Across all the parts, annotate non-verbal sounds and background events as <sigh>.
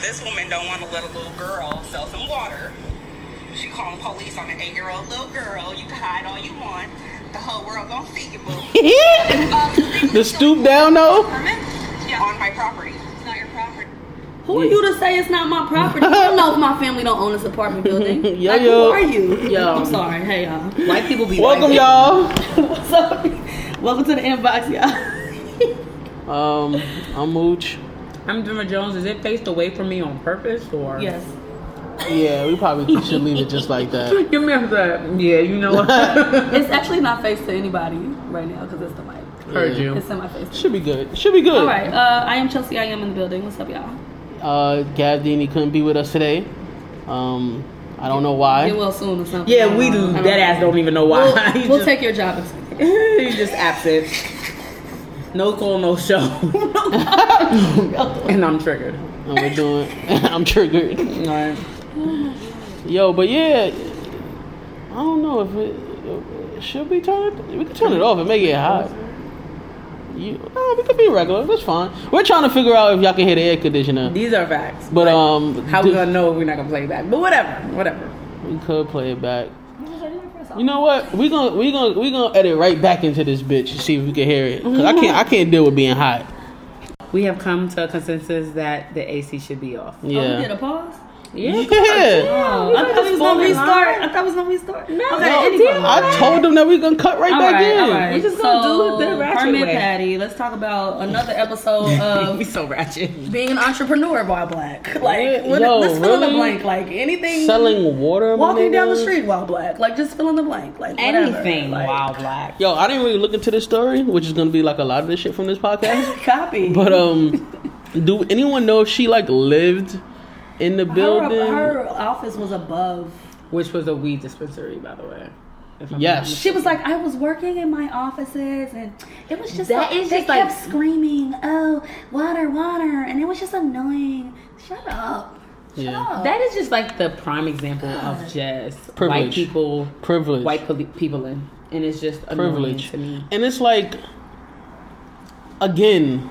This woman don't want to let a little girl sell some water. She calling police on an eight-year-old little girl. You can hide all you want. The whole world gonna see you, boo. <laughs> Uh, The stoop down though. Permit? Yeah, on my property. It's not your property. Who are you to say it's not my property? I don't know if my family don't own this apartment building. <laughs> Yo, like, yo. Who are you? Yo. I'm sorry. Hey, y'all. White people be Welcome, white. y'all. What's <laughs> up? Welcome to the inbox, y'all. Um, I'm Mooch. I'm Jimmer Jones. Is it faced away from me on purpose or? yes. Yeah, we probably <laughs> should leave it just like that. Give me a that. Yeah, you know what? <laughs> It's actually not faced to anybody right now because it's the mic. Heard Yeah. you. It's in my face. Should be good. Should be good. All right. Uh, I am Chelsea. I am in the building. What's up, y'all? Uh, Gav Dini couldn't be with us today. Um, I don't know why. Get well soon or something. Yeah, we do. I That ass don't even know why. We'll, <laughs> we'll just- take your job. He's just absent. No call, no show. <laughs> and I'm triggered. And we're doing. <laughs> I'm triggered. Alright. Yo, but yeah, I don't know if it should we turn it. We can turn it off and make it hot. You, no, we could be regular. That's fine. We're trying to figure out if y'all can hear the air conditioner. These are facts. But um, How we gonna know if we're not gonna play it back? But whatever, whatever. we could play it back. You know what? We gonna we gonna we gonna edit right back into this bitch to see if we can hear it. Cause I can't I can't deal with being hot. We have come to a consensus that the AC should be off. Oh, we did Yeah. a pause. Yeah. Yeah. Oh, I thought we was fall gonna restart. I thought we was gonna restart. No, okay, no, anyway. I told them that we are gonna cut right All back right, in. all right. We just gonna so, do it the ratchet Permit way. Patty. Let's talk about another episode <laughs> of we so ratchet. being an entrepreneur while black. Like, Yeah, what, yo, let's fill in the blank. Like anything. Selling water. my Walking down the street while black. Like, just fill in the blank. Like whatever. Anything Like, while black. Yo, I didn't really look into this story, which is gonna be like a lot of this shit from this <laughs> podcast. Copy. But um, do anyone know if she like lived in the building? Her, her office was above. Which was a weed dispensary, by the way. Yes. She was like, I was working in my offices, and it was just That so- is they just kept like- screaming, "Oh, water, water," and it was just annoying. Shut up. Shut Yeah. up. That is just like the prime example of just white people, Privilege. white poli- people in, and it's just annoying privilege. to me. And it's like, again,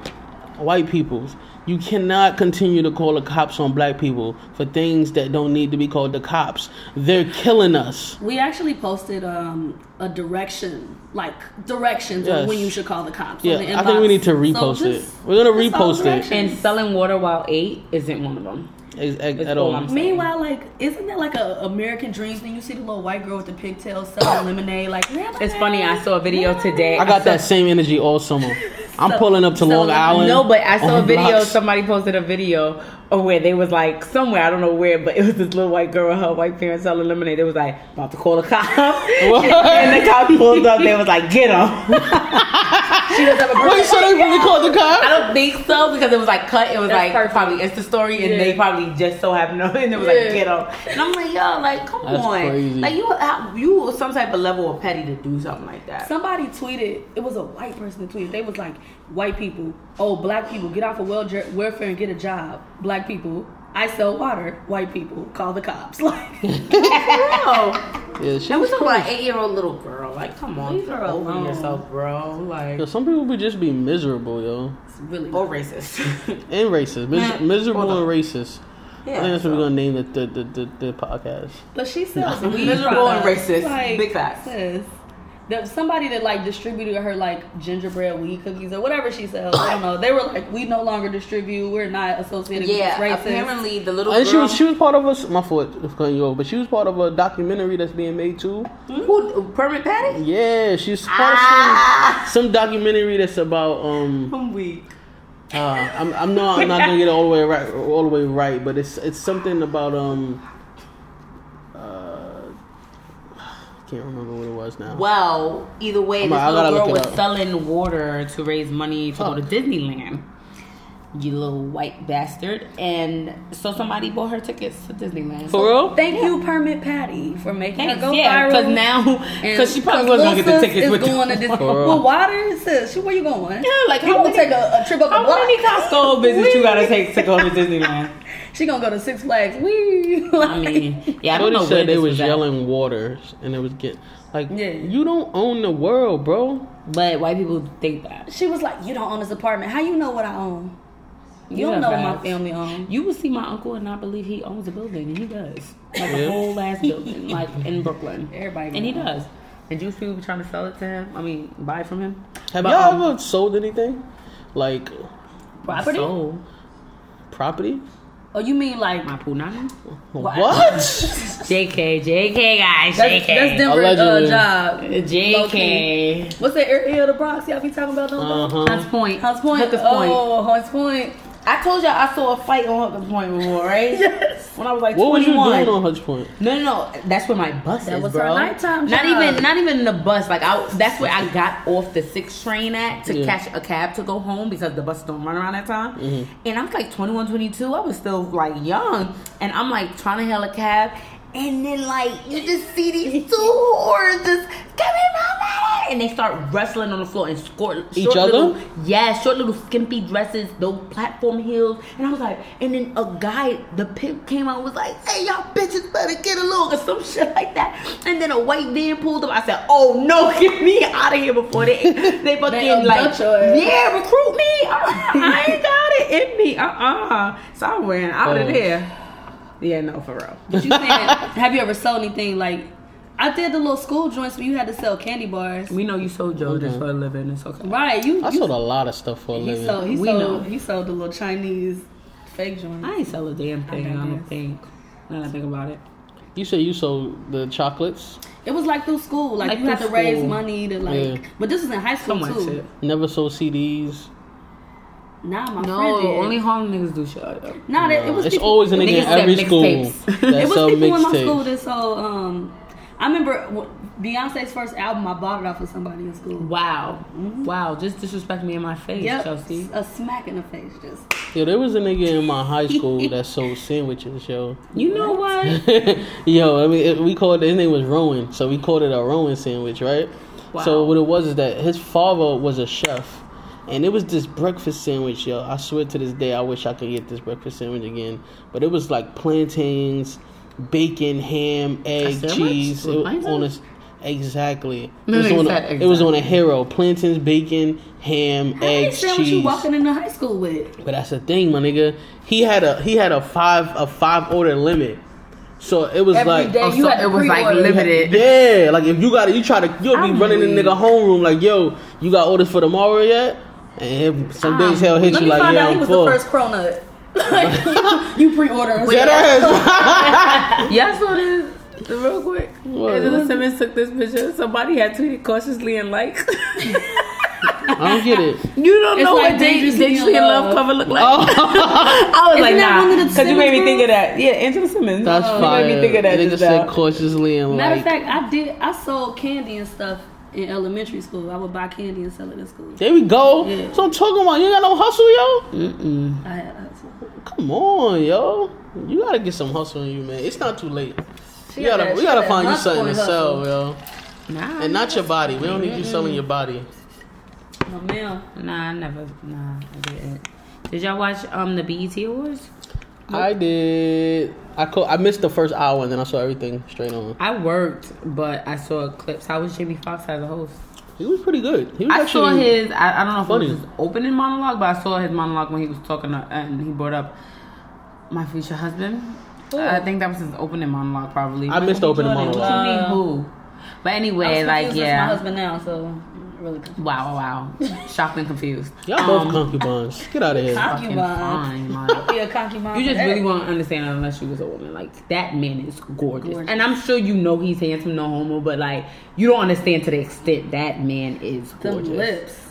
white peoples. You cannot continue to call the cops on black people for things that don't need to be called the cops. They're killing us. We actually posted um, a direction, like directions Yes. of when you should call the cops. Yeah, on the I think we need to So repost it. just- We're gonna repost it. directions. And selling water while eight isn't one of them. Ex- ex- At all all. I'm saying. Meanwhile, like, isn't that like a American dream thing? You see the little white girl with the pigtails selling lemonade, like It's funny. I saw a video today. I got saw- that same energy all summer. <laughs> I'm pulling up to so Long Island. No, but I saw a video. blocks. Somebody posted a video of where they was like somewhere I don't know where, but it was this little white girl, her white parents selling lemonade. They was like about to call the cop, <laughs> and the cop pulled up. They was like, "Get him." <laughs> she does have a Wait, so they really called the cop? I don't think so because it was like cut. It was That's like perfect. probably Insta story, and they probably just so happened to, <laughs> and it was Yeah. like get up. And I'm like, yo, like come That's on, crazy. like you have you some type of level of petty to do something like that. Somebody tweeted, it was a white person that tweeted, they was like, white people, oh, black people, get off of welfare welfare and get a job. Black people, I sell water. White people, call the cops. <laughs> Like, <laughs> Bro, <laughs> Yeah, she that was was about an eight year old little girl. Like, come on, Leave her get over alone. yourself, bro. Like, Yo, some people would just be miserable, yo, it's really or racist. and racist, Mis- miserable and on. racist. I think that's what we're gonna name the the, the, the, the podcast. But she sells weed Miserable and products. racist. Big facts. Sis, there was somebody that like distributed her like gingerbread weed cookies or whatever she sells. I don't know. They were like, we no longer distribute. We're not associated yeah, with racist. apparently the little And girl. she was she was part of a my fault for cutting you off, but she was part of a documentary that's being made too. who, Permit Patty? Yeah, she's part Ah. of some, some documentary that's about um I'm weak. uh I'm I'm not I'm not gonna get it all the way right all the way right, but it's it's something about um uh can't remember what it was now. Well, either way, I'm- this I little girl was selling water to raise money to go to Disneyland. You little white bastard. And so somebody bought her tickets to Disneyland. For real? Thank you, Permit Patty, for making Thanks, her go yeah, viral. because now, And <laughs> because she probably wasn't gonna get the tickets is with going to the Disney. For real. Well, water sis, she, where you going? Yeah, like, you how gonna many- take a, a trip up the How block? many Costco visits you gotta take to go to Disneyland? <laughs> She gonna go to Six Flags. We. <laughs> I mean, yeah, I don't Shorty know where said they this was at. yelling waters and it was getting like Yeah. you don't own the world, bro. but white people think that. She was like, "You don't own this apartment. How you know what I own?" You don't know what my family owns. You will see my uncle and not believe he owns a building, and he does. Like Yeah. a whole last building, <laughs> like in Brooklyn. Everybody And he know. does. And Jewish people be trying to sell it to him. I mean, buy it from him. Have But, y'all um, ever sold anything? Like Property? So, property? Oh, you mean like my punani? What? <laughs> JK, JK guys, that's, JK. that's Denver uh, Allegedly. job. JK. What's that area of the Bronx y'all be talking about? Those Uh-huh. Hunts Point. Hunts Point. Hookers Point. Oh, Hunts Point. I told y'all I saw a fight on Hookers Point before, right? <laughs> Yes. When I was like What was you 21. doing on Hunts Point? No, no, no. That's where my bus That is, was bro. her nighttime Not job. even, not even the bus. Like, I, that's where I got off the six train at to Yeah. catch a cab to go home because the buses don't run around that time. Mm-hmm. And I'm like 21, 22. I was still like young, and I'm like trying to hail a cab. And then like you just see these two whores just come in my money, and they start wrestling on the floor and score Each short other? Little, yeah, short little skimpy dresses, those platform heels. And I was like, and then a guy, the pimp came out and was like, hey, y'all bitches better get along or some <laughs> shit like that. And then a white man pulled up. I said, oh no, <laughs> get me out of here before <laughs> they, they fucking like, yeah, recruit me. Uh-uh, I ain't got it in me. Uh-uh. So I went out of Oh. there. Yeah, no, for real. But you saying, <laughs> have you ever sold anything like? I did the little school joints where you had to sell candy bars. We know you sold JoJo's Okay. Mm-hmm. for a living. It's okay. Right, you. I you sold a lot of stuff for a he living. sold. He We sold. know. He sold the little Chinese fake joints. I ain't sell a damn thing, I, got don't think. Now that I think about it. You said you sold the chocolates. It was like through school. Like, Like you had to through raise money to like. Yeah. But this was in high school So much too. shit. Never sold CDs. Nah, my No, friend did. only Harlem niggas do shit. like that. Nah, that, it was it's people, always a nigga in every school <laughs> It was people in my school that sold. Um, I remember Beyonce's first album. I bought it off of somebody in school. Wow. Wow. Just disrespect me in my face, Yep, Chelsea. a smack in the face. Just Yo, there was a nigga in my high <laughs> school that sold sandwiches, yo. You know what? <laughs> yo, I mean, it, we called his name was Rowan, so we called it a Rowan sandwich, right? So what it was is that his father was a chef, and it was this breakfast sandwich, yo. I swear to this day, I wish I could get this breakfast sandwich again. But it was like plantains, bacon, ham, egg, sandwich? cheese. With It on a, exactly. It was, no, on exact- a, it was on a hero. Plantains, bacon, ham, how many eggs, sandwich you cheese. walking into high school with? But that's the thing, my nigga. He had a he had a five a five order limit. So it was Every like day Oh, you so had to it was like pre-order. limited. yeah, like if you got to you try to you'll be I'm running in the nigga homeroom like yo, you got orders for tomorrow yet? And some ah. days he'll hit Let you me like find yeah, out he I'm was full. the first cronut. Like, <laughs> you pre-order. Dead ass. <laughs> Y'all real quick. What? Angela Simmons took this picture. Somebody had tweeted cautiously and like. I don't get it. <laughs> You don't It's know like what Dang- Dangerously in Dangerously in Love Love. cover look like. Oh, I was like, Isn't that nah, one of the because you made me think of that. Yeah, Angela Simmons. that's You fire. made me think of that Nigga just said cautiously and Matter like. of fact, I did. I sold candy and stuff in elementary school. I would buy candy and sell it in school. there we go. Yeah. So I'm talking about. You ain't got no hustle, yo. Mm-mm. I had hustle. Come on, yo. You gotta get some hustle in you, man. It's not too late. She You got gotta, that- we gotta find you something to hustle. sell, yo. Nah, And not your body. We don't need you selling your body. No, ma'am. Nah, I never. Nah, I didn't. Did y'all watch um the BET Awards? I did. I co- I missed the first hour and then I saw everything straight on. I worked, but I saw clips. How was Jamie Foxx as a host? He was pretty good. He was I saw his. I, I don't know if funny. it was his opening monologue, but I saw his monologue when he was talking to, and he brought up my future husband. I think that was his opening monologue, probably. I missed the opening Jordan, monologue. uh, To me, who? But I anyway, was like yeah, my husband now, so really confused. Wow, wow, shocked and confused. <laughs> Y'all Um, both concubines. Get out of here. Concubine. fucking fine. <laughs> Yeah, concubine. You just really won't understand it unless you was a woman. Like that man is gorgeous. Gorgeous. and I'm sure you know he's handsome, no homo, but like you don't understand to the extent that man is Them gorgeous. lips.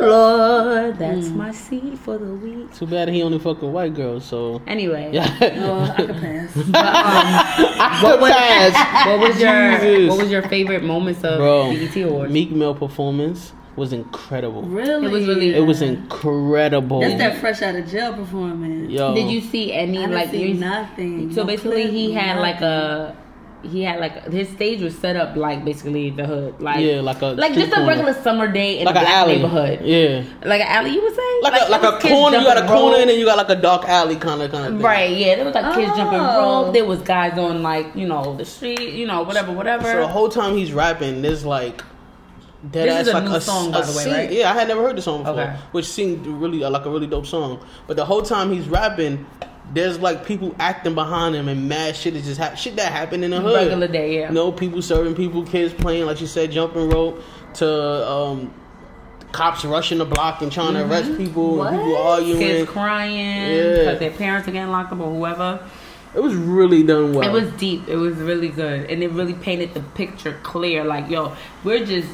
Woo, Lord, that's hmm. my seed for the week. Too bad he only fuck with white girls. So Anyway, yeah, Oh, I could <laughs> pass. I um, could pass. <laughs> what was your Jesus. what was your favorite moments of Bro, BET Awards? Meek Mill performance was incredible. Really? It was really- It was incredible. That's that fresh out of jail performance. Yo, Did you see any I like see you- nothing. So No basically, he had like a he had like his stage was set up like basically the hood, like Yeah, like a like just a corner. regular summer day in like a black alley? neighborhood, Yeah, like an alley. You would say like, a like a corner. You got a corner, and then you got like a dark alley kind of kind of thing. Right, yeah, there was like kids jumping Oh. rope. There was guys on like you know the street, you know whatever, whatever. So the whole time he's rapping, there's like Dead This ass is a like new a, song, a by the way, scene- right? Yeah, I had never heard the song before, Okay. which seemed really uh, like a really dope song. But the whole time he's rapping, there's like people acting behind him, and mad shit is just hap- shit that happened in the hood. Regular day, yeah. You know, people serving people, kids playing, like you said, jumping rope to um, cops rushing the block and trying to arrest people, and people arguing. Mm-hmm. Kids crying Yeah. because their parents are getting locked up or whoever. It was really done well. It was deep. It was really good, and it really painted the picture clear. Like, yo, we're just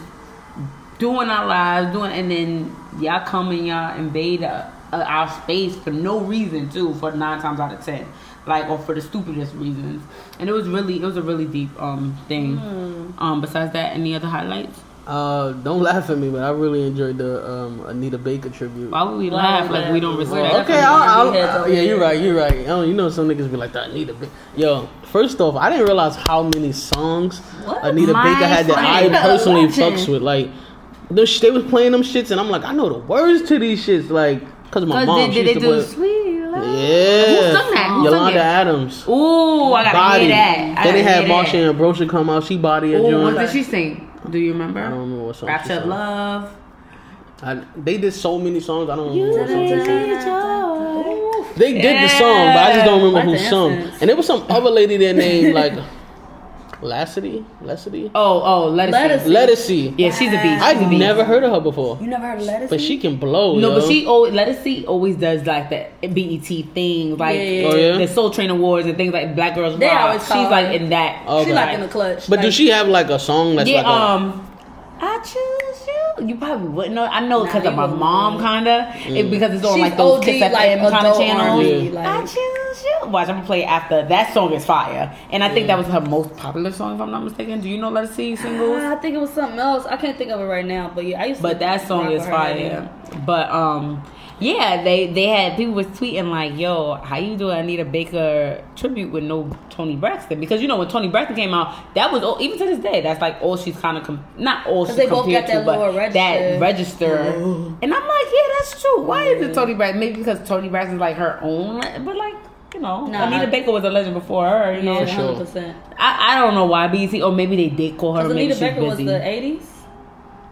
doing our lives, doing, and then y'all come and y'all invade uh, uh, our space for no reason too. For nine times out of ten, like, or for the stupidest reasons. And it was really, it was a really deep um thing. Um, besides that, any other highlights? Uh, don't laugh at me, but I really enjoyed the um, Anita Baker tribute. Why would we laugh would like we we don't Well, respect? Okay, definitely I'll, gonna be heads I'll, over yeah, you're right, you're right. Oh, you know, some niggas be like, that Anita Baker. Yo, first off, I didn't realize how many songs What? Anita My Baker had that I <laughs> personally fucks with. Like, the sh- they was playing them shits, and I'm like, I know the words to these shits, like, cause my Cause mom did, did used they to do play. sweet love? Yeah, Who sung that? Who Yolanda it? Adams. Ooh, I gotta Body. hear that. I Then they had Marsha Ambrosius come out. She body a Ooh, joint. what did she sing? Do you remember? I don't remember what song. of sang. Love. I, they did so many songs. I don't remember what song. she sang. They did the song, but I just don't remember who sung. And there was some other lady there named like <laughs> Ledisi, Ledisi, Oh, oh, let Let us. us- Ledisi. Yeah, she's a beast. I've She's a beast. never heard of her before, You never heard of Ledisi? but she can blow. No, yo. but she always Ledisi always does like the BET thing, like Yeah, yeah, Oh, yeah? the Soul Train Awards and things like Black Girls They Rock. always She's call her- like in that. Okay. She like in the clutch. But like, does she have like a song that's yeah, like a, um, I choose you. You probably wouldn't know. I know because Nah, of my mom, kinda. It, because it's on She's like those OD, Kiss like FM kind of adult channels. R&B, like- I choose you. Watch, I'm gonna play it after that song is fire, and I think that was her most popular song, if I'm not mistaken. Do you know Ledisi singles? Ah, I think it was something else. I can't think of it right now. But yeah, I used to. But that song is fire. heavy. But um, yeah, they they had people was tweeting like, "Yo, how you do Anita Baker tribute with no Toni Braxton?" Because you know when Toni Braxton came out, that was all, even to this day, that's like all she's kind of com- not all she's they both compared got that to, but lower register. that register. And I'm like, yeah, that's true. Why is it Toni Braxton? Maybe because Toni Braxton's like her own, but like. You know, Nah. Anita Baker was a legend before her. You know, Yeah, sure. hundred percent. I, I don't know why BET, or maybe they did call her. Because Maybe Anita she's Baker was the '80s.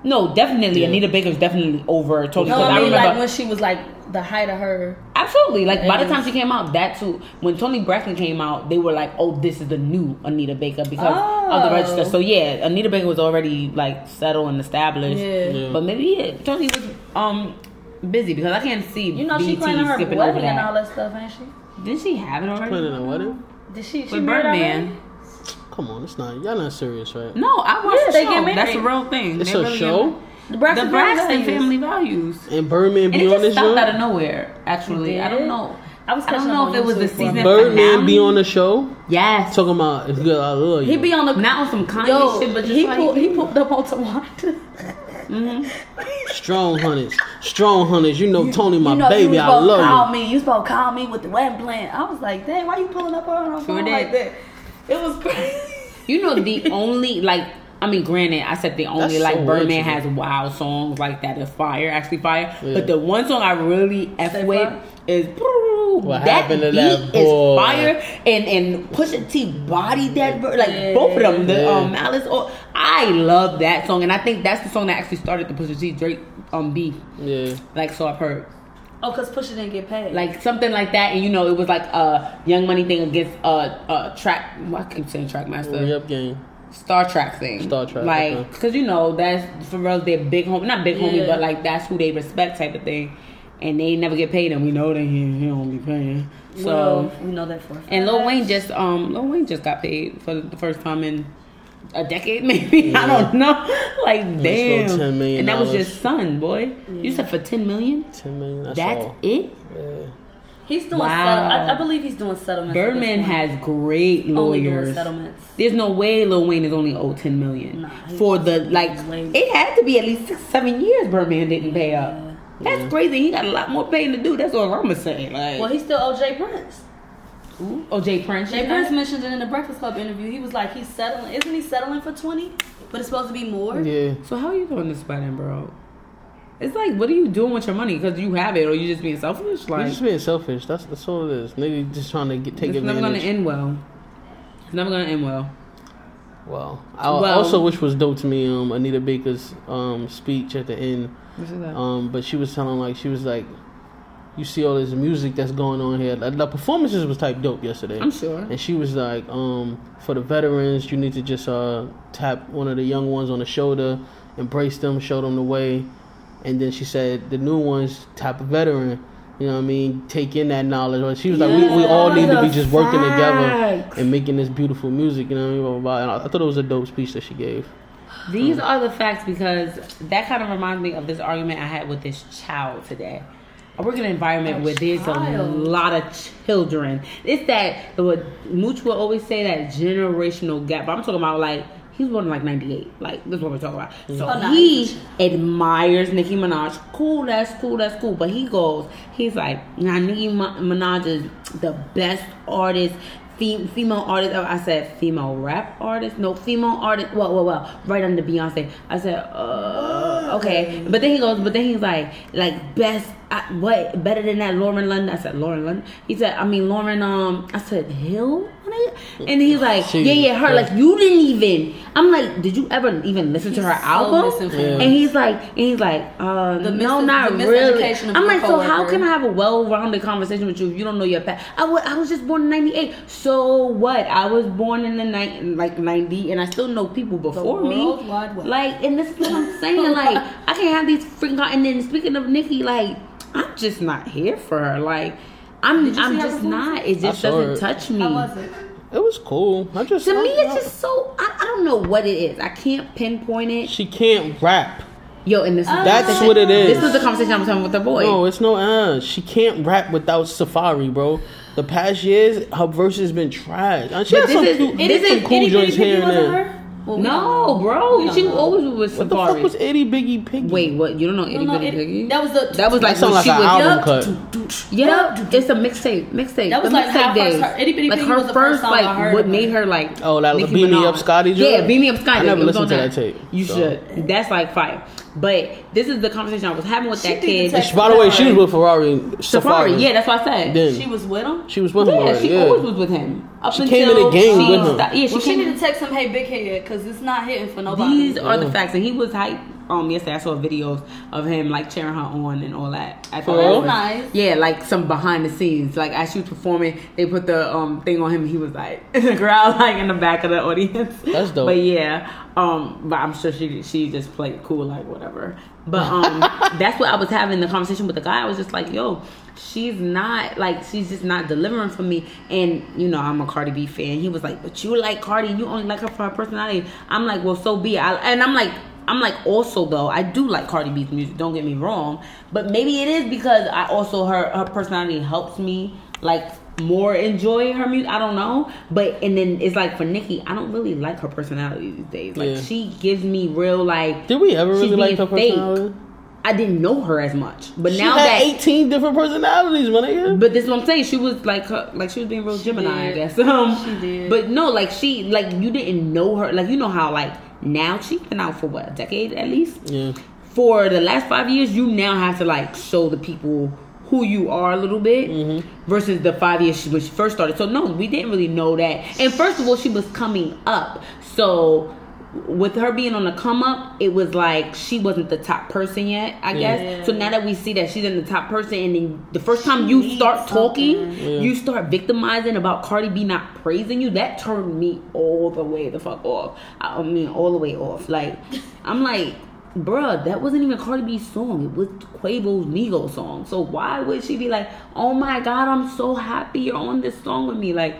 No, definitely. Yeah. Anita Baker's definitely over Toni. No, because I mean remember, like when she was like the height of her. absolutely. Like by the time she came out, that too. When Toni Braxton came out, they were like, "Oh, this is the new Anita Baker because of the Oh. register." So yeah, Anita Baker was already like settled and established. Yeah. Yeah. But maybe yeah, Toni was um busy because I can't see You know she BT planning her skipping over wedding and all that. that stuff, ain't she? Didn't she have it already? planning a wedding. Did she? she With married Birdman. Already? Come on, it's not. Y'all not serious, right? No, I watched Yeah, the they show. get married. That's a real thing. It's They a really show? The Braxton, the Braxton family. family values. And Birdman And be it on just this stopped out of nowhere. Actually, I don't know. I was I don't know if it was the YouTube for a season minute. Birdman finale. be on the show. Yes. Talking about it's good. I love you. He be on the. Not on some Kanye Yo, shit, but just he like pulled, he pulled up on Towanda. Mm-hmm. strong hunters, strong hunters. You know Toni, my you know, baby. you I supposed to love call you. me. You supposed to call me with the wedding plan. I was like, dang, why you pulling up on her phone like that? It was crazy. <laughs> You know the only like I mean, granted, I said the only That's like so Birdman has wild songs like that is fire, actually fire. Yeah. But the one song I really f Say with is What that happened to beat that boy? is fire, and and Pusha T body that bird like Yeah. both of them. The Yeah. um, Malice, or I love that song, and I think that's the song that actually started the Pusha T Drake um beef. Yeah. Like so I've heard. Oh, cause Pusha didn't get paid. like something like that, and you know, it was like a Young Money thing against a uh track. Well, I keep saying Trackmaster, Re up game. Star Trak thing. Star Trak, like okay. because you know that's for real. They're big homie, not big homie, but like that's who they respect type of thing, and they never get paid, and we know that he, he don't be paying. So well, we know that for. and Lil. Wayne just um Lil Wayne just got paid for the first time in a decade, <laughs> maybe I don't know. Like little damn, 10 million and that was dollars. just son, boy. You said for ten million. Ten million. That's, That's all. it. Yeah. He's doing. Wow. Settle- I, I believe he's doing settlements. at this Birdman has great only doing lawyers. settlements. There's no way Lil Wayne is only owed ten million Nah, for the like. Way- It had to be at least six, seven years. Birdman didn't pay up. That's Yeah. crazy. He got a lot more paying to do. That's what I'm gonna. Like, Well, he's still OJ Prince. Oh J. Prince. J. Prince mentioned it in the Breakfast Club interview. He was like, he's settling. Isn't he settling for twenty? But it's supposed to be more. Yeah. So how are you doing this by then, bro? It's like, what are you doing with your money? Because you have it, or you just being selfish? You're Like, just being selfish. That's that's all it is. Nigga just trying to get take advantage. it's never advantage. gonna end well. It's never gonna end well. Well, I Well- also which was dope to me. Um, Anita Baker's um speech at the end. What's that? Um, but she was telling like she was like, you see all this music that's going on here. Like, the performances was type dope yesterday. I'm sure. And she was like, um, for the veterans, you need to just uh tap one of the young ones on the shoulder, embrace them, show them the way. And then she said, the new ones tap a veteran. You know what I mean? Take in that knowledge. Or She was like, we, we all need to be just working together and making this beautiful music. You know what I mean? Blah, blah, blah. And I, I thought it was a dope speech that she gave. These are the facts because that kind of reminds me of this argument I had with this child today. I work in an environment A where there's a lot of children. It's that what Mooch will always say that generational gap. But I'm talking about like he's born in like '98. Like this is what we're talking about. So Oh, he admires Nicki Minaj. Cool, that's cool, that's cool. But he goes, he's like, nah, Nicki Minaj is the best artist. Fe- female artist. oh, I said female rap artist. No, female artist. Well, well, well. Right under Beyonce. I said, uh, okay. But then he goes. But then he's like, like best. I, what better than that? Lauren London. I said Lauren London. He said, I mean Lauren. Um, I said Hill. And he's like, She- yeah, yeah, her. Like you didn't even. I'm like, did you ever even listen to her so album? misinformed. And he's like, and he's like, uh, The no, mis- not really. I'm like, so how can I have a well-rounded conversation with you if you don't know your past? I was just born in '98. So what? I was born in the night like '90, and I still know people before me. World Wide Web. Like, and this is what I'm saying. Like, I can't have these freaking. con- And then speaking of Nicki, like, I'm just not here for her. Like, I'm I'm just not. It just doesn't it. touch me. How was it? It was cool. I just To me, I- it's just so. I, I don't know what it is. I can't pinpoint it. she can't rap. Yo, and this is That's what it is. This was the conversation I was having with the boy. No, it's no uh. She can't rap without Safaree, bro. The past years, her verse has been trash. Uh, She But has some, this is- cute, this there's is some cool Itty joints Bitty here Piggy and there. Her? Well, we no, don't bro. We don't She know. always was What the Safaree. fuck was Itty Biggie Piggy? Wait, what? You don't know Itty No, no, Bitty it- Piggy? that was the- that was like That when like she an was album cut. Yeah, it's a mixtape. Mixtape. That was the like mixtape days. first her- Itty Bitty like her was first song I like what made her. her like. Oh, that Nicki Beam Me Minaj. Up Scotty Yeah, joint? beat me up Scotty. I never listened to that tape, You should. That's like fire. But this is the conversation I was having with She that kid. the text- By the way, she was with Ferrari. and Safaree. Safaree. Yeah, that's what I said. Then She was with him. she was with him yeah, already. she Yeah. always was with him. Up She until came in the game with him. stopped- Yeah, she Well, she came need to text him, "Hey, big head," because it's not hitting for nobody. These are the facts, and he was hype. Um, yesterday I saw videos of him like cheering her on and all that. At the For real? event. That's nice. Yeah, like some behind the scenes. Like as she was performing, they put the um thing on him. And he was like <laughs> in the crowd, like in the back of the audience. That's dope. But yeah, um, but I'm sure she she just played cool, like whatever. But um, <laughs> that's what I was having the conversation with the guy. I was just like, yo, she's not like she's just not delivering for me. And you know, I'm a Cardi B fan. He was like, but you like Cardi, you only like her for her personality. I'm like, well, so be it. I, and I'm like. I'm like also though I do like Cardi B's music. Don't get me wrong, but maybe it is because I also her her personality helps me like more enjoy her music. I don't know, but and then it's like for Nicki, I don't really like her personality these days. Like Yeah. she gives me real like. Did we ever she's really like being her fake. personality? I didn't know her as much, but She now had that 18 different personalities, my nigga. but this is what I'm saying. She was like, her, like she was being real Gemini, I guess. <laughs> Um, She did. But no, like she, like you didn't know her. Like you know how, like now she's been out for what a decade at least. yeah. For the last five years, you now have to like show the people who you are a little bit Mm-hmm. versus the five years she, when she first started. So no, we didn't really know that. And first of all, she was coming up, so. With her being on the come up, it was like she wasn't the top person yet, I Yeah. guess. So now that we see that she's in the top person, and then the first time you start talking. Yeah. you start victimizing about Cardi B not praising you, that turned me all the way the fuck off. I mean, all the way off. Like, I'm like, bruh, that wasn't even Cardi B's song. It was Quavo's Migo song. So why would she be like, oh my god, I'm so happy you're on this song with me? Like,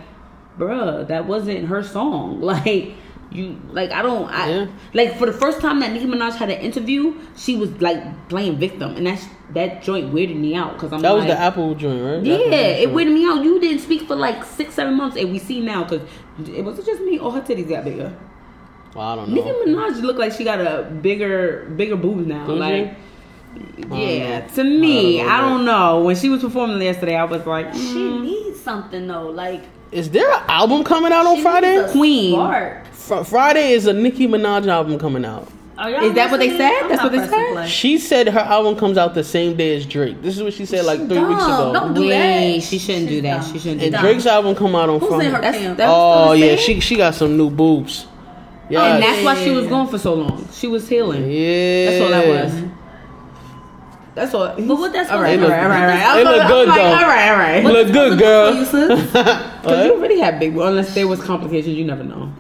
bruh, that wasn't her song. <laughs> Like. You like I don't I Yeah. like for the first time that Nicki Minaj had an interview, she was like playing victim, and that's that joint weirded me out because I'm That was the Apple joint, right? yeah, Apple it weirded me out. You didn't speak for like six, seven months, and we see now because it wasn't just me. All her titties got bigger. Well, I don't know. Nicki. Minaj looked like she got a bigger, bigger boobs now. Does like, yeah, know. to me, I don't know I don't know. When she was performing yesterday, I was like, She mm. needs something though. Like Is there an album coming out on Friday? needs a Queen. Fr- Friday is a Nicki Minaj album coming out. Are Is that what they said? I'm That's what they said? play. She said her album comes out the same day as Drake. This is what she said like three weeks ago. Don't do Wait, that. she shouldn't do that. dumb. She shouldn't do And that. Dumb. Drake's album come out on Who's Friday. in her That's, camp? that's oh yeah, she she got some new boobs. Yeah. and that's why she was gone for so long. She was healing. Yeah. That's all that was. That's all. But what that's all supposed right, to all look- right, all right, all right. It look good, I'm like, though. All right, all right. Look good, girl. Because you <laughs> already had big, unless there was complications, you never know.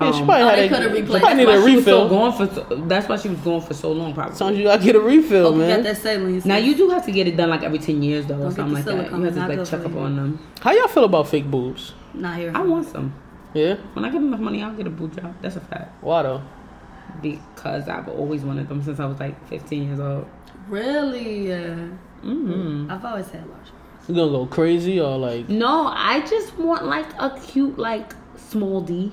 Yeah, she Um, probably Oh, had they a, coulda she probably need a why she was so refill. gone for. That's why she was gone for so long, probably. Sometimes you gotta get a refill, Hope you got man. that saline. Now you do have to get it done like every ten years though, or Don't something like that. You have to like check up on them. How y'all feel about fake boobs? Not here. I want some. Yeah. When I get enough money, I'll get a boob job. That's a fact. Why though? Because I've always wanted them since I was like 15 years old. Really? Yeah. hmm I've always had large. You gonna go crazy or like? No, I just want like a cute like small D,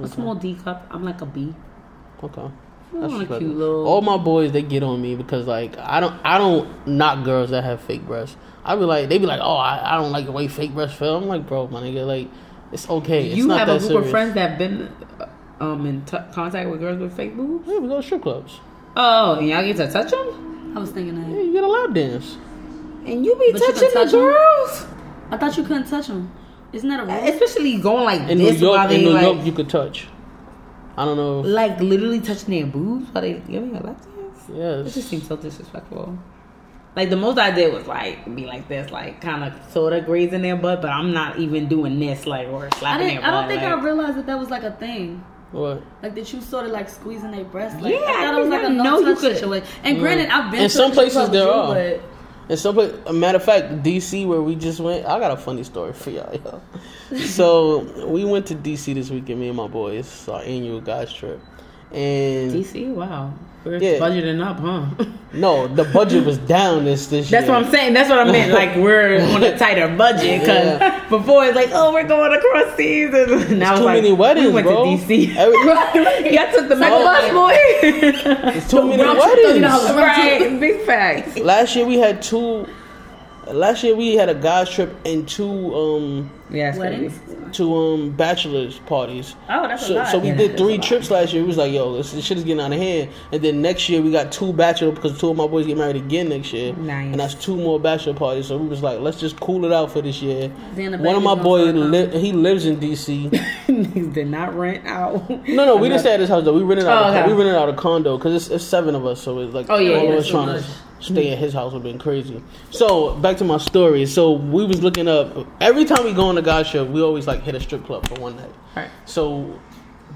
a small D cup. I'm like a B. Okay. I That's want a cute little. All my boys they get on me because like I don't I don't knock girls that have fake breasts. I be like they be like oh I, I don't like the way fake breasts feel. I'm like bro my nigga like it's okay. It's you not have that a group serious. of friends that have been uh, um in t- contact with girls with fake boobs. Yeah, we go to strip clubs. Oh, and y'all get to touch them, I was thinking that. Yeah, you get a lap dance. and you be But you can touching the touch 'em? girls, I thought you couldn't touch them. Isn't that a rule? especially going like In New this while York, they in New like, York, you could touch. I don't know. If, like literally touching their boobs while they giving a lap dance. Yeah. It just seems so disrespectful. Like the most I did was like be like this, like kind of sort of grazing their butt, but I'm not even doing this, like or I slapping didn't. their I don't think like, I realized that that was like a thing. What? Like that you sort of like squeezing their breast. Like, Yeah, I thought I it was like a no know you touch situation. And granted, I've been In to some places club there with you, are. but And so, but a matter of fact, DC where we just went, I got a funny story for y'all. Yo. <laughs> so we went to DC this weekend, me and my boys, It's our annual guys trip, and DC, wow, we're Yeah. budgeting up, huh? <laughs> no, the budget was down this this That's year. what I'm saying. That's what I meant. Like we're <laughs> on a tighter budget because Yeah. <laughs> before it's like, oh, we're going across seas, and now too like, many weddings, we went bro. to DC. Every- Y'all took the Like a bus, bus, boy. It's too many round trip, $30. weddings. right, big facts. Last year we had two. Last year we had a guys trip and two um Yeah, weddings. two um bachelors parties. Oh, that's a so, lot. So we Yeah, did three trips last year. We was like, yo, this, this shit is getting out of hand. And then next year we got two bachelor because two of my boys get married again next year. Nice. And that's two more bachelor parties. So we was like, let's just cool it out for this year. Then the One of my gonna boys, li- he lives in DC. <laughs> Niggas did not rent out. No, no, we didn't stay at his house though. We rented out. Oh, a, okay. we rented out a condo because it's, it's seven of us, so it's like Oh, yeah, all yeah, of us trying to much. Stay at his house would have been crazy. So back to my story. So we was looking up. Every time we go on the guy show, we always like hit a strip club for one night. Right. So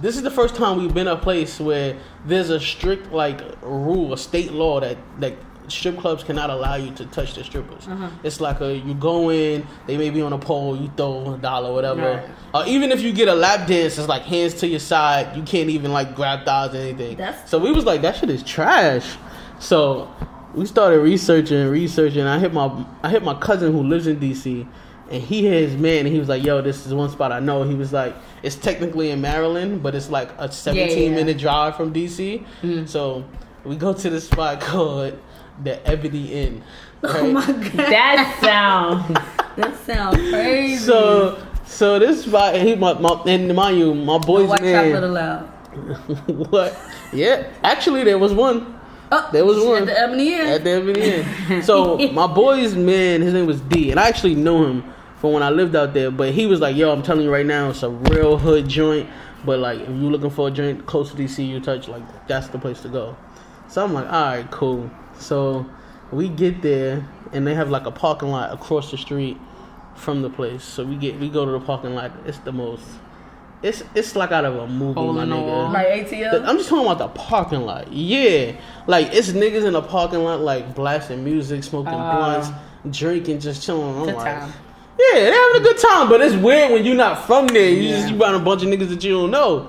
this is the first time we've been a place where there's a strict like rule, a state law that that strip clubs cannot allow you to touch the strippers. Uh-huh. It's like a you go in, they may be on a pole, you throw a dollar, whatever. Right. Uh, even if you get a lap dance, it's like hands to your side. You can't even like grab thighs or anything. That's- so we was like, that shit is trash. So we started researching, researching. I hit my I hit my cousin who lives in DC, and he had his man, and he was like, "Yo, this is one spot I know." He was like, "It's technically in Maryland, but it's like a 17 yeah. Mm-hmm. minute drive from DC." So we go to this spot <laughs> called the Ebony Inn. Oh my <laughs> god, That sounds. <laughs> that sounds crazy. So so this spot, he my, my and mind you, my no boy's white man. chocolate allowed. what? Yeah, actually, there was one. Oh, There was one. At the Ebony Inn. At the Ebony Inn. So my boy's man, his name was D, and I actually knew him from when I lived out there. But he was like, "Yo, I'm telling you right now, it's a real hood joint. But like, if you're looking for a joint close to DC, you touch like that's the place to go." So I'm like, "All right, cool." So we get there, and they have like a parking lot across the street from the place. So we get we go to the parking lot. It's the most. It's it's like out of a movie, Hole my in nigga. like ATL. I'm just talking about the parking lot. Yeah, like it's niggas in the parking lot, like blasting music, smoking Ah. blunts, drinking, just chilling. I'm Good like, time. yeah, they're having a good time, but it's weird when you're not from there. You Yeah. just you around a bunch of niggas that you don't know,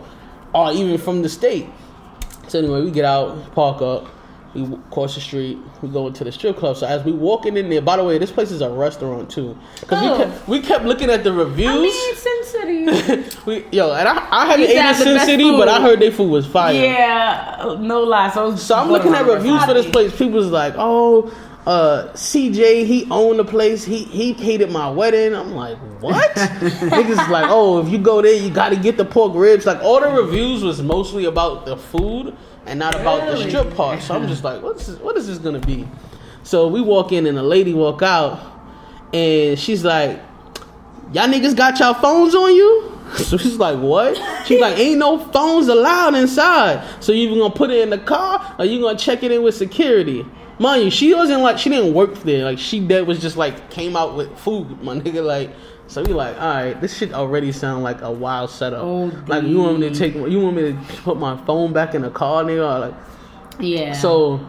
or even from the state. So anyway, we get out, park up, we cross the street, we go into the strip club. So as we walking in there, by the way, this place is a restaurant too, because Oh. we kept we kept looking at the reviews. I mean, Sin City. <laughs> we, yo, and I, I haven't eaten Sin City, but I heard their food was fire. yeah, no lie. So, So I'm looking at reviews for this place. People's like, oh, uh, CJ, he owned the place. He he hated my wedding. I'm like, what? <laughs> Niggas is like, oh, if you go there, you got to get the pork ribs. Like all the reviews was mostly about the food and not about the strip part. So I'm just like, what's this, what is this gonna be? So we walk in and a lady walk out, and she's like, y'all niggas got y'all phones on you. <laughs> So she's like, what? She's like, ain't no phones allowed inside. So you even gonna put it in the car or you gonna check it in with security. Mind you, she wasn't like she didn't work there. Like she dead was just like came out with food, my nigga. Like so we like, all right, this shit already sound like a wild setup. Oh, like you want me to take, you want me to put my phone back in the car, nigga? Like Yeah. so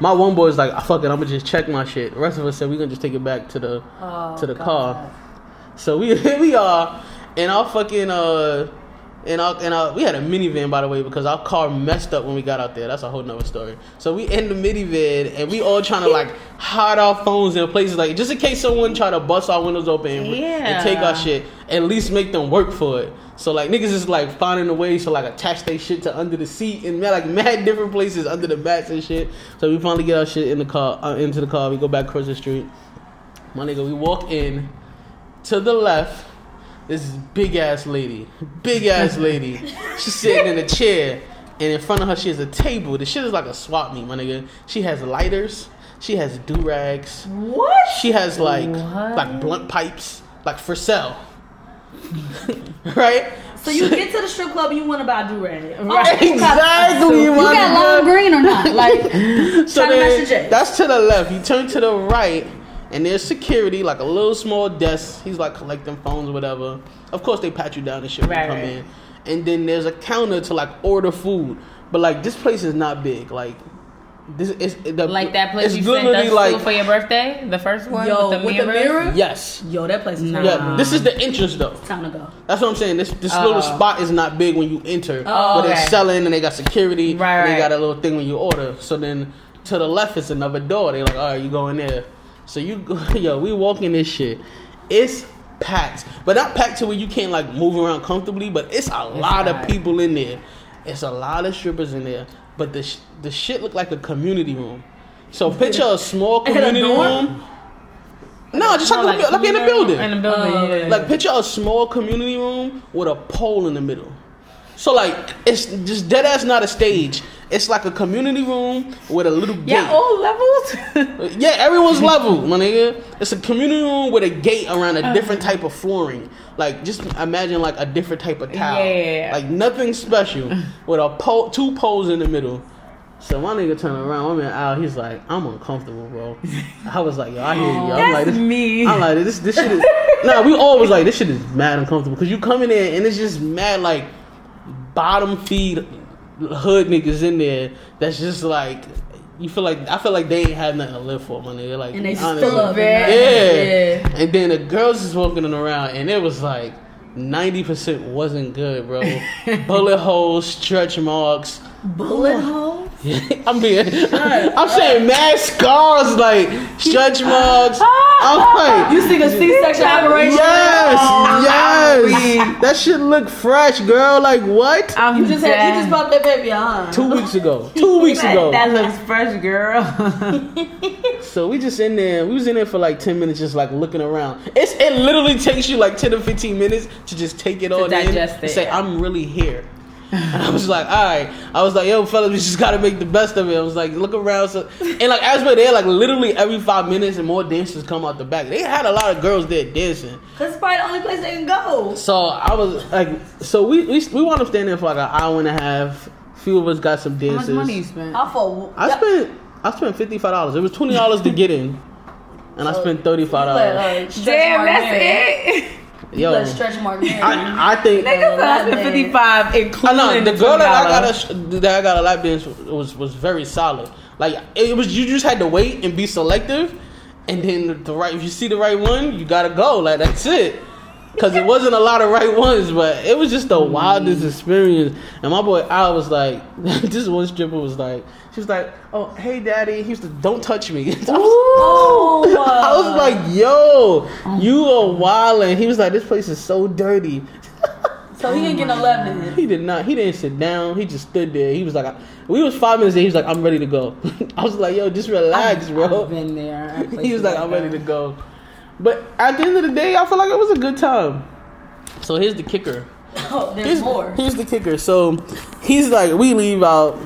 my one boy's like, fuck it, I'm gonna just check my shit. The rest of us said we gonna just take it back to the Oh, to the car. So we here <laughs> we are in our fucking uh in our in our we had a minivan by the way because our car messed up when we got out there. That's a whole nother story. So we in the minivan and we all trying to like hide our phones in places like just in case someone try to bust our windows open and, and take our shit, at least make them work for it. So like niggas is like finding a way to like attach their shit to under the seat and like <laughs> mad different places under the mats and shit. So we finally get our shit in the car uh, into the car. We go back across the street. My nigga, we walk in to the left. This is big ass lady, big ass <laughs> lady. She's sitting in a chair, and in front of her she has a table. The shit is like a swap meet, my nigga. She has lighters. She has do rags. What? She has like What? like blunt pipes, like for sale. <laughs> right? So you get to the strip club and you want to buy a do rag. <laughs> Right. exactly. You got lime green or not? Like, So then, that's to the left. You turn to the right, and there's security, like a little small desk. He's like collecting phones or whatever. Of course, they pat you down and shit when Right, you come right. in. And then there's a counter to like order food. But like this place is not big. Like this is the, like that place it's you sent us like for your birthday, the first one Yo, with the with the mirror. mirror? yes. Yo, that place is Nah. Yeah, this is the entrance though. Time to go. That's what I'm saying. This this Oh. little uh. spot is not big when you enter. Oh, but okay. they're selling and they got security. Right, and they right. got a little thing when you order. So then to the left is another door. They're like, all right, you go in there. So you go, <laughs> yo, we walking this shit. It's packed, but not packed to where you can't like move around comfortably. But it's a lot of people in there. It's a lot of strippers in there. But the sh- the shit look like a community room. So picture a <laughs> small It a community room. No, just like, No, a, like, in a building. In a building, Oh, yeah. Like picture a small community room with a pole in the middle. So like it's just dead ass not a stage. It's like a community room with a little gate. yeah, all levels. <laughs> Yeah, everyone's <laughs> level, my nigga. It's a community room with a gate around a oh. different type of flooring. Like just imagine like a different type of tile. Yeah. Like nothing special <laughs> with a pole, two poles in the middle. So my nigga turned around, my man Al, he's like, I'm uncomfortable, bro. I was like, yo, I hear you. I'm That's like, this, me. I'm like, this, this shit is. nah, we always like this shit is mad uncomfortable because you come in there and it's just mad like bottom feed hood niggas in there. That's just like you feel like I feel like they ain't have nothing to live for, my nigga. Like And they honestly. still up. Yeah. Yeah. And then the girls is walking around, and it was like ninety percent wasn't good, bro. <laughs> Bullet holes, stretch marks. Bullet hole? <laughs> I'm being, I'm saying mad scars, like stretch marks. <laughs> I'm like, You see the C-section operation? yes, Oh, yes. That shit look fresh, girl. Like what? I'm You just had, you just popped that baby, huh? Two weeks ago. <laughs> Two weeks ago. That looks fresh, girl. So we just in there. We was in there for like ten minutes, just like looking around. It's it literally takes you like ten to fifteen minutes to just take it all in digest and say, "I'm really here." And <laughs> I was like, "All right." I was like, "Yo, fellas, we just gotta make the best of it." I was like, "Look around." So and like as we're there, like literally every five minutes, and more dancers come out the back. They had a lot of girls there dancing. Cause it's probably the only place they can go. So I was like, so we we we wound up staying there for like an hour and a half. few of us got some dances. How much money you spent? I for I spent I spent fifty five dollars. It was twenty dollars to get in, and I spent thirty five dollars. uh, Damn, that's it. <laughs> You Yo, let stretch mark Mary. I I think. Nigga said I spent fifty five, I know the the girl that I got a, that I got a lap dance was was very solid. Like it was, you just had to wait and be selective, and then the right. If you see the right one, you gotta go. Like that's it. Cause it wasn't a lot of right ones, but it was just the wildest experience. And my boy I was like, this one stripper was like, she was like, oh hey daddy, he used to don't touch me. I was- Oh, I was like, yo, you are wild. And he was like, this place is so dirty. so he didn't get no lap dance. He did not. He didn't sit down. He just stood there. He was like, we was five minutes in. He was like, I'm ready to go. I was like, yo, just relax, I've bro. been there. He was like, I'm that. ready to go. But at the end of the day, I feel like it was a good time. So here's the kicker. Oh, there's Here's, more. here's the kicker. So he's like, we leave out,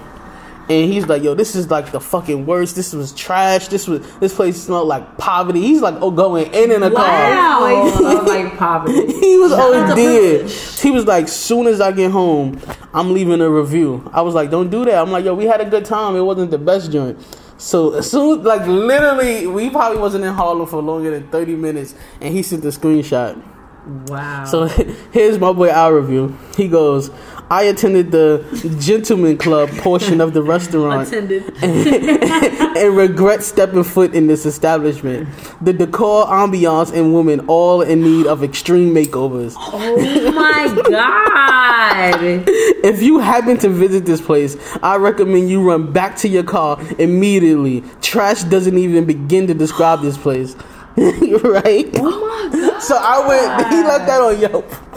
and he's like, "Yo, this is like the fucking worst. This was trash. This was this place smelled like poverty." He's like, "Oh, going in in a car." Wow, <laughs> like poverty. <laughs> He was Shout out oh to dead. He was like, soon as I get home, I'm leaving a review. I was like, don't do that. I'm like, yo, we had a good time. It wasn't the best joint. So as soon, like literally, we probably wasn't in Harlem for longer than 30 minutes, and he sent the screenshot. Wow. So <laughs> here's my boy our review. He goes, I attended the gentleman club portion of the restaurant Attended. <laughs> and regret stepping foot in this establishment. The decor, ambiance, and women all in need of extreme makeovers. oh my god. <laughs> If you happen to visit this place, I recommend you run back to your car immediately. Trash doesn't even begin to describe this place. <laughs> right? Oh my god. So I went, he left that on Yelp.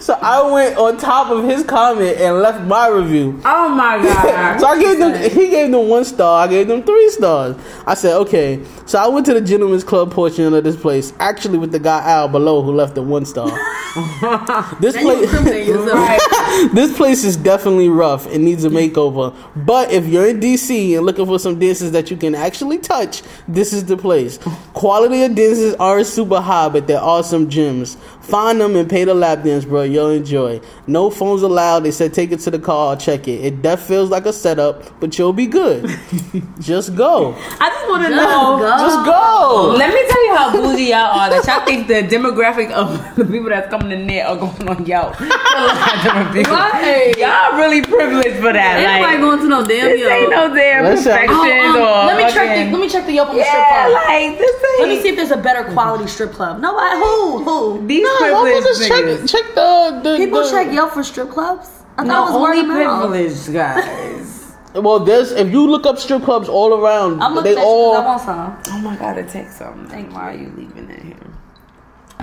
So I went on top of his comment and left my review. Oh my god. <laughs> So I gave them. He gave them one star. I gave them three stars. I said, okay. So I went to the gentleman's club portion of this place, actually with the guy Al below who left the one star. <laughs> this place, <laughs> this place is definitely rough It needs a makeover. But if you're in DC and looking for some dances that you can actually touch, this is the place. Quality of dances aren't super high, but they're awesome gyms. Find them and pay the lap dance, bro. You'll enjoy. No phones allowed. They said take it to the car. I'll check it. It def feels like a setup, but you'll be good. <laughs> Just go. I just want to know. go. Just go. Let me tell you how bougie y'all are. That y'all think the demographic of <laughs> the people that's coming in there are going on Yelp. Right. Y'all <laughs> really privileged for that. Ain't nobody Like, going to no damn this ain't no damn Listen, I'm- Um, or let me check the let me check the Yelp on the strip Yeah, club. like this ain't. Let me see if there's a better quality strip club. Nobody who who These No, privileged motherfuckers niggas. check, check the, the people the- check Yelp for strip clubs. I thought No, it was word only privileged guys. <laughs> Well, there's if you look up strip clubs all around, I'm looking they at you all 'cause I want some. Oh my god, it takes something. Why are you leaving it here?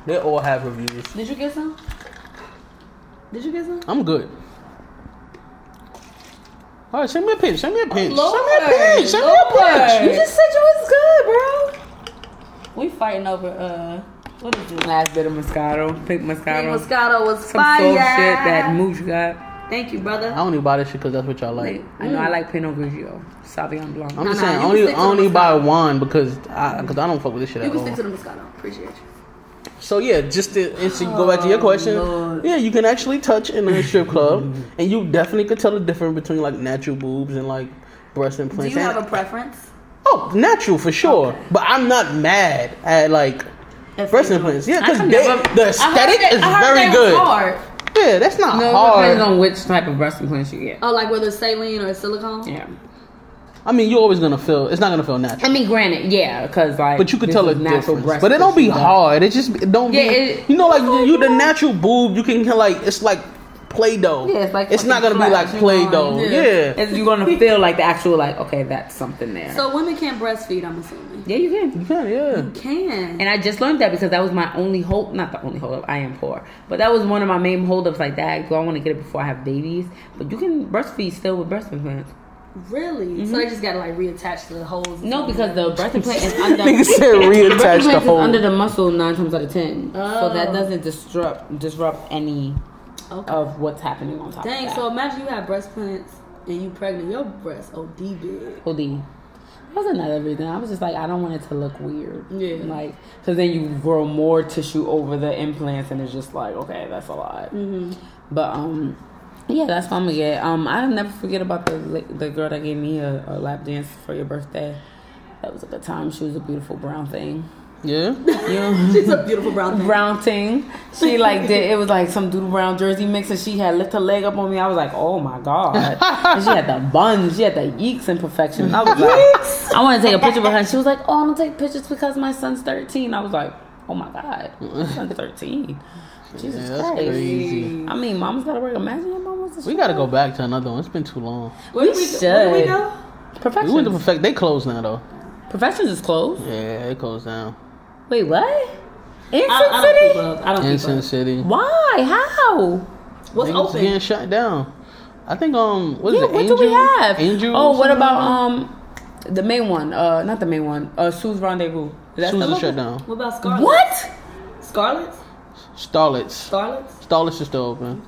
they all have reviews. Did you get some? Did you get some? I'm good. All right, send me a pinch. Send me a pinch. Lord, send me a pinch. Send me a Lord. pinch. You You just said you was good, bro. We fighting over uh what is it? Last bit of Moscato, pink Moscato. Pink Moscato was Some fire. soul shit that Mooch got. Thank you, brother. I only buy this shit because that's what y'all like. I know I like Pinot Grigio, Sauvignon Blanc. I'm just Nah, saying, you only stick to I only buy Moscato. wine because I because I don't fuck with this shit You at can all. stick to the Moscato. Appreciate you. So yeah, just to answer, go back to your oh, question. Lord. Yeah, you can actually touch in a strip club, and you definitely could tell the difference between like natural boobs and like breast implants. Do implants. you And- have a preference? oh, natural for sure, but I'm not mad at like If breast they- implants. Yeah, because the aesthetic I heard that- is I heard very they was good. Hard. Yeah, that's not No, it hard. depends on which type of breast implant you get. Oh, like whether it's saline or silicone? Yeah. I mean, you're always gonna feel. It's not gonna feel natural. I mean, granted, yeah, because like. But you could tell is a natural difference. breast But it don't be tissue. hard. It just it don't Yeah, be. it- you know, like you the natural boob, you can like it's like play doh. Yeah, it's like it's not gonna fucking be like play doh. yeah. Yeah. It's, you're gonna <laughs> feel like the actual like okay, that's something there. So women can't breastfeed, I'm assuming. yeah, you can. You can, yeah. Can. And I just learned that because that was my only hope. Not the only hope. I am poor, but that was one of my main holdups. Like that, do I want to get it before I have babies? But you can breastfeed still with breast implants. Really? So mm-hmm. they just gotta like reattach to the holes. No, because the breast implant is under. <laughs> Nigga said reattach the implant is whole. under the muscle nine times out of ten, so that Oh. doesn't disrupt disrupt any that. Okay. of what's happening on top. Dang. of that. So imagine you have breast implants and you pregnant. Your breast OD big. OD. That was another reason. I was just like, I don't want it to look weird. Yeah. Like, because then you grow more tissue over the implants, and it's just like, okay, that's a lot. Mm-hmm. But um, yeah, that's what I'm gonna get. Um, I'll never forget about the the girl that gave me a, a lap dance for your birthday. That was a good time. She was a beautiful brown thing. Yeah. You know. She's a beautiful brown thing. Brown thing. She like <laughs> did it was like some doodle brown jersey mix and she had lift her leg up on me. I was like, oh my god. and she had the buns, she had the yeeks in perfection. I was like, I want to take a picture with her. And she was like, oh, I'm gonna take pictures because my son's thirteen. I was like, oh my god, my son's thirteen. Jesus Yeah, Christ. crazy. I mean, mom's gotta work. Imagine your mom was a We gotta go back to another one. It's been too long. Where did We we, where we should. go? We went to perfect. They closed now though. Perfections is closed. Yeah, it closed down. Wait, what? In I, I don't City? up. I don't In keep City. Why? How? What's Niggas open? getting shut down. I think um what is Yeah, it? what Angel? do we have? Angel. Oh, what about um the main one? Uh, not the main one. Uh, Sue's Rendezvous. Is that? that Susan still shut down. What about Scarlet? What? Scarlet's? Starlets. Scarlet's? Starlets is still open.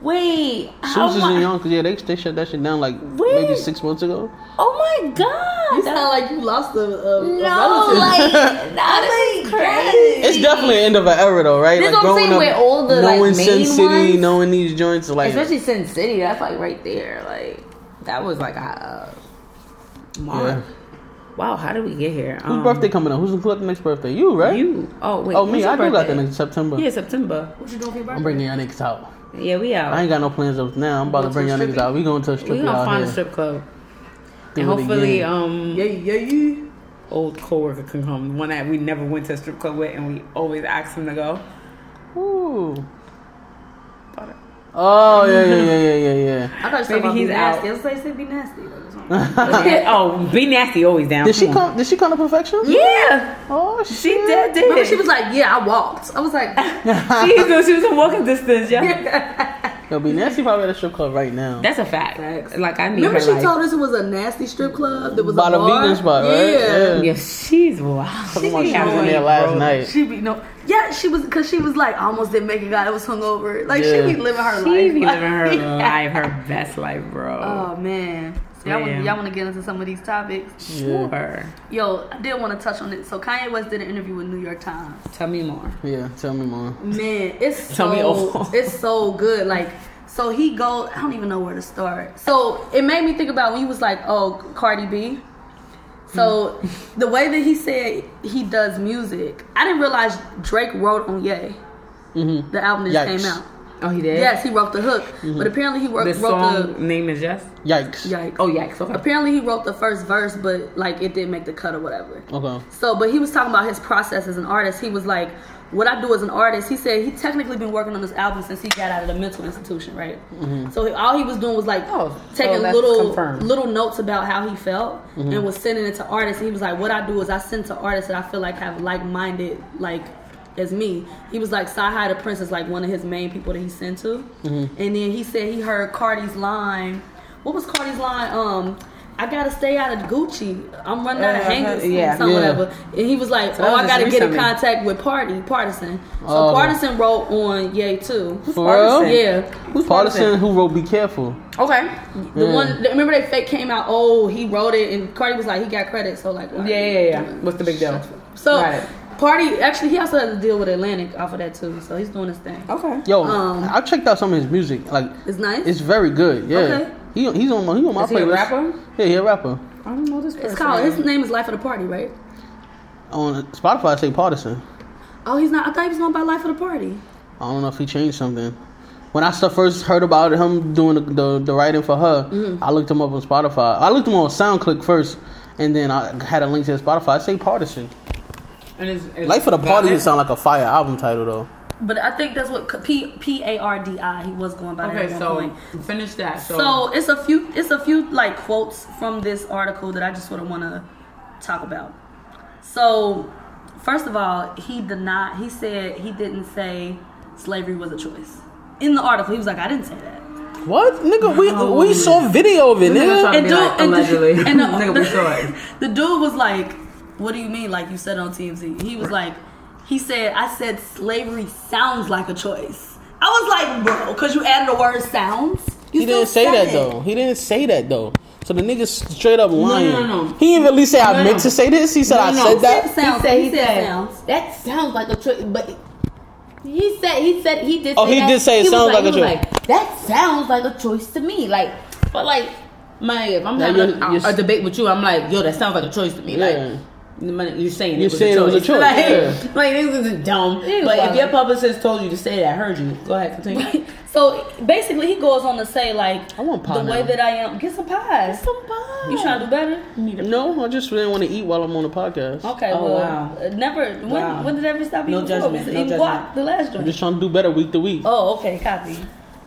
Wait, how Susan mu- Young, cause yeah, they they shut that shit down like Wait. maybe six months ago. Oh my god! You sound like you lost a, a, a no, relative. like <laughs> nah, this is crazy. It's definitely an end of an era though, right? This like what I'm saying, growing with all the, like, Sin main City, ones. knowing these joints, like especially Sin City. That's like right there. Like that was like a uh, mark. Yeah. Wow, how did we get here? whose birthday coming up? Who's who got the next birthday? You, right? Um, You? Oh wait. Oh me, I do got birthday? the next September. Yeah, September. What you doing for your birthday? I'm bringing y'all niggas out. Yeah, we out. I ain't got no plans up now. I'm about Go to bring y'all niggas out. We going to a strip club. we strip gonna find here. a strip club, Do and hopefully, again. um, Yeah, yeah, yeah. old coworker can come. One that we never went to a strip club with, and we always ask him to go. Ooh. Oh yeah, yeah, yeah, yeah, yeah, yeah. I thought you Maybe said about he's be out. nasty. I was like, say be nasty. Like, <laughs> something. oh, be nasty, always down. Did she come? Did she come to perfection? Yeah, Oh shit. she did. did. Remember, she was like, "Yeah, I walked." I was like, <laughs> she, was, she was in walking distance. Yeah, <laughs> Yo, be nasty probably at a strip club right now. that's a fact. Facts. Like I need "Remember, her she life. told us it was a nasty strip club. There was By a the bar. vegan spot, right? Yeah. Yeah, she's wild. Talking about she was in there last night. She be no, yeah, she was because she was like, almost didn't make it. God, it was hungover. Like Yeah. she be living her She life. be like- living her life, her best life, bro. Oh man, so y'all, Man. want, y'all want to get into some of these topics? Yeah. sure. Yo, I did want to touch on it. So Kanye West did an interview with New York Times. Tell me more. Yeah, tell me more. Man, it's <laughs> Tell me so <laughs> it's so good. Like, so he go. I don't even know where to start. So it made me think about when he was like, "Oh, Cardi B." So the way that he said he does music, I didn't realize Drake wrote on Ye. Mm-hmm. The album that Yikes. came out. Oh, he did. Yes, he wrote the hook, mm-hmm. but apparently he wrote, The wrote song the. name is Yes. Yikes. Yikes. Oh, yikes. Okay. Apparently he wrote the first verse, but like it didn't make the cut or whatever. Okay. So, but he was talking about his process as an artist. He was like, "What I do as an artist," he said he technically been working on this album since he got out of the mental institution, right? Mm-hmm. So he, all he was doing was like Oh, taking that's little confirmed. little notes about how he felt mm-hmm. and was sending it to artists. And he was like, "What I do is I send to artists that I feel like have like minded like." As me, he was like CyHi the Prynce is like one of his main people that he sent to, and then he said he heard Cardi's line. What was Cardi's line? Um, I gotta stay out of Gucci. I'm running out of Uh, hangers, yeah. something Yeah. whatever. And he was like, that "Oh, was I gotta get in contact with Pardi Pardison." So Oh. Pardison wrote on Ye too. For real? Yeah, Who's Pardison who wrote "Be Careful." Okay. the Yeah. one. Remember they fake came out. Oh, he wrote it, and Cardi was like, he got credit. So like, Yeah, yeah, yeah. What's the big deal? So Right. Pardi actually he also has to deal with Atlantic off of that too. So he's doing his thing. Okay. Yo, Um, I checked out some of his music. Like, It's nice. it's very good. Yeah. Okay. He he's on my he on my Is he a rapper? Yeah, he a rapper. I don't know this person. It's called. His name is Life of the Party, right? On Spotify, I say Pardison. Oh, he's not. I thought he was going by Life of the Party. I don't know if he changed something. When I first heard about him doing the, the, the writing for her, Mm-hmm. I looked him up on Spotify. I looked him on SoundClick first, and then I had a link to his Spotify. I say Pardison. And it's, it's Life of the Party valid? sound like a fire album title though. But I think that's what P P A R D I. He was going by that Okay, so point. finish that. So, So it's a few it's a few like quotes from this article that I just sort of want to talk about. So first of all, he did not. He said he didn't say slavery was a choice. In the article, he was like, I didn't say that. What, nigga? We we saw video of it, This nigga nigga. trying to be like, allegedly. and the, uh, <laughs> Nigga, we saw it. <laughs> the dude was like, "What do you mean? Like you said on TMZ?" He was like, "He said I said slavery sounds like a choice." I was like, "Bro, because you added the word sounds." You He didn't say that it. though. He didn't say that though. So the nigga straight up lying. no, no. no. He didn't least say I No, meant no. to say this. He said I No, no. said He that. said sounds. he said, He he said said, sounds. that sounds like a choice, but he said, he said, he did. Oh, say he that. did say it was sounds like a he was choice. Like, that sounds like a choice to me. Like, but like, my, if I'm Now having you're- a, you're- a debate with you, I'm like, yo, that sounds like a choice to me. Yeah. Like. You're saying You're it was saying a it was a choice. <laughs> choice, Like, yeah. like this is dumb. He But if your publicist told you to say that, I heard you. Go ahead, continue. <laughs> So basically, he goes on to say like, I want pie the way that I am. Get some pies. Some pie. You trying to do better? No, I just didn't want to eat while I'm on the podcast. Okay, Oh, well, wow. uh, never. When, Wow. when did ever stop No eating before? judgment, no judgment. guac the last joint. I'm joint. just trying to do better week to week. Oh, okay, copy.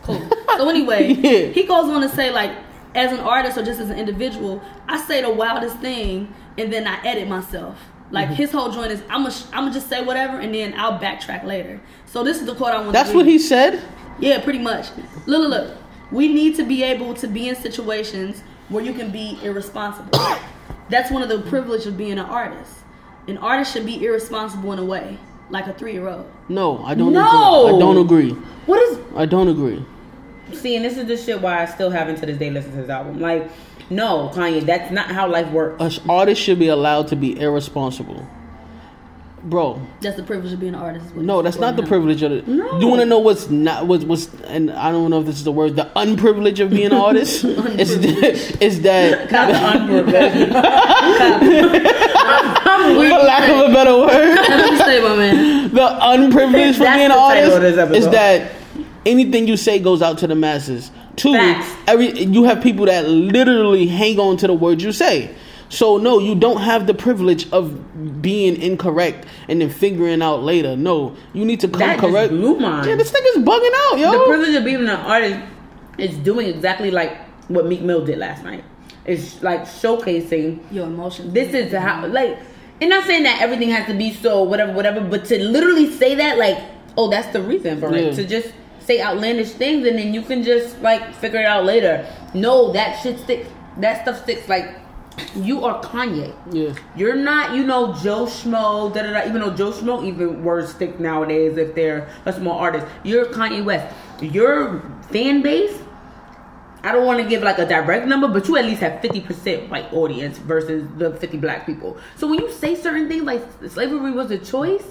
Cool. <laughs> So anyway, Yeah. he goes on to say like, as an artist or just as an individual, I say the wildest thing and then I edit myself. Like mm-hmm. his whole joint is I'm gonna I'm gonna just say whatever and then I'll backtrack later. So this is the quote I want. That's what he said. Yeah, pretty much. Look, look, look. We need to be able to be in situations where you can be irresponsible. That's one of the privilege of being an artist. An artist should be irresponsible in a way, like a three year old. No, I don't. No! Agree. I don't agree. What is? I don't agree. See, and this is the shit why I still haven't to this day listened to his album. Like, no, Kanye, that's not how life works. An artist should be allowed to be irresponsible. Bro, That's the privilege of being an artist. no, that's not the supporting him. privilege of it. No. You want to know what's not what's what's and I don't know if this is the word. The unprivilege of being an <laughs> artist is is that Not the unprivileged. for lack of a better word. Let me say, my man. <laughs> the unprivileged from being an the title of this artist is that anything you say goes out to the masses. Two, Facts. every you have people that literally hang on to the words you say. So no, you don't have the privilege of being incorrect and then figuring out later. No, you need to come That just correct. blew mine. Yeah, this nigga's bugging out, yo. the privilege of being an artist is doing exactly like what Meek Mill did last night. It's like showcasing Your emotions. this is how like and not saying that everything has to be so whatever whatever but to literally say that like oh that's the reason for Yeah. it to just say outlandish things and then you can just like figure it out later no that shit sticks that stuff sticks like you are kanye yeah. you're not, you know, Joe Schmo, da da da. Even though Joe Schmo, even words stick nowadays if they're a small artist. You're Kanye West. Your fan base, I don't want to give like a direct number, but you at least have 50% white audience versus the 50 black people. So when you say certain things like slavery was a choice,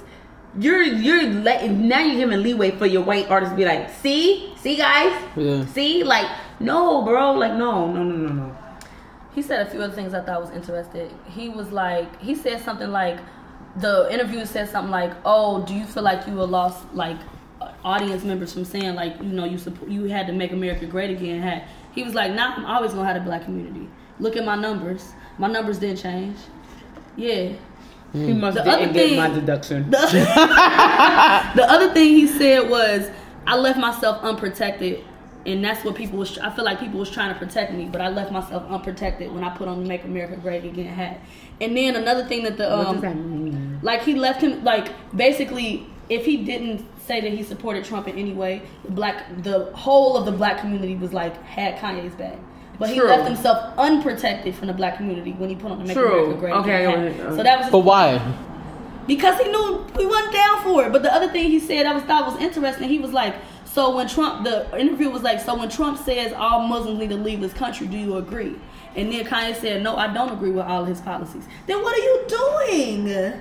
you're you're letting now you're giving leeway for your white artists to be like, see, see guys, Yeah. see, like no, bro, like no, no, no, no, no. He said a few other things I thought was interesting. He was like, he said something like, the interviewer said something like, "Oh, do you feel like you were lost like audience members from saying like you know you support you had to make America great again?" Had he was like, "Nah, I'm always gonna have a black community. Look at my numbers. My numbers didn't change. Yeah." He must The didn't get thing- my deduction. The, <laughs> the other thing he said was, I left myself unprotected, and that's what people was. I feel like people was trying to protect me, but I left myself unprotected when I put on the "Make America Great Again" hat. And then another thing that the What um, does that mean? like he left him like basically if he didn't say that he supported Trump in any way, the black the whole of the black community was like had Kanye's back. But he True. left himself unprotected from the black community when he put on the "Make True. America Great Okay, Again" okay, hat. okay. So that was But why? because he knew we wasn't down for it. But the other thing he said I was thought was interesting. He was like, "So when Trump, the interview was like, so when Trump says all Muslims need to leave this country, do you agree?" And then Kanye said, "No, I don't agree with all of his policies." Then what are you doing?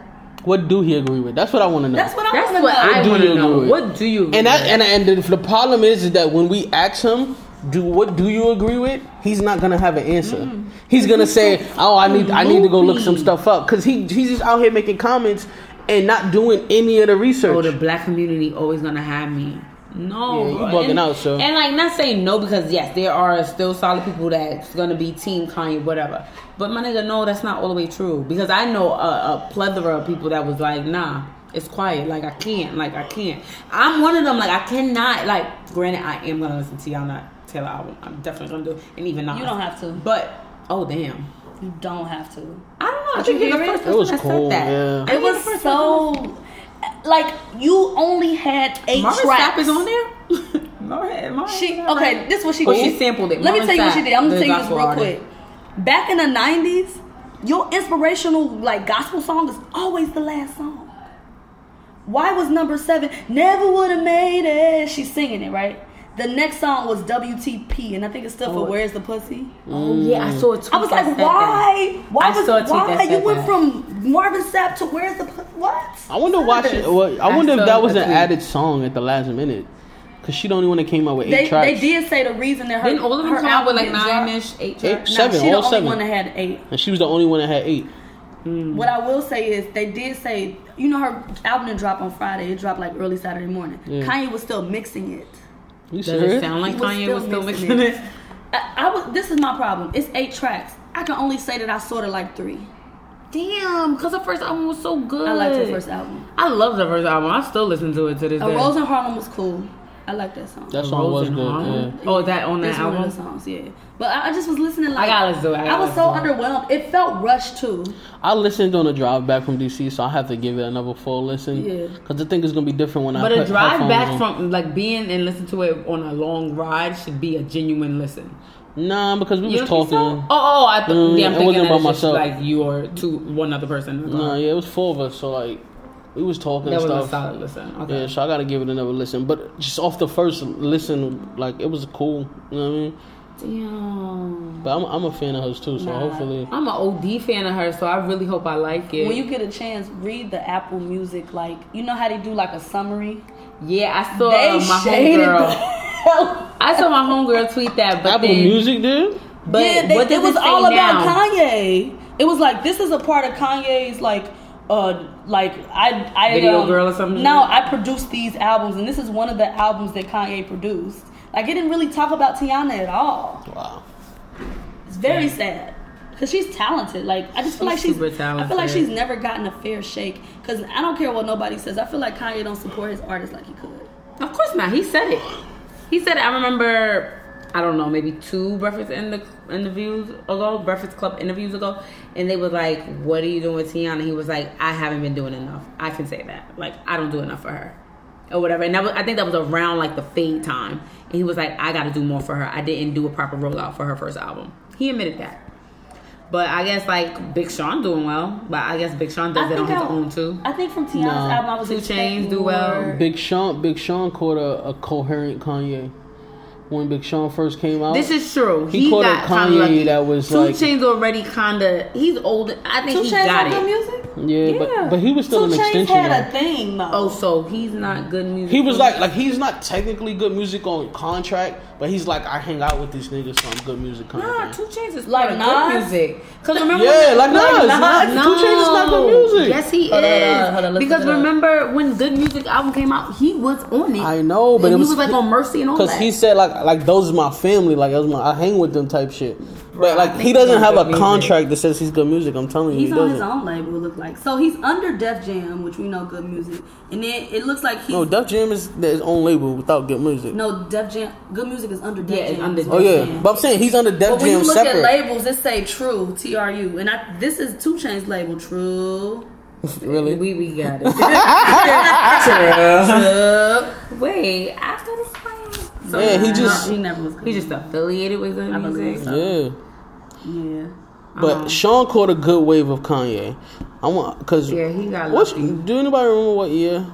What do he agree with? That's what I want to know. That's what I want to know. I do you to know. agree with? What do you? and that and and the, the problem is, is that when we ask him, do what do you agree with? He's not gonna have an answer. He's gonna say, "Oh, I need I need to go look some stuff up," because he he's just out here making comments and not doing any of the research. oh, the black community always gonna have me. No, Yeah, you bro. bugging and, out, sir. And like, not saying no because yes, there are still solid people that's gonna be Team Kanye, whatever. But my nigga, no, that's not all the way true because I know a, a plethora of people that was like, nah. It's quiet, like I can't, like I can't. I'm one of them, like I cannot, like. Granted, I am gonna listen to y'all not Taylor album. I'm definitely gonna do, it. and even not. You don't have to. But oh damn, You don't have to. I don't know. I think you you're the first it? It was person that cool, said that. yeah. It was the person so like you only had eight Marvin tracks. Sapp is on there. <laughs> Marvin, Marvin She okay. right? This is what she Oh, did. she sampled it. Let me tell you what she did. I'm gonna tell you this gospel real artist. quick. Back in the '90s, your inspirational like gospel song is always the last song. Why was number seven? Never would have made it. She's singing it right. The next song was WTP, and I think it stood for Oh. "Where's the Pussy." Oh yeah, I saw a tweet. I was like, why? Why was saw a tweet why you went that. from Marvin Sapp to "Where's the Pussy"? What? I wonder why. She, well, I I wonder if that was an tweet. added song at the last minute, because she the only one that came out with eight They, tracks. they did say the reason that her Didn't all of them her come out with album like nine ish, eight Eight, tracks? seven, She the all only seven, one that had eight. and she was the only one that had eight. Hmm. What I will say is they did say you know her album didn't drop on Friday. It dropped like early Saturday morning. Yeah. Kanye was still mixing it. You Does it sound like He Kanye still was still mixing mixing it. it? I, I was. This is my problem. It's eight tracks. I can only say that I sorted like three. Damn, because the first album was so good. I liked the first album. I love the first album. I still listen to it to this A day. Rose in Harlem was cool. I like that song. That song was Rose in good. Yeah. Oh, that on that It's one album. of the songs, yeah. But I, I just was listening. Like gotta listen it. I gotta was so listen underwhelmed. It felt rushed too. I listened on the drive back from DC, so I have to give it another full listen. Yeah. Because I think it's gonna be different when I But I a put drive back on. from like being and listen to it on a long ride should be a genuine listen. Nah, because we You was talking. so? Oh, oh, I thought. Mm, yeah, I'm it thinking wasn't that about it's just myself. like you or two, one other person. in the car. Nah, yeah, it was four of us, so like we was talking That and was a stuff. solid listen. Okay. Yeah, so I gotta give it another listen. But just off the first listen, like it was cool. You know what I mean? Damn. But I'm, I'm a fan of hers too, so Nah. hopefully. I'm an OD fan of her, so I really hope I like it. When you get a chance, read the Apple Music. Like you know how they do like a summary. yeah, I saw they uh, my shaded the homegirl. I saw my homegirl tweet that, but Apple then, Music did. But yeah, they, what it was all now? about Kanye. It was like this is a part of Kanye's like uh like I I Video um, Girl or something? No, I produced these albums and this is one of the albums that Kanye produced. Like it didn't really talk about Teyana at all. Wow. It's very sad. Cause she's talented. Like I just feel She's like she's. super I feel like she's never gotten a fair shake. Cause I don't care what nobody says. I feel like Kanye don't support his artists like he could. Of course not. He said it. He said it. I remember. I don't know, maybe two Breakfast in the interviews ago, Breakfast Club interviews ago, and they was like, "What are you doing with Teyana?" He was like, "I haven't been doing enough. I can say that. Like, I don't do enough for her, or whatever." And that was, I think that was around like the fade time, and he was like, "I got to do more for her. I didn't do a proper rollout for her first album." He admitted that. But I guess like Big Sean doing well, but I guess Big Sean does I it on his I- own too. I think from Teyana's Nah. album, I was Two expecting Chainz do well. Big Sean, Big Sean caught a, a coherent Kanye when Big Sean first came out. This is true. He caught a got kinda Kanye lucky. that was Two like- Chainz already kind of. He's old. I think Two he Chainz got had good it. music. yeah, but but he was still Two an Chainz extension. had a thing though. Oh, so he's not good music. He was like like he's not technically good music on contract, but he's like I hang out with these niggas, so I'm good music kind Nah, Two thing. Chainz is Like like Nas? good music. Cause remember, Yeah, when- like Nas. Nas. Nas. Two Chainz is not good music. Yes, he Hold is. on, hold on, because look it up. remember when Good Music album came out, he was on it. I know, but And it he was, was like on Mercy and all that. because that. he said like like those is my family, like those my I hang with them type shit. But like he doesn't have good a music. contract that says he's good music. I'm telling you, He's he on doesn't. his own label. It look like so he's under Def Jam, which we know good music, and then it looks like he's No, Def Jam is his own label without good music. no Def Jam. Good music is under Def Yeah, Jam. under is Oh what yeah, saying. but I'm saying he's under Def But when you look separate. at labels, it say True T R U, and I this is Two Chainz label True. <laughs> really? we we got it. <laughs> Wait, after the fight. So Yeah, he No, just he never was good. he just affiliated with Good Music. so. yeah. yeah. But Um, Sean caught a good wave of Kanye. I want because Yeah, he got What, do anybody remember what year?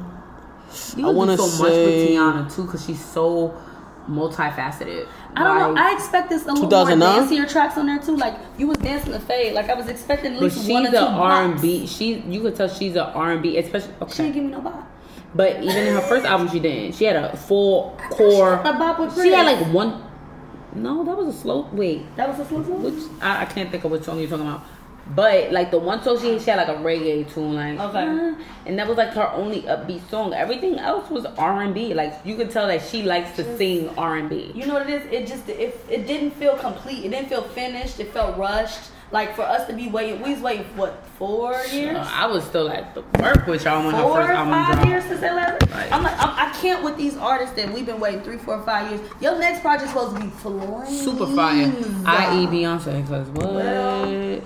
You I I wanna so say- much with Teyana too, because she's so multifaceted. I don't Like, know. I expect expected a little more 2009? dancier tracks on there too. Like you was dancing the fade. Like I was expecting at but least she's one or an two R and B. She, you could tell she's an R and B, especially. She Okay. didn't give me no bop. But even in her first album, she didn't. She had a full core. A bop with She had like one. No, that was a slow. Wait, That was a slow song. which I, I can't think of which song you're talking about. But like the one song she she had like a reggae tune, like Okay. "Ah," and that was like her only upbeat song. Everything else was R and B. Like you could tell that she likes to sing R and B. You know what it is? It just it, it didn't feel complete. It didn't feel finished. It felt rushed. Like for us to be waiting, we was waiting for what four years? Uh, I was still at the work with y'all when her Four first or album five dropped. years since they left. Right. I'm like, I'm, I can't with these artists that we've been waiting three, four, five years. Your next project's supposed to be flames. Super fire. I.e. Beyonce, because what? Well,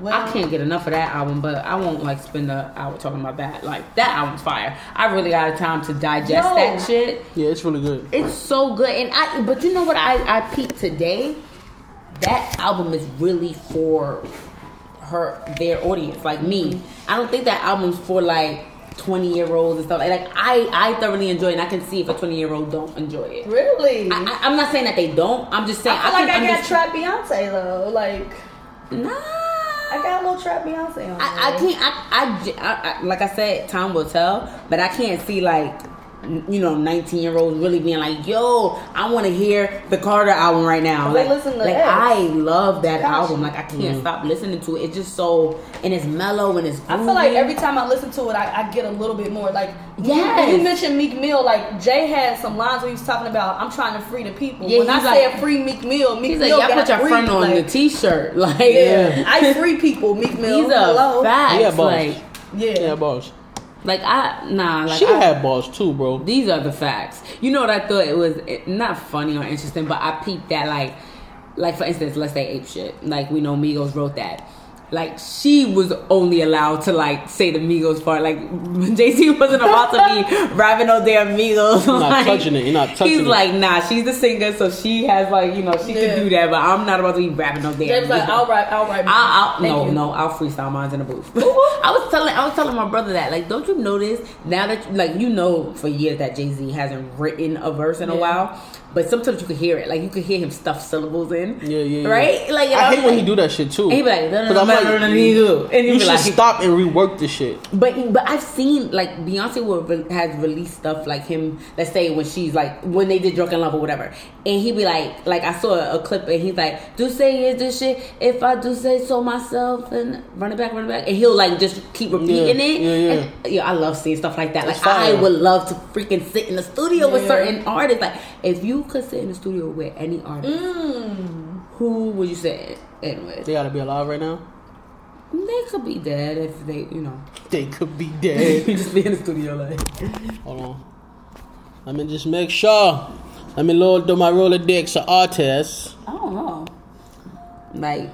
Well, I can't get enough of that album, but I won't like spend an hour talking about that. Like that album's fire. I really got a time to digest Yo. that shit. Yeah, it's really good. It's so good, and I. But you know what? I I peeped today. That album is really for her their audience, like me. I don't think that album's for like twenty year olds and stuff. Like, like I I thoroughly enjoy it. and I can see if a twenty year old don't enjoy it. Really? I, I, I'm not saying that they don't. I'm just saying I feel like can I got trap Beyonce though. Like Nah. I got a little trap Beyonce on. I, I can't. I, I, like I said, time will tell. But I can't see like you know, nineteen year olds really being like, "Yo, I want to hear the Carter album right now." They Like, listen to like I love that Gosh. album. Like I can't hmm. stop listening to it. It's just so and it's mellow and it's. I feel like every time I listen to it, I, I get a little bit more. Like, you- Yes. you, mentioned Meek Mill. Like, Jay had some lines where he was talking about, "I'm trying to free the people." Yeah, when I he's say like- free Meek Mill, Meek He's like, Mill y'all got put your free, friend on like, the T-shirt. <laughs> Like, Yeah, I free people. Meek Mill. these are Hello. facts. Yeah, boss. like, Yeah. Yeah, boss. Like I nah. Like she I, had balls too, bro. These are the facts. You know what I thought it was not funny or interesting, but I peeped that like, like for instance, let's say ape shit. Like we know Migos wrote that. Like she was only allowed to like say the Migos part. Like <laughs> Z wasn't about to be <laughs> rapping no damn Migos. You're not like, touching it. You're not touching He's it. like, nah, she's the singer, so she has like you know she Yeah. can do that, but I'm not about to be rapping no damn. James like, I'll write, I'll write. I'll, I'll, no, you. no, I'll freestyle mines in the booth. <laughs> I was telling, I was telling my brother that, like, don't you notice now that, like, you know, for years that Jay Z hasn't written a verse in a while, but sometimes you can hear it, like, you can hear him stuff syllables in, Yeah, yeah, yeah. right? Like, I hate when he do that shit too. And he be like, no, no, no, like, no, no, no, you And you be should like, stop and rework the shit. but but I've seen like Beyonce will re- has released stuff like him. Let's say when she's like when they did Drunk in Love or whatever, and he be like like I saw a, clip and he's like, "Do say is this shit? If I do say so myself and run it back, run it back," and he'll like just keep repeating Yeah, it. yeah, yeah. And, yeah, I love seeing stuff like that. Like I would love to freaking sit in the studio with Yeah. certain artists. Like if you could sit in the studio with any artist, Mm. who would you sit in with? They gotta be alive right now. They could be dead if they, you know, They could be dead. <laughs> just be in the studio like. Hold on. Let me just make sure. Let me load do my roller Rolodex of artists. I don't know. Like,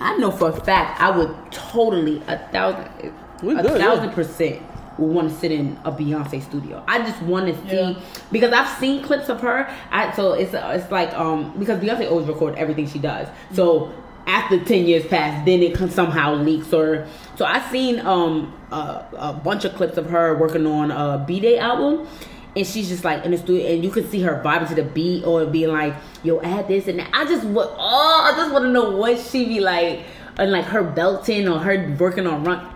I know for a fact I would totally a thousand, We a good, thousand yeah. percent would want to sit in a Beyonce studio. I just want to see Yeah. because I've seen clips of her. I so it's it's like um because Beyonce always record everything she does. So after ten years pass, then it somehow leaks or so I've seen um a, a bunch of clips of her working on a B Day album. And she's just like in the studio, and you can see her vibing to the beat or being like, "Yo, add this and that." I just want, oh, I just want to know what she be like, and like her belting or her working on run.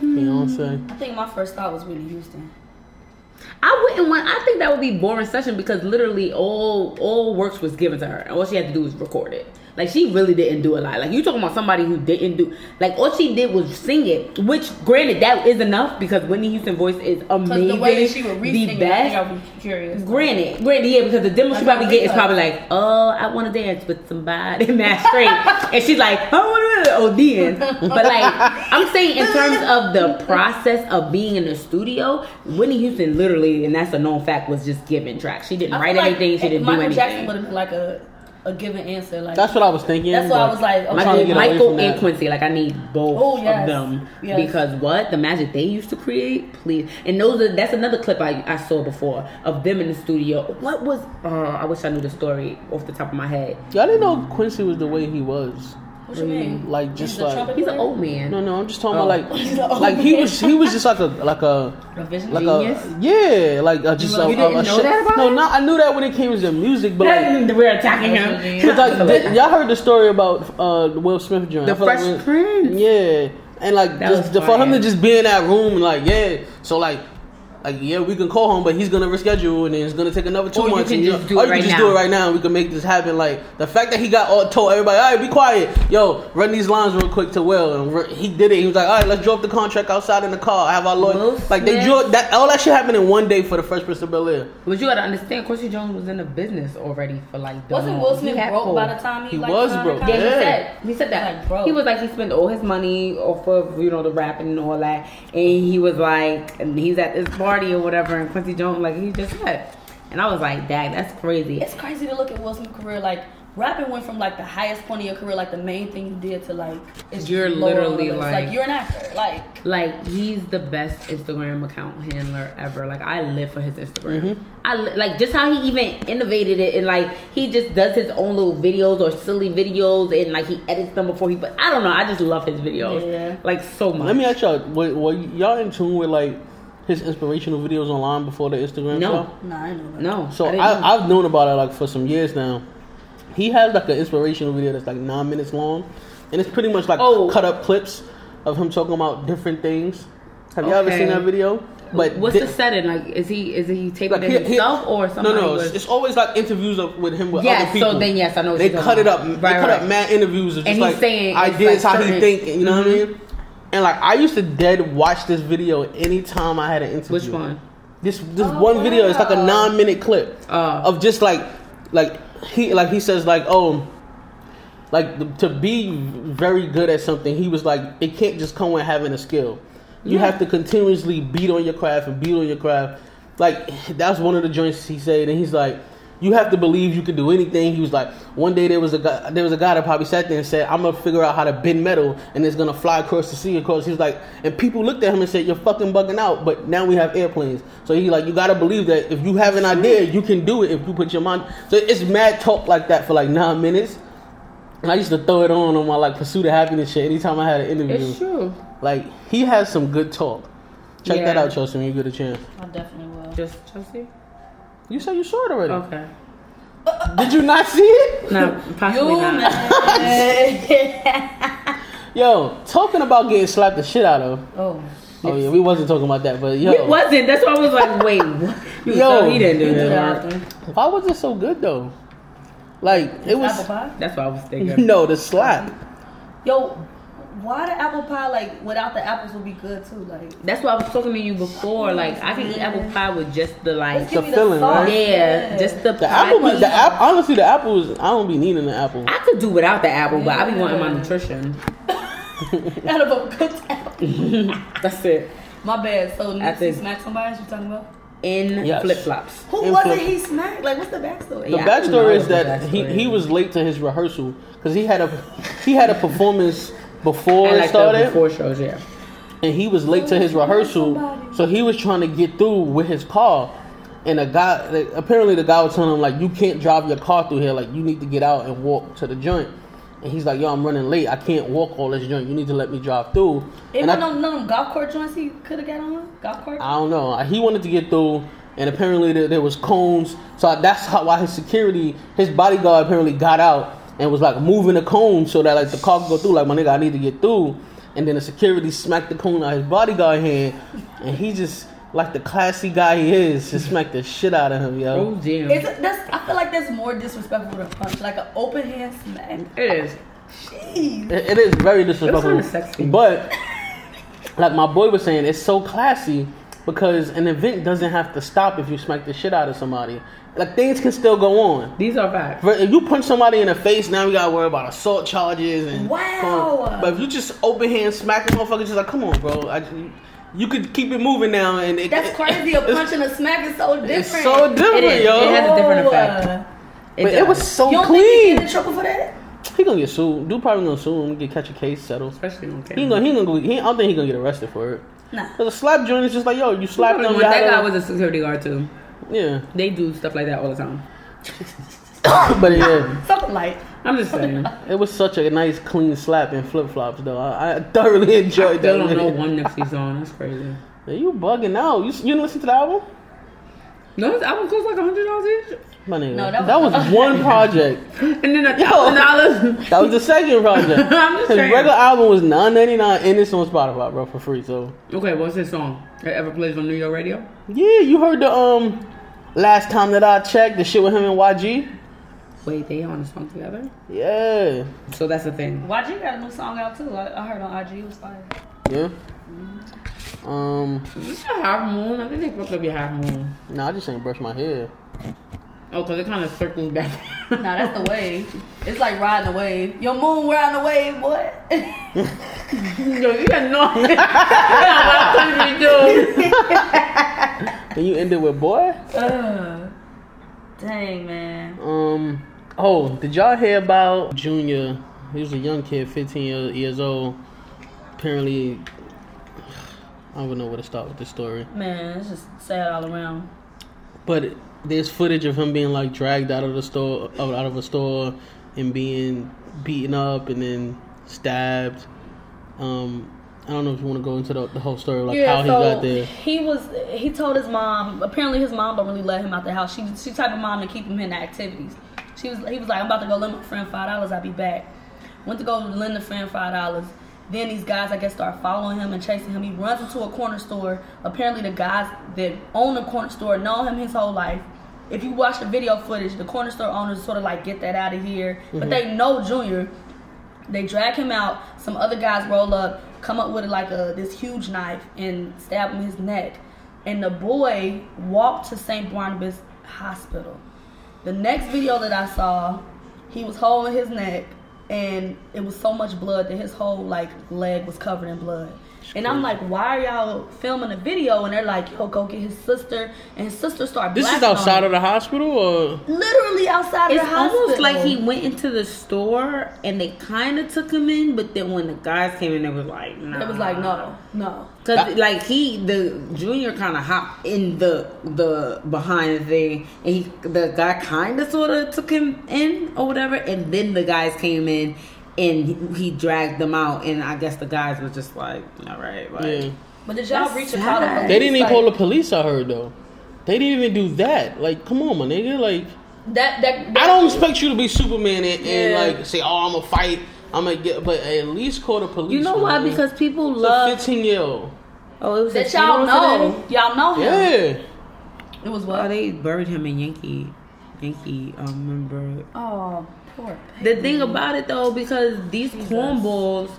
Beyonce. Hmm. I think my first thought was Whitney Houston. I wouldn't want. I think that would be boring session because literally all all works was given to her, and all she had to do was record it. Like she really didn't do a lot. Like you talking about somebody who didn't do. Like all she did was sing it, which granted that is enough because Whitney Houston voice is amazing, the way that she would the I best. think I would be curious. Granted, granted, yeah, because the demo she probably get is probably like, oh, I want to dance with somebody in that straight, <laughs> and she's like, I want to ODing. But like, <laughs> I'm saying in terms of the process of being in the studio, Whitney Houston literally, and that's a known fact, was just giving tracks. She didn't write like anything. She didn't Michael do anything. Jackson would have been like a a given answer. Like That's what I was thinking. That's why I was like, okay. Michael, get away Michael from and. Quincy, like I need both Oh, yes. of them Yes. because what the magic they used to create, please. And those are that's another clip I, I saw before of them in the studio. What was? Uh, I wish I knew the story off the top of my head. Y'all didn't know Quincy was the way he was. What you mean? Like just He's like He's an old man. no, no. I'm just talking Oh. about <laughs> He's like an like he was he was just like a like a A like Genius? a yeah like a, just You a, didn't a, a know shit- that about no him? not I knew that when it came to the music but like <laughs> We're attacking him. <laughs> Cause like th- y'all heard the story about uh, Will Smith joint. The I feel like Fresh Prince. Yeah, and like just, the, for him to just be in that room, and like yeah, so like. Like yeah, we can call him, but he's gonna reschedule, and then it's gonna take another two Or you months. can and just do or it you right can just now. do it right now. and We can make this happen. Like the fact that he got all, told everybody, "All right, be quiet, yo, run these lines real quick to Will," and re- he did it. He was like, "All right, let's draw up the contract outside in the car. I have our lawyer." Will Like they Smith. drew that all that shit happened in one day for the Fresh Prince of Bel Air. But you gotta understand, Quincy Jones was in the business already for like. the Wasn't Will Smith had broke pull. by the time he, He like, was broke, the Yeah, he said he said that Like, bro. he was like he spent all his money off of you know the rapping and all that, and he was like, and he's at this party or whatever, and Quincy Jones like he just said, and I was like, dang, that's crazy. It's crazy to look at Will Smith's career. Like rapping went from like the highest point of your career, like the main thing you did, to like it's You're just lower on the literally list. like- you're an actor. Like Like he's the best Instagram account handler ever. Like I live for his Instagram. Mm-hmm. I li- like just how he even innovated it and like he just does his own little videos or silly videos and like he edits them before he. But I don't know. I just love his videos. Yeah. Like so much. Let me ask y'all, were, were y'all in tune with like his inspirational videos online before the Instagram No. show? nah, I know that. no. So I I, know. I've known about it like for some years now. He has like an inspirational video that's like nine minutes long, and it's pretty much like Oh. cut up clips of him talking about different things. Have you ever seen that video? But what's thi- the setting? Like, is he is he taping like it he- he- himself or something? No, no, was- it's, it's always like interviews of, with him with Yes, other people. so then yes, I know what they you're cut talking it up. about. They Right, cut up right. mad interviews of just And he's like saying it's ideas like how certain- he think. You know what I Mhm. mean? And like I used to dead watch this video anytime I had an interview. Which one? This this Oh, one video is like a nine minute clip Oh. of just like like he like he says like oh like to be very good at something he was like it can't just come with having a skill you Yeah. have to continuously beat on your craft and beat on your craft like that's one of the joints he said and he's like you have to believe you can do anything. He was like, one day there was a guy, there was a guy that probably sat there and said, "I'm gonna figure out how to bend metal, and it's gonna fly across the sea." Across, he was like, and people looked at him and said, "You're fucking bugging out." But now we have airplanes, so he like, you gotta believe that if you have an idea, you can do it if you put your mind. So it's mad talk like that for like nine minutes. And I used to throw it on on my like pursuit of happiness shit anytime I had an interview. It's true. Like he has some good talk. Check Yeah. that out, Chelsea, when you get a chance. I definitely will. Just Chelsea. You said you saw it already. Okay. Did you not see it? No, possibly You not. <laughs> Yo, talking about getting slapped the shit out of. Oh. Oh yeah, we wasn't talking about that, but yo, It wasn't. That's why I was like, wait. You Yo. he didn't do that. that why was it so good though? Like it was pie? That's what I was thinking. <laughs> no the slap. Yo, why the apple pie like without the apples would be good too? Like That's what I was talking to you before. Mm-hmm. Like I can eat apple pie with just the like. Let's The filling, sauce. right? Yeah, just the, The pie. apple, the app. Honestly, the apples. I don't be needing the apple. I could do without the apple, but I be wanting my nutrition. <laughs> out of a good apple. <laughs> That's it. My bad. So I Nipsey think- smacked somebody. You talking about? In Yes. flip flops. Who In was flip- it? He smacked. Like, what's the backstory? The Yeah, I backstory is what the that he, he was late to his rehearsal because he had a he had a performance before And it started. the before shows, yeah. and he was late to his rehearsal, so he was trying to get through with his car. And a guy, apparently, the guy was telling him like, "You can't drive your car through here. Like, you need to get out and walk to the joint." And he's like, "Yo, I'm running late. I can't walk all this joint. You need to let me drive through." It And I, wasn't no, no golf cart joints he could have got on? Golf cart? I don't know. He wanted to get through, and apparently there, there was cones. So that's how why his security, his bodyguard, apparently got out and was like moving the cone so that like the car could go through. Like my nigga, I need to get through. And then the security smacked the cone out of his bodyguard hand, and he just like the classy guy he is, just smacked the shit out of him, yo. Oh yo. damn. It's that's, I feel like that's more disrespectful than a punch. Like an open hand smack. it is. Jeez. It- it is very disrespectful. kinda sexy. But like my boy was saying, it's so classy because an event doesn't have to stop if you smack the shit out of somebody. Like things can still go on. These are facts. But if you punch somebody in the face, now we gotta worry about assault charges and. Wow. But if you just open hand smack a motherfucker, just like, come on, bro. I, you could keep it moving now, and it, That's it- crazy. A <laughs> it's- punch and a smack is so different. It's so different, It is. yo. It has a different effect. It but it was does. so You don't think he clean. get in trouble for that? He gonna get sued. Dude probably gonna sue him, get catch a case settled. especially on He ain't gonna, he gonna, go- he, I don't think he gonna get arrested for it. Nah. Cause a slap joint is just like, yo, you slap him. that guy was a security guard too. yeah. They do stuff like that all the time. <coughs> but yeah, <coughs> Something like. I'm just saying. it was such a nice clean slap in flip flops though. I, I thoroughly <laughs> enjoyed that. don't know one Nipsey song. That's crazy. Yeah, you bugging out. You you didn't listen to the album? No, this album costs like a hundred dollars each, My nigga. No, that, that was, was- one project. <laughs> and then a thousand dollars. That was the second project. <laughs> I'm just His saying. regular album was nine ninety nine and it's on Spotify, bro, for free. So Okay, what's this song? It ever plays on New York radio? yeah, you heard the um last time that I checked the shit with him and YG. Wait, they on a song together? Yeah, So that's the thing. YG got a new song out too. I, I heard on IG. It was fire. yeah. Um, It's a half moon. I think they fucked up your half moon. no, I just ain't brush my hair. Oh, cause it kind of circles back. Nah, that's the wave. It's like riding the wave. Your moon riding the wave, boy. <laughs> Yo, you got no idea what country do. And you ended with boy. uh, dang, man. Um. Oh, did y'all hear about Junior? He was a young kid, 15 years old. Apparently, <sighs> I don't even know where to start with this story. Man, it's just sad all around. But there's footage of him being like dragged out of the store, out of a store, and being beaten up and then stabbed. Um, I don't know if you want to go into the, the whole story, like how he got there. He was. He told his mom. Apparently, his mom don't really let him out the house. She she type of mom to keep him in the activities. She was. He was like, I'm about to go lend my friend five dollars. I'll be back. Went to go lend the friend five dollars. Then these guys, I guess, start following him and chasing him. He runs into a corner store. Apparently, the guys that own the corner store know him his whole life. If you watch the video footage, the corner store owners sort of like get that out of here, but they mm-hmm. know Junior. They drag him out. Some other guys roll up, come up with like a this huge knife and stab him in his neck. And the boy walked to St. Barnabas Hospital. The next video that I saw, he was holding his neck, and it was so much blood that his whole like leg was covered in blood. And I'm like, why are y'all filming a video? And they're like, yo, go get his sister. And his sister start. This is outside him. of the hospital, or literally outside It's of the hospital. It's almost like he went into the store and they kind of took him in, but then when the guys came in, it was like, nah. It was like, no, no. Cause like he, the junior kind of hopped in the the behind the thing, and he, the guy kind of sort of took him in or whatever, and then the guys came in, and he, he dragged them out, and I guess the guys were just like, all right, like, yeah. But did y'all That's reach a sad. call? of police? They didn't even Like, call the police. I heard though. They didn't even do that. Like, come on, my nigga. Like, that. That, I don't expect you to be Superman and, and like say, "Oh, I'm gonna fight. I'm gonna get," but at least call the police. you know why? man. Because people it's love. 15 year old. Oh, it was a That y'all funeral know. today? Y'all know him. Yeah. It was Oh, they buried him in Yankee, Yankee. Um, remember Oh, The thing about it though, because these cornballs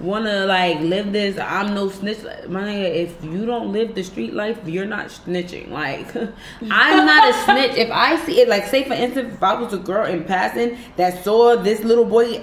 wanna like live this I'm no snitch. My nigga, if you don't live the street life, you're not snitching. Like <laughs> I'm not a snitch. If I see it, like say for instance, if I was a girl in passing that saw this little boy.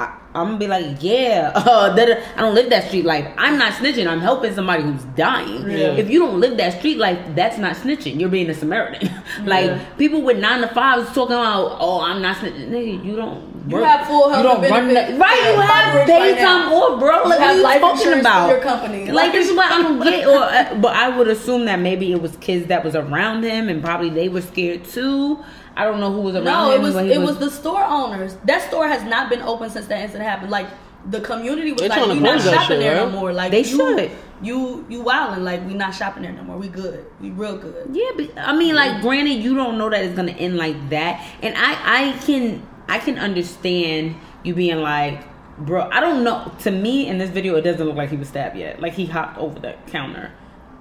I, I'm gonna be like, yeah, <laughs> uh, that, I don't live that street life. I'm not snitching. I'm helping somebody who's dying. Yeah. If you don't live that street life, that's not snitching. You're being a Samaritan. <laughs> like people with nine to fives talking about, oh, I'm not snitching. Nigga, you don't. You have full health You don't run benefits. right. You have coverage paid right now. off, bro. Like what are you talking about? your company. Like this is what I don't <laughs> get. Or, uh, but I would assume that maybe it was kids that was around him, and probably they were scared too. I don't know who was around No, him. it was it was the store owners. That store has not been open since that incident happened. Like the community was They like, trying to we not shopping shit, there right? no more. Like They you, should. You you wilding like we not shopping there no more. We good. We real good. Yeah, but I mean, like, granted, you don't know that it's gonna end like that, and I, I can, I can understand you being like, bro, I don't know. To me, in this video, it doesn't look like he was stabbed yet. Like he hopped over the counter.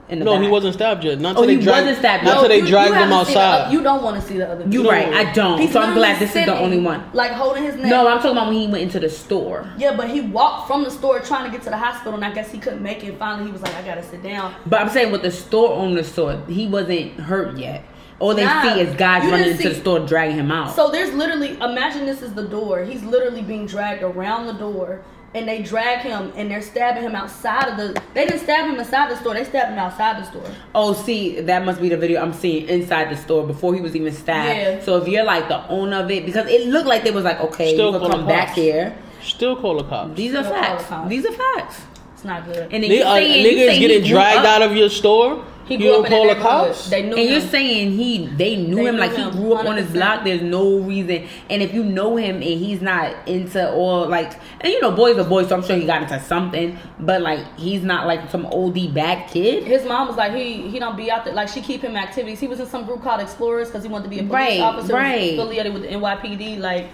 In the No, back. he wasn't stabbed yet. Not Oh, until he they dragged, wasn't stabbed Not yet. until they you- dragged you him the outside. you don't want to see the other. You video. right, I don't. He's so I'm glad this is the only one. Like holding his neck. No, I'm talking about when he went into the store. Yeah, but he walked from the store trying to get to the hospital, and I guess he couldn't make it. Finally, he was like, "I gotta sit down." But I'm saying what the store owner saw, he wasn't hurt yet. All they Nah, see is guys running into see- the store dragging him out. So there's literally imagine this is the door. He's literally being dragged around the door, and they drag him and they're stabbing him outside of the. They didn't stab him inside the store. They stabbed him outside the store. Oh, see, that must be the video I'm seeing inside the store before he was even stabbed. Yeah. So if you're like the owner of it, because it looked like they was like, okay, Still you call can come the back here. Still call the cops. These are Still call facts. These are facts. It's not good. And then They, you uh, saying, you niggas getting dragged up- out of your store. He you grew don't up in call the the neighborhood. cops. They knew And you're saying he they knew They him knew like he grew up on his block. There's no reason. And if you know him and he's not into all like and you know boys are boys, so I'm sure he got into something. But like he's not like some oldie bad kid. His mom was like, he he don't be out there. Like she keep him activities. He was in some group called Explorers because he wanted to be a police Right, officer, right. affiliated with the NYPD. Like,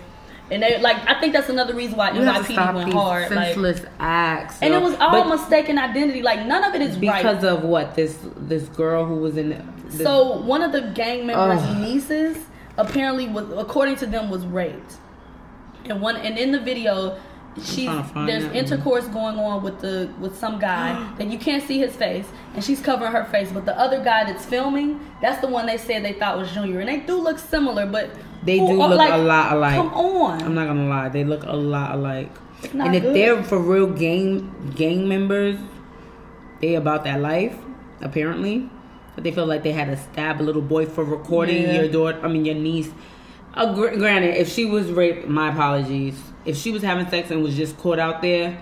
and they like I think that's another reason why You have to NYPD went hard. Like, senseless acts. and it was all But mistaken identity. Like none of it is right. because of what this this girl who was in. The, this- So one of the gang members' nieces apparently was, according to them, was raped. And one, and in the video, she's trying to find there's that one. intercourse going on with the with some guy <gasps> that you can't see his face, and she's covering her face. But the other guy that's filming, that's the one they said they thought was Junior, and they do look similar, but They who do are- look a lot alike. Come on, I'm not gonna lie, they look a lot alike. not And if good. they're for real gang gang members, they about that life apparently. But they feel like they had to stab a little boy for recording Yeah. your daughter. I mean your niece. Uh, gr- granted, if she was raped, my apologies. If she was having sex and was just caught out there,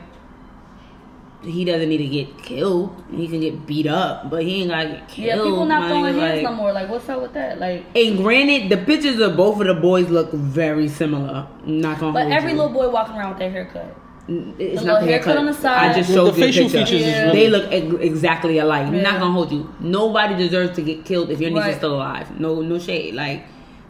he doesn't need to get killed. He can get beat up, but he ain't gotta get killed. yeah, people not throwing nigga, hands like- no more. Like, what's up with that? Like, and granted, the pictures of both of the boys look very similar. I'm not gonna but hold every you. little boy walking around with their haircut. It's the not little the haircut on the side. I just The- showed the you a facial picture. features Yeah. really They look ex- exactly alike. I'm Yeah. not gonna hold you. Nobody deserves to get killed if your niece Right. is still alive. No, no shade. Like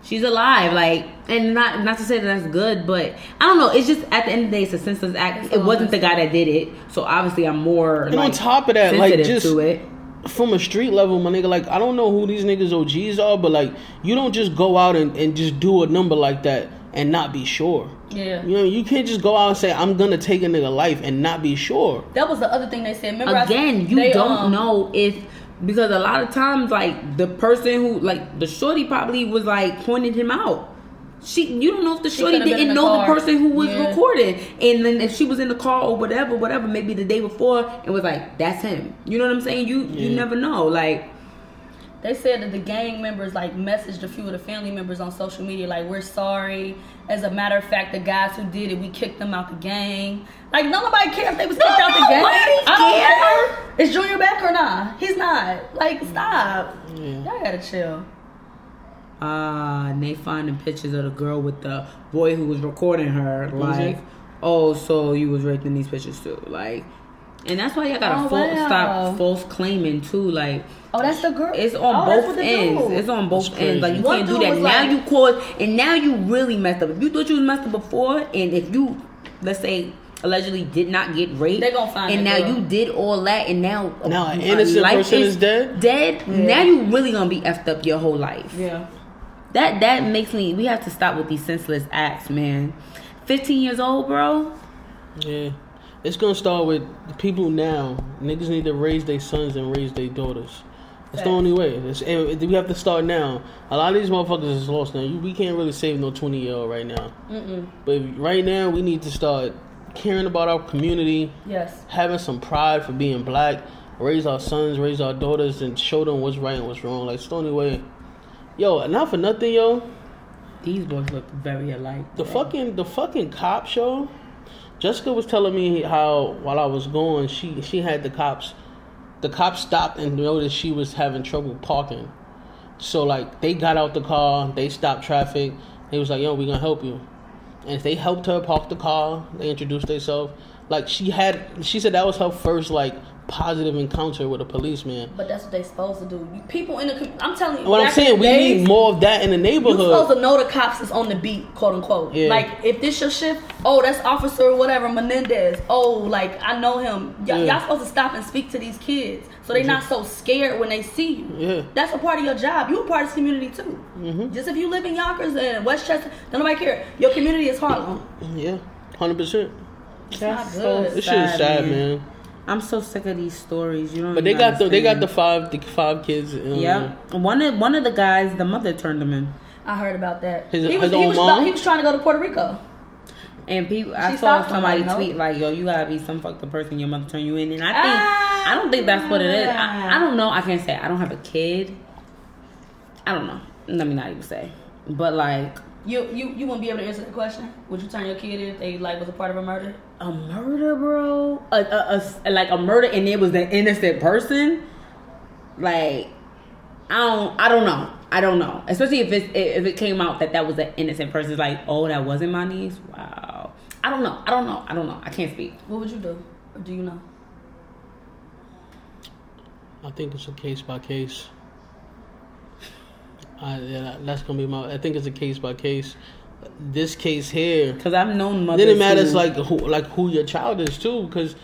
she's alive. Like, and not not to say that that's good, but I don't know. It's just at the end of the day, it's a senseless act. It's it wasn't the guy that did it, so obviously I'm more. And like, on top of that, like just to it. from a street level, my nigga, like I don't know who these niggas OGs are, but like you don't just go out and, and just do a number like that and not be sure. Yeah. You know, you can't just go out and say I'm gonna take a nigga life and not be sure. That was the other thing they said. Remember, I- again you they, don't um, know if because a lot of times like the person who like the shorty probably was like pointed him out she you don't know if the shorty could've been in didn't the know the person who was Yeah. recording, and then if she was in the car or whatever, whatever, maybe the day before, and was like that's him. You know what I'm saying? You you never know. Like They said that the gang members like messaged a few of the family members on social media like we're sorry. As a matter of fact, the guys who did it, we kicked them out the gang. Like nobody cares if they was kicked out the gang. Nobody I don't cares. care. Is Junior back or not? He's not. Like stop. Yeah. Y'all gotta chill. ah, and they finding pictures of the girl with the boy who was recording her. was Like, it? oh, so you was raped in these pictures too. Like, and that's why y'all gotta Oh, fal- wow. stop false claiming too. Like. Oh, that's the girl. It's on Oh, both ends. dude. It's on both ends. Like you. One can't do that. Now like- you caused, and now you really messed up. If you thought you was messed up before, and if you, let's say, allegedly did not get raped, They gonna find and now girl. you did all that, and now oh, Now an a innocent life person is dead? Dead. Now you really gonna be effed up your whole life. Yeah. That that makes me. We have to stop with these senseless acts, man. Fifteen years old, bro. Yeah. It's gonna start with the people now. Niggas need to raise their sons and raise their daughters. That's the only way. It's, and we have to start now. A lot of these motherfuckers is lost now. You, we can't really save no twenty year old right now. Mm-mm. But right now, we need to start caring about our community, Yes. having some pride for being black, raise our sons, raise our daughters, and show them what's right and what's wrong. Like it's the only way. Yo, not for nothing, yo. These boys look very alike. The bro. fucking the fucking cop show. Jessica was telling me how while I was going, she she had the cops. The cops stopped and noticed she was having trouble parking. So like they got out the car, they stopped traffic. They was like, "Yo, we gonna help you." And they helped her park the car. They introduced themselves. Like she had, she said that was her first like positive encounter with a policeman. But that's what they're supposed to do. People in the. I'm telling you. What I'm saying, we days, need more of that in the neighborhood. You supposed neighborhood. to know the cops is on the beat, quote unquote. Yeah. Like if this your shift, oh that's officer whatever Menendez. Oh like I know him. Y- Yeah. Y'all supposed to stop and speak to these kids so they're not so scared when they see you. Yeah. That's a part of your job. You a part of this community too. Mm-hmm. Just if you live in Yonkers and Westchester, don't nobody care. Your community is Harlem. Yeah, hundred percent. That's not so good. This shit is sad, man. I'm so sick of these stories. You don't. But they even got the they got the five the five kids. Um, Yeah, one of one of the guys, the mother turned him in, I heard about that. His- he was, his he, own was mom? he was trying to go to Puerto Rico. and people. I She saw stopped somebody like, tweet like, "Yo, you gotta be some fucked up person. Your mother turned you in," and I think Ah. I don't think that's what it is. I, I don't know. I can't say. I don't have a kid. I don't know. Let me not even say. But like You you you wouldn't be able to answer the question. Would you turn your kid in if they like was a part of a murder? A murder, bro, a, a, a- like a murder, and it was an innocent person. Like I don't, I don't know. I don't know. Especially if it if it came out that that was an innocent person. It's like, oh, that wasn't my niece. Wow. I don't know. I don't know. I don't know. I can't speak. What would you do? Or do you know? I think it's a case by case. I, yeah, that's gonna be my. I think it's a case by case. This case here, Because I've known mothers. then it matters who- like who like who your child is too. Because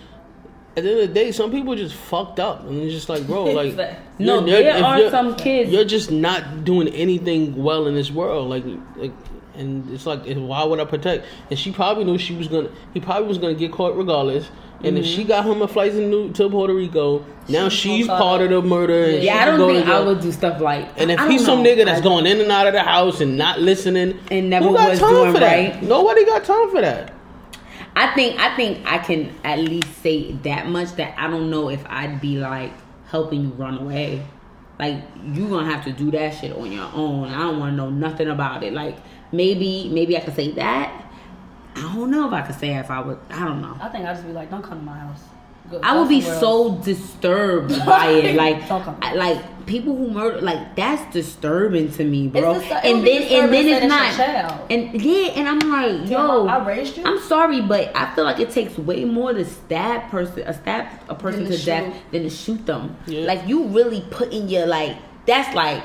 at the end of the day, some people just fucked up, and it's just like, bro, <laughs> like No, there are some kids- You're just not doing anything well in this world, like like. And it's like, why would I protect? And she probably knew she was gonna. He probably was gonna get caught regardless. And if Mm-hmm. she got him a flight to, New, to Puerto Rico, now She's she's part of the murder. And Yeah, I don't think I would do stuff like. And if he's some nigga that's I- going in and out of the house and not listening, And never who got was time doing for that? right. Nobody got time for that. I think I think I can at least say that much that I don't know if I'd be like helping you run away. Like you gonna have to do that shit on your own. I don't want to know nothing about it. Like maybe maybe I could say that. I don't know if I could say if I would. I don't know. I think I'd just be like, don't come to my house. Go- I would be so else. disturbed <laughs> by it. Like, I, like people who murder, like that's disturbing to me, bro. It's just- and then and then it's not. say that's your child. And yeah, and I'm like, Damn, yo, I raised you? I'm sorry, but I feel like it takes way more to stab person, a stab a person to to death than to shoot them. Yeah. Like you really put in your like that's like.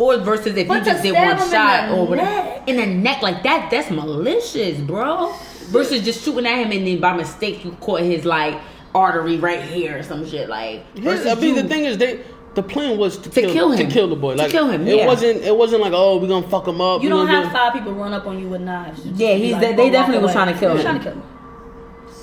Four versus if But you just did one shot the or whatever neck. in the neck like that, that's malicious, bro. Versus just shooting at him and then by mistake you caught his like artery right here or some shit like. Versus I mean, you- the thing is, they the plan was to, To kill, kill him. to kill the boy, To like kill him, It wasn't. It wasn't like, oh, we're gonna fuck him up. You we don't have do- five people run up on you with knives. Yeah, he's- like, they- they definitely was trying to kill him. trying to kill him.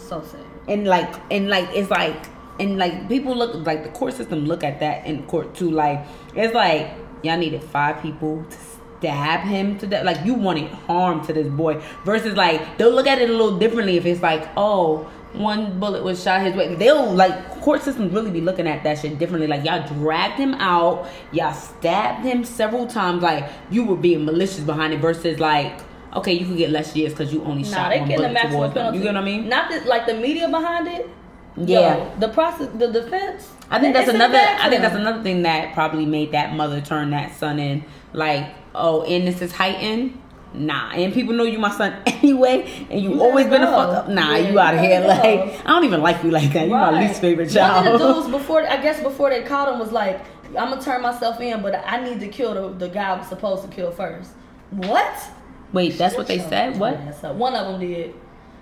So sad. and like and like it's like and like people look like the court system look at that in court too like it's like y'all needed five people to, stab him to death. Like you wanted harm to this boy. Versus like they'll look at it a little differently if it's like, oh, one bullet was shot his way. They'll like court systems really be looking at that shit differently. Like y'all dragged him out, y'all stabbed him several times. Like you were being malicious behind it. Versus like, okay, you could get less years because you only Nah, shot one the bullet towards them. You get what I mean? Not that, like the media behind it. Yeah. Yo, the process, the defense. I think that's another. I think that's another thing that probably made that mother turn that son in. Like, oh, and this is heightened. Nah, and people know you my son <laughs> anyway, and you, You always been a fuck up. Nah, Yeah, you out of here. gotta Like. I don't even like you like that. You my least favorite One of the dudes before, I guess before they caught him was like, I'm gonna turn myself in, but I need to kill the, the guy I was supposed to kill first. What? Wait, that's what they said. What? One of them did.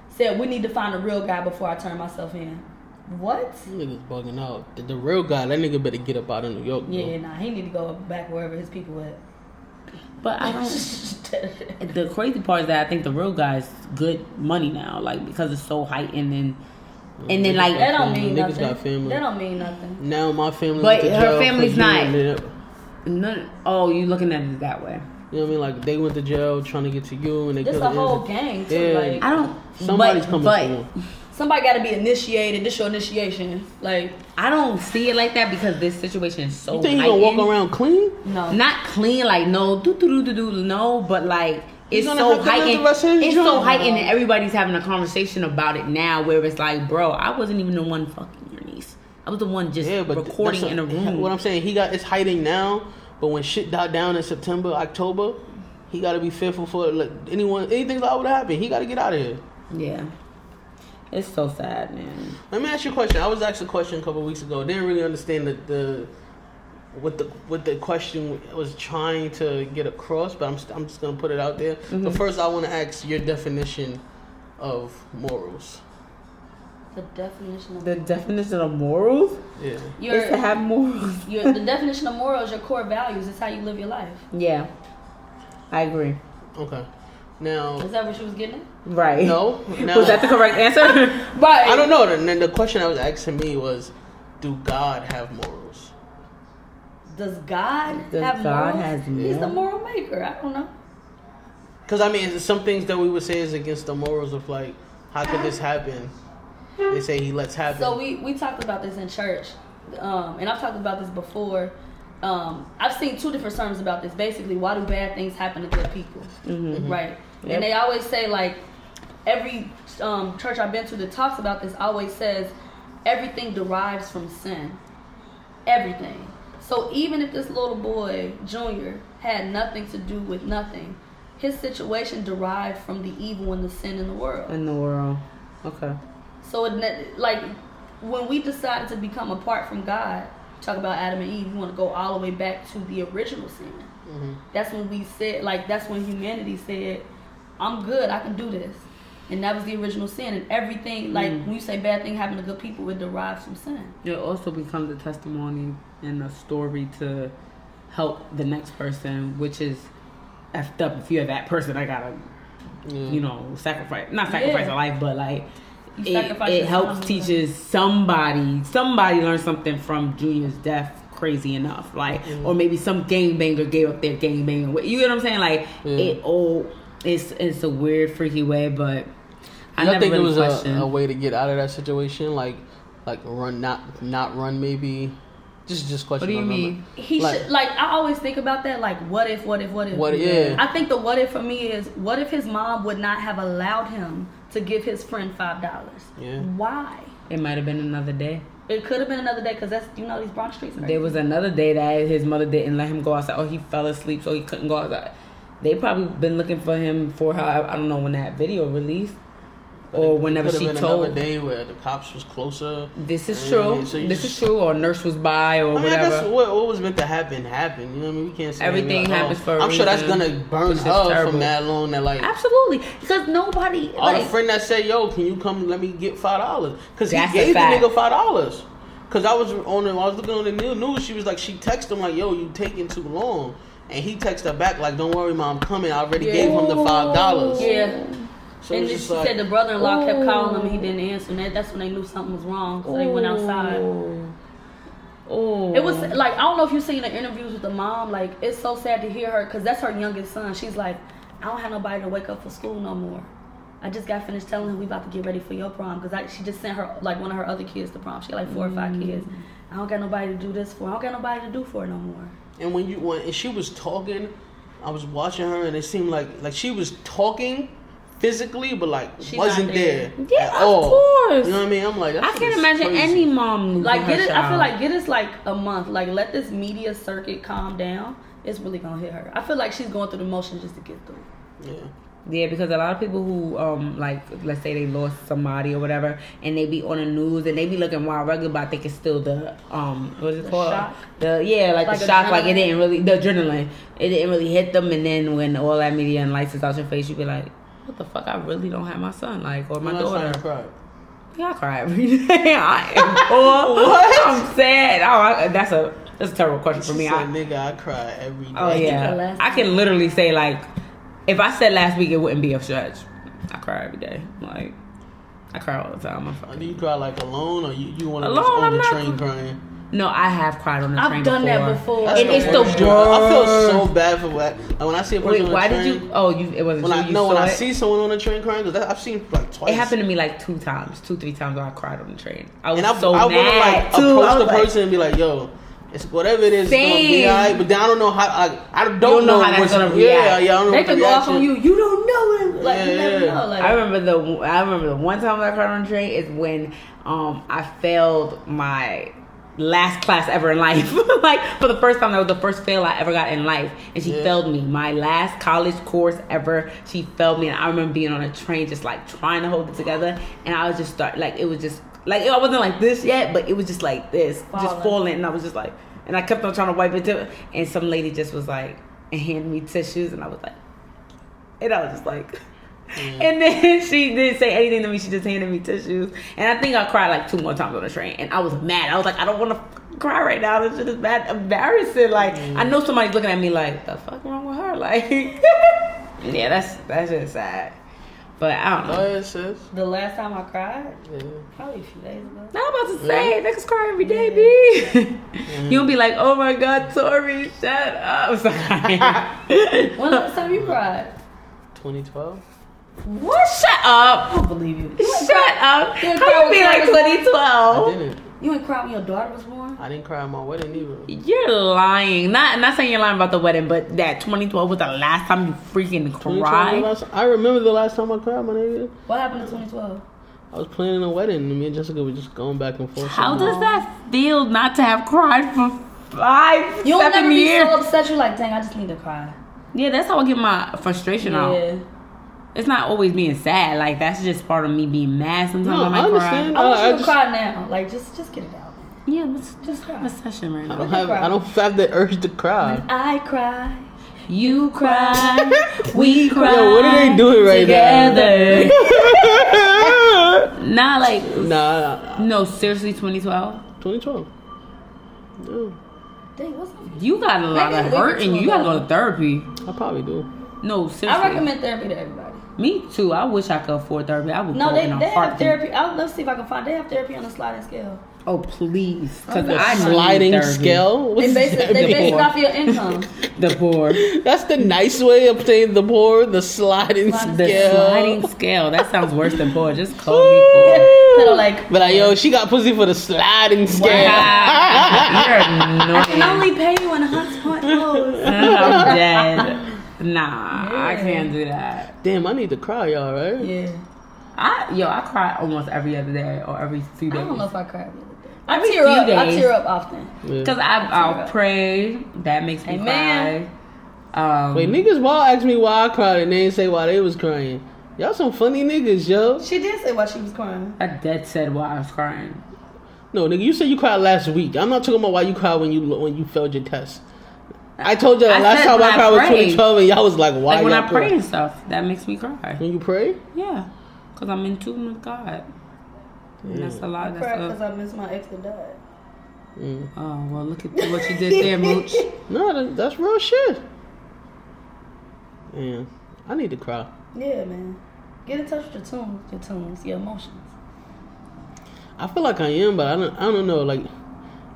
Said we need to find a real guy before I turn myself in. What? Niggas bugging out. The, the real guy, that nigga better get up out of New York. bro. Yeah, nah, he need to go back wherever his people at. But I don't. <laughs> The crazy part is that I think the real guy's good money now, like because it's so heightened and and then like that don't mean Niggas nothing. got family. That don't mean nothing. Now my family. But went to her jail family's not. lit none. Oh, you looking at it that way? You know what I mean? Like they went to jail trying to get to you, and they This a the whole gang too. Yeah. Like I don't. Somebody's but, coming but, for him. Somebody got to be initiated. This your initiation. Like I don't see it like that because this situation is so. You think he gonna walk around clean? no, Not clean, like no, do do do do do, no, but like it's so have to live the heightened. rest of his It's so joint. heightened, and everybody's having a conversation about it now. Where it's like, bro, I wasn't even the one fucking your niece. I was the one just Yeah, but recording that's in a room. <laughs> What I'm saying, he got it's hiding now, but when shit died down in September, October, he got to be fearful for like, anyone, anything that would happen. He got to get out of here. yeah, it's so sad, man. Let me ask you a question. I was asked a question a couple of weeks ago. Didn't really understand the, the what the what the question was trying to get across, but I'm st- I'm just gonna put it out there. Mm-hmm. But first, I want to ask your definition of morals. the definition of The definition of morals Yeah. your, is to have morals. your the definition of morals, your core values. It's how you live your life. Yeah, I agree. Okay. Now, Is that what she was getting? at? Right. no. Now, Was that the correct answer? <laughs> but I don't know. And the question I was asking me was, do God have morals? Does God Does have God morals? has He's the moral maker. I don't know. Because I mean, some things that we would say is against the morals of like, how could this happen? They say he lets happen. So we we talked about this in church, um, and I've talked about this before. Um, I've seen two different sermons about this. Basically, why do bad things happen to good people? Right, Yep. and they always say like every um, church I've been to that talks about this always says everything derives from sin. Everything. So even if this little boy, Junior, had nothing to do with nothing, his situation derived from the evil and the sin in the world. In the world. Okay. So it like when we decided to become apart from God, talk about Adam and Eve, we want to go all the way back to the original sin. That's when we said like that's when humanity said, "I'm good, I can do this," and that was the original sin. And everything like mm. when you say bad thing happen to good people, it derives from sin. It also becomes a testimony and a story to help the next person, which is effed up. If you're that person, I gotta, you know, sacrifice not sacrifice Yeah. a life, but like You it, it helps teaches somebody somebody learn something from Junior's death. Crazy enough, like, mm. or maybe some gangbanger gave up their gangbanging. You know what I'm saying? Like, Yeah. it all it's it's a weird, freaky way, but I I never think really it was a, a way to get out of that situation, like like run not not run maybe. Just just question. What do you mean? He Like- should like I always think about that like what if what if what if What- yeah. I think the what if for me is what if his mom would not have allowed him to give his friend five dollars? Yeah. Why? It might have been another day. It could have been another day because that's you know these Bronx streets. Are There was another day that his mother didn't let him go outside. Oh, he fell asleep, so he couldn't go outside. They probably been looking for him for how I don't know when that video released or whenever she been told. another day where the cops was closer. This is true. so this just- is true. Or nurse was by or I mean, I guess whatever. what, what was meant to happen happened. You know what I mean? We can't say Everything like, oh, happens for a I'm sure that's gonna burn her from that long. That like, Absolutely, because nobody all like the friend that said, "Yo, can you come? Let me get five dollars." Because he gave the nigga five dollars. Because I was on the, I was looking on the new- news. She was like, she texted him like, "Yo, you taking too long," and he texted her back like, "Don't worry, mom, I'm coming. I already gave him the five dollars." Yeah. So and then she like, said the brother-in-law kept calling him and he didn't answer. And that, that's when they knew something was wrong. So they went outside. Ooh. Oh, It was like I don't know if you've seen the interviews with the mom. Like it's so sad to hear her because that's her youngest son. She's like, I don't have nobody to wake up for school no more. I just got finished telling him we about to get ready for your prom because she just sent her like one of her other kids to prom. She got like four or five mm. kids. I don't got nobody to do this for. I don't got nobody to do for it no more. And when you when and she was talking, I was watching her, and it seemed like like she was talking physically, but like She wasn't there. there. Yeah, at of all. course. You know what I mean? I'm like, I can't imagine crazy. any mom Like get her it. I feel like get us like a month. Like let this media circuit calm down. It's really gonna hit her. I feel like she's going through the motions just to get through. Yeah. Yeah, because a lot of people who um like let's say they lost somebody or whatever, and they be on the news and they be looking wild regular, but I think it's still the um what is it The called? shock? The yeah, like, Like the shock, like it didn't really the adrenaline, it didn't really hit them, and then when all that media and lights is out your face, you be like, what the fuck? I really don't have my son, like or my When daughter. you cried? Yeah, I cry every <laughs> day. I am <laughs> poor. I'm sad. Oh, I, that's a that's a terrible question for me. said, I, nigga, I cry every oh, day. Oh yeah, I can literally say like, if I said last week, it wouldn't be a stretch. I cry every day. Like, I cry all the time. I'm fucking. Do you cry like alone, or you you want to Alone, just on I'm the not- train crying? No, I have cried on the train. I've done before. that before. That's And it's the worst. I feel so bad for what. Like when I see a person Wait, on the why train, did you? Oh, you. It wasn't When you. I you no, saw when I see someone on the train crying, because I've seen like twice. It happened to me like two times, two three times where I cried on the train. I was and I, so I want to mad like too. I approach was the like- person and be like, "Yo, it's whatever it is, it's gonna be alright." But then I don't know how. I, I don't, don't know how that's gonna Yeah, react. yeah, I don't know. They what the could go off on you. You don't know him. Like you never yeah. know. Like I remember the I remember the one time I cried on the train is when um I failed my last class ever in life. <laughs> like for the first time that was the first fail I ever got in life. And she Yeah. failed me. My last college course ever, she failed me and I remember being on a train just like trying to hold it together and I was just start like it was just like I wasn't like this yet, but it was just like this. Just Falling. falling and I was just like and I kept on trying to wipe it and some lady just was like and handed me tissues and I was like and I was just like <laughs> Mm. and then <laughs> she didn't say anything to me. She just handed me tissues. And I think I cried like two more times on the train. And I was mad. I was like, I don't want to cry right now. This shit is bad, embarrassing. Like, I mm. know somebody's looking at me like, the fuck wrong with her? <laughs> Like, yeah, that's that's just sad. But I don't know. Oh, ahead, sis. the last time I cried, Yeah. probably a few days ago. Now I'm about to say, niggas cry every day, B. Mm. You'll be like, oh my god, Tori, shut up. Sorry. <laughs> When the last time you cried? 2012. What? Shut up. I don't believe you. You Shut cry, up. You ain't How you be like Tori was born? 2012? I didn't. you ain't cry when your daughter was born? I didn't cry at my wedding either. You're lying. Not not saying you're lying about the wedding, but that 2012 was the last time you freaking cried. last- I remember the last time I cried, my nigga. What happened in 2012? I was planning a wedding, and me and Jessica were just going back and forth. How does that feel not to have cried for five, You'll seven never be so upset. You're like, dang, I just need to cry. yeah, that's how I get my frustration out. Yeah. It's not always being sad. Like that's just part of me being mad. Sometimes No, I might I understand. I want you I to just- cry now. Like, just just get it out. Yeah, let's just have a session right I don't have. I don't have the urge to cry. I cry. You cry, <laughs> we cry. Yo, what are they doing right together? now? <laughs> Nah, like nah, nah, no, seriously, 2012. 2012. Yeah, Dang, what's up? You got a lot of a week or hurt and you gotta go to therapy. I probably do. No, seriously. I recommend therapy to everybody. Me too. I wish I could afford therapy. I would No, go they, in a they have heartbeat. therapy. I'll, let's see if I can find. They have therapy on a sliding scale. Oh please, oh, because The I need sliding therapy. scale. They base it, that they <laughs> base it off your income. <laughs> The poor, That's the nice way of saying the poor. The sliding Sliding the scale. sliding scale. That sounds worse than poor. Just call me poor. Put like But like, yo, she got pussy for the sliding scale. <laughs> You're I can annoying. only pay you in Hunts Point clothes. I'm dead. Nah, I can't do that. Damn, I need to cry, y'all. Right? Yeah, I yo, I cry almost every other day or every few I days. don't know if I cried the other day. I Every tear few up. I days. tear up often. Yeah. Cause I I'll pray. That makes me Amen. cry. Um, Wait, niggas wild asked me why I cried and they didn't say why they was crying. Y'all some funny niggas, yo. She did say why she was crying. I dead said why I was crying. No, nigga, you said you cried last week. I'm not talking about why you cried when you when you failed your test. I told you the I last time I I cried was 2012, and y'all was like, "Why?" Like when y'all I pray and stuff, that makes me cry. When you pray? Yeah, cause I'm in tune with God. And that's a lot. I cried because I a, I missed my ex that died. Mm. oh well, look at what you did there, Mooch. <laughs> No, that, that's real shit. Yeah, I need to cry. Yeah, man. Get in touch with your tunes, your tunes, your emotions. I feel like I am, but I don't. I don't know. Like,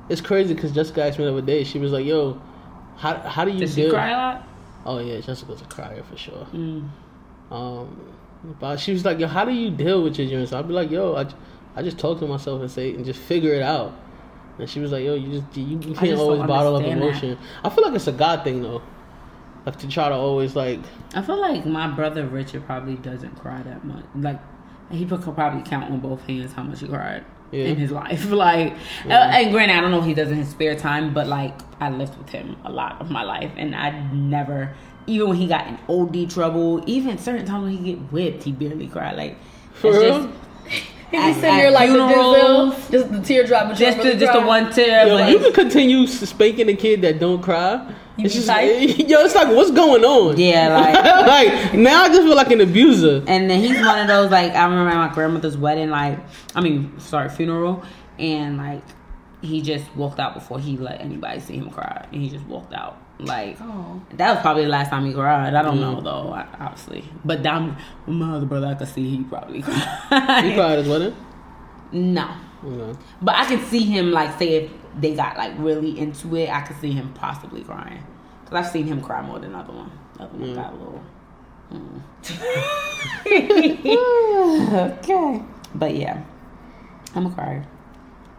it's crazy because Jessica asked me the other day. She was like, "Yo, how how do you Does she deal?" cry a lot? Oh yeah, Jessica's a crier for sure. Mm. Um, but she was like, "Yo, how do you deal with your joints?" I'd be like, "Yo, I, I just talk to myself and say and just figure it out." And she was like, "Yo, you just you, you can't always bottle up understand that. emotion." I feel like it's a God thing though, like to try to always like I feel like my brother Richard probably doesn't cry that much. Like he could probably count on both hands how much he cried Yeah. in his life. <laughs> Like, uh, and granted, I don't know if he does in his spare time, but like I lived with him a lot of my life, and I never, even when he got in OD trouble, even certain times when he get whipped, he barely cried. Like, For it's real? just <laughs> He At- be sitting at there like the funerals. Denzel, just the teardrop, but just you the, just the one tear. Yo, but you can continue spanking a kid that don't cry. You it's just tight? <laughs> yo, it's like what's going on? Yeah, <laughs> like- like now I just feel like an abuser. And then he's one of those like I remember at my grandmother's wedding, like I mean, sorry, funeral, and like he just walked out before he let anybody see him cry, and he just walked out. Like Oh. that was probably the last time he cried. I don't Mm. know though, obviously. But down with my other brother, I could see he probably <laughs> cried. You cried as well? No, Okay. but I can see him like say if they got like really into it, I could see him possibly crying because I've seen him cry more than other one. Other one Mm. got a little. mm. <laughs> <laughs> okay, but yeah, I'm a crier.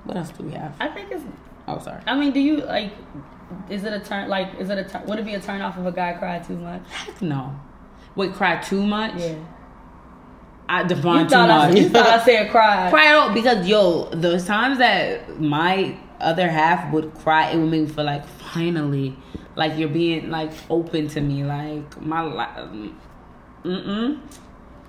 What else do we have? I think it's. Oh, sorry. I mean, do you like? Is it a turn? Like, is it a turn? Would it be a turn off if a guy cried too much? Heck no. Wait, cry too much? Yeah. I define too thought, I, much. you thought I said <laughs> cry. cry at all because yo, those times that my other half would cry, it would make me feel like finally, like you're being like open to me, like my life. Mm-mm.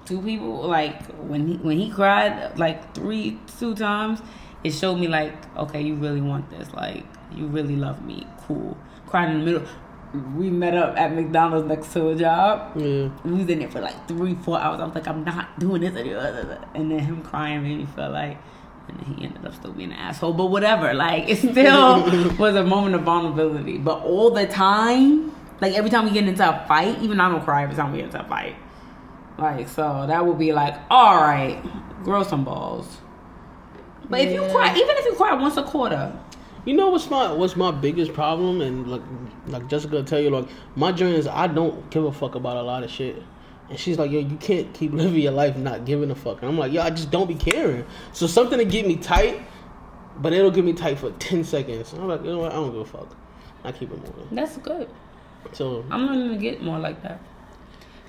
Two people like when he when he cried like three two times, it showed me like okay, you really want this, like you really love me, cool. Cried in the middle. We met up at McDonald's next to a job. Yeah. We was in there for like three, four hours. I was like, I'm not doing this anymore. And then him crying made me feel like, and he ended up still being an asshole. But whatever, like it still <laughs> was a moment of vulnerability. But all the time, like every time we get into a fight, even I don't cry every time we get into a fight. Like so, that would be like, all right, grow some balls. But if you cry, even if you cry once a quarter, You know what's my what's my biggest problem and like like Jessica will tell you like my journey is I don't give a fuck about a lot of shit. And she's like, yo, you can't keep living your life not giving a fuck. And I'm like, yo, I just don't be caring. So something to get me tight, but it'll get me tight for ten seconds. I'm like, you know what? I don't give a fuck. I keep it moving. That's good. So I'm not gonna get more like that.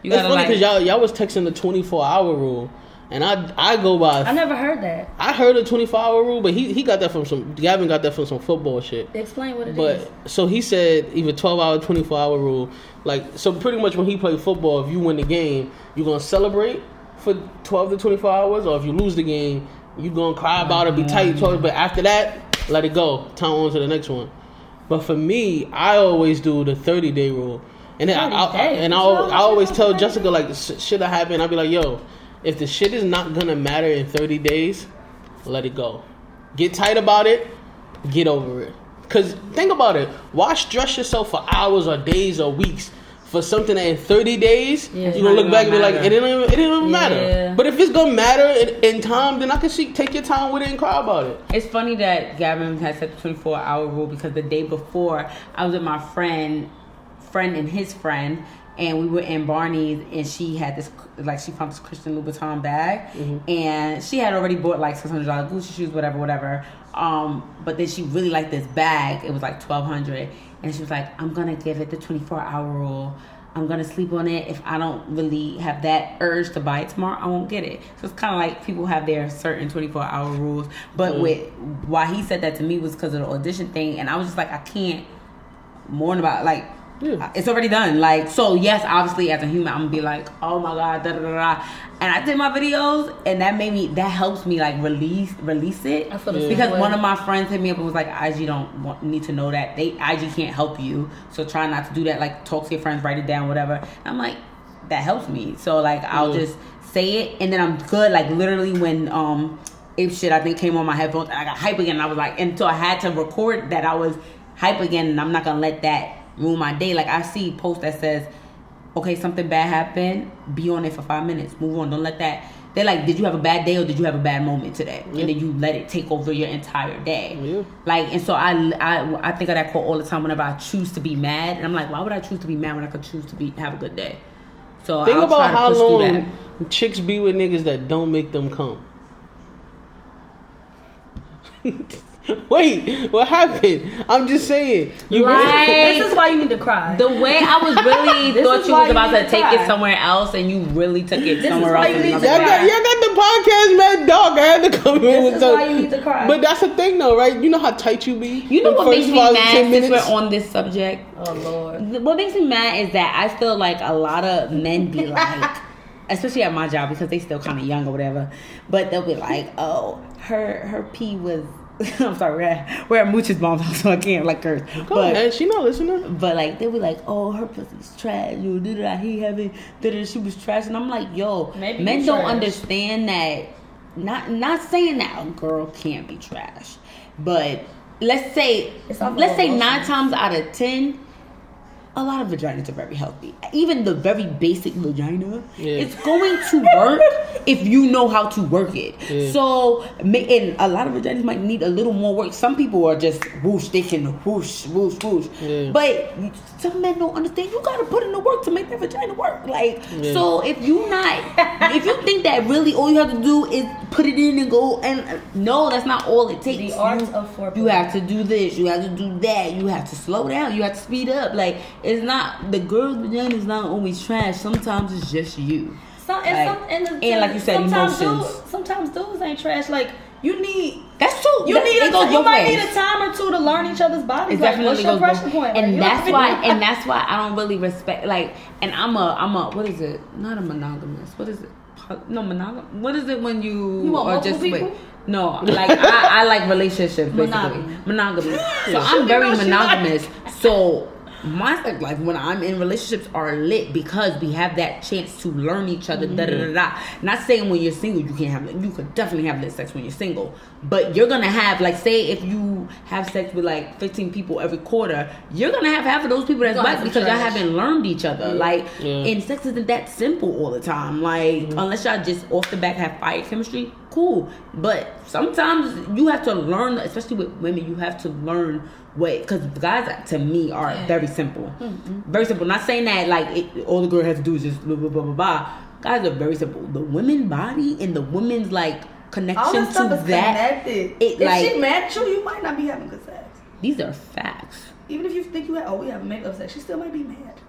You it's funny like, because y'all y'all was texting the 24 hour rule, and I I go by. I never heard that. I heard the 24 hour rule, but he he got that from some. Gavin got that from some football shit. Explain what it is. But so he said either 12 hour, 24 hour rule. Like so, pretty much when he played football, if you win the game, you're gonna celebrate for 12 to 24 hours, or if you lose the game, you're gonna cry about it, be tight. 12, but after that, let it go. Time on to the next one. But for me, I always do the 30 day rule. And then I, 30 I, and I, I always tell Jessica like sh- shit that happen. I'll be like, yo, if the shit is not gonna matter in 30 days, let it go. Get tight about it. Get over it. Cause think about it. Why stress yourself for hours or days or weeks for something that in 30 days Yeah. you're gonna look back and be like, it didn't even, it didn't even Yeah. matter. But if it's gonna matter in, in time, then I can see take your time with it and cry about it. It's funny that Gavin has set the 24 hour rule because the day before I was with my friend, friend and his friend, and we were in Barney's, and she had this like she found this Christian Louboutin bag, mm-hmm. and she had already bought like six hundred dollars Gucci shoes, whatever, whatever. Um, but then she really liked this bag. It was like twelve hundred, and she was like, "I'm gonna give it the 24 hour rule." I'm gonna sleep on it. If I don't really have that urge to buy it tomorrow, I won't get it. So it's kind of like people have their certain 24 hour rules. But with why he said that to me was because of the audition thing, and I was just like, I can't mourn about like. Yeah. It's already done. Like so, yes. Obviously, as a human, I'm gonna be like, "Oh my god," da da da. da. And I did my videos, and that made me. That helps me like release release it. I feel the same because way. one of my friends hit me up and was like, "IG don't want, need to know that. They IG can't help you, so try not to do that. Like, talk to your friends, write it down, whatever." I'm like, that helps me. So like, I'll Yeah. just say it, and then I'm good. Like literally, when um, if shit I think came on my headphones, and I got hype again. And I was like, until I had to record that I was hype again, and I'm not gonna let that ruin my day. Like I see post that says, "Okay, something bad happened. Be on it for five minutes. Move on. Don't let that." They're like, did you have a bad day or did you have a bad moment today? Yeah. And then you let it take over your entire day. Yeah. Like, and so I, I, I think of that quote all the time whenever I choose to be mad, and I'm like, why would I choose to be mad when I could choose to be have a good day? So Think I'll about how push through that. long chicks be with niggas that don't make them come. <laughs> <laughs> Wait, what happened? I'm just saying. You Like- This is why you need to cry. The way I was really <laughs> thought you was you about need to to take it somewhere else, and you really took it This is somewhere why else. you need to Y'all cry. got, y'all got the podcast mad dog. I had to come in This with is the. why you need to cry. But that's the thing, though, right? You know how tight you be. You know what makes me mad 10 since minutes? we're on this subject? oh lord. What makes me mad is that I feel like a lot of men be <laughs> like, especially at my job because they still kind of young or whatever, but they'll be like, "Oh, her her pee was." <laughs> I'm sorry, we're at, we're at Mooch's mom's <laughs> house, so I can't like curse. Go but ahead, she not listening. but like they'll be like, "Oh, her pussy's trash." Yo, did I he having did she was trash? And I'm like, "Yo, Maybe men don't trash. understand that. Not not saying that a girl can't be trash, but let's say let's say emotions. nine times out of ten, a lot of vaginas are very healthy. Even the very basic vagina, Yeah. it's going to work <laughs> if you know how to work it. Yeah. So, and a lot of vaginas might need a little more work. Some people are just whoosh, they can whoosh, whoosh, whoosh. Yeah. But some men don't understand. You gotta put in the work to make that vagina work. Like, Yeah. so if you not, if you think that really all you have to do is put it in and go, and uh, no, that's not all it takes. The art you, of foreplay. You have to do this. You have to do that. You have to slow down. You have to speed up. Like, it's not the girl's vagina is not always trash. Sometimes it's just you. Some, and, Like, some, and, the, and like you said, sometimes emotions. Dudes, sometimes dudes ain't trash. Like you need. That's true. You That- need a, goes you might ways. need a time or two to learn each other's bodies. It like, definitely what's your goes pressure point? and Like, that's why and that's why I don't really respect like and I'm a I'm a what is it not a monogamous what is it no monogam what is it when you, You are just people? wait no like I, I like relationships basically Monogamy. monogamy <laughs> so Yeah. I'm very monogamous so my sex life when I'm in relationships are lit because we have that chance to learn each other. Da da da da. Not saying when you're single you can't have you could definitely have lit sex when you're single, but you're gonna have like say if you have sex with like 15 people every quarter, you're gonna have half of those people that's You're black have some because y'all haven't learned each other. Like Yeah. and sex isn't that simple all the time. Like mm-hmm. unless y'all just off the back have fire chemistry, cool. But sometimes you have to learn, especially with women, you have to learn what because guys to me are very simple, mm-hmm. very simple. Not saying that like it, all the girl has to do is just blah blah blah blah blah. Guys are very simple. The women body and the women's like connection to is that. connected. it, if like- she mad you, you might not be having good sex. These are facts. Even if you think you had, oh, we have makeup sex, she still might be mad.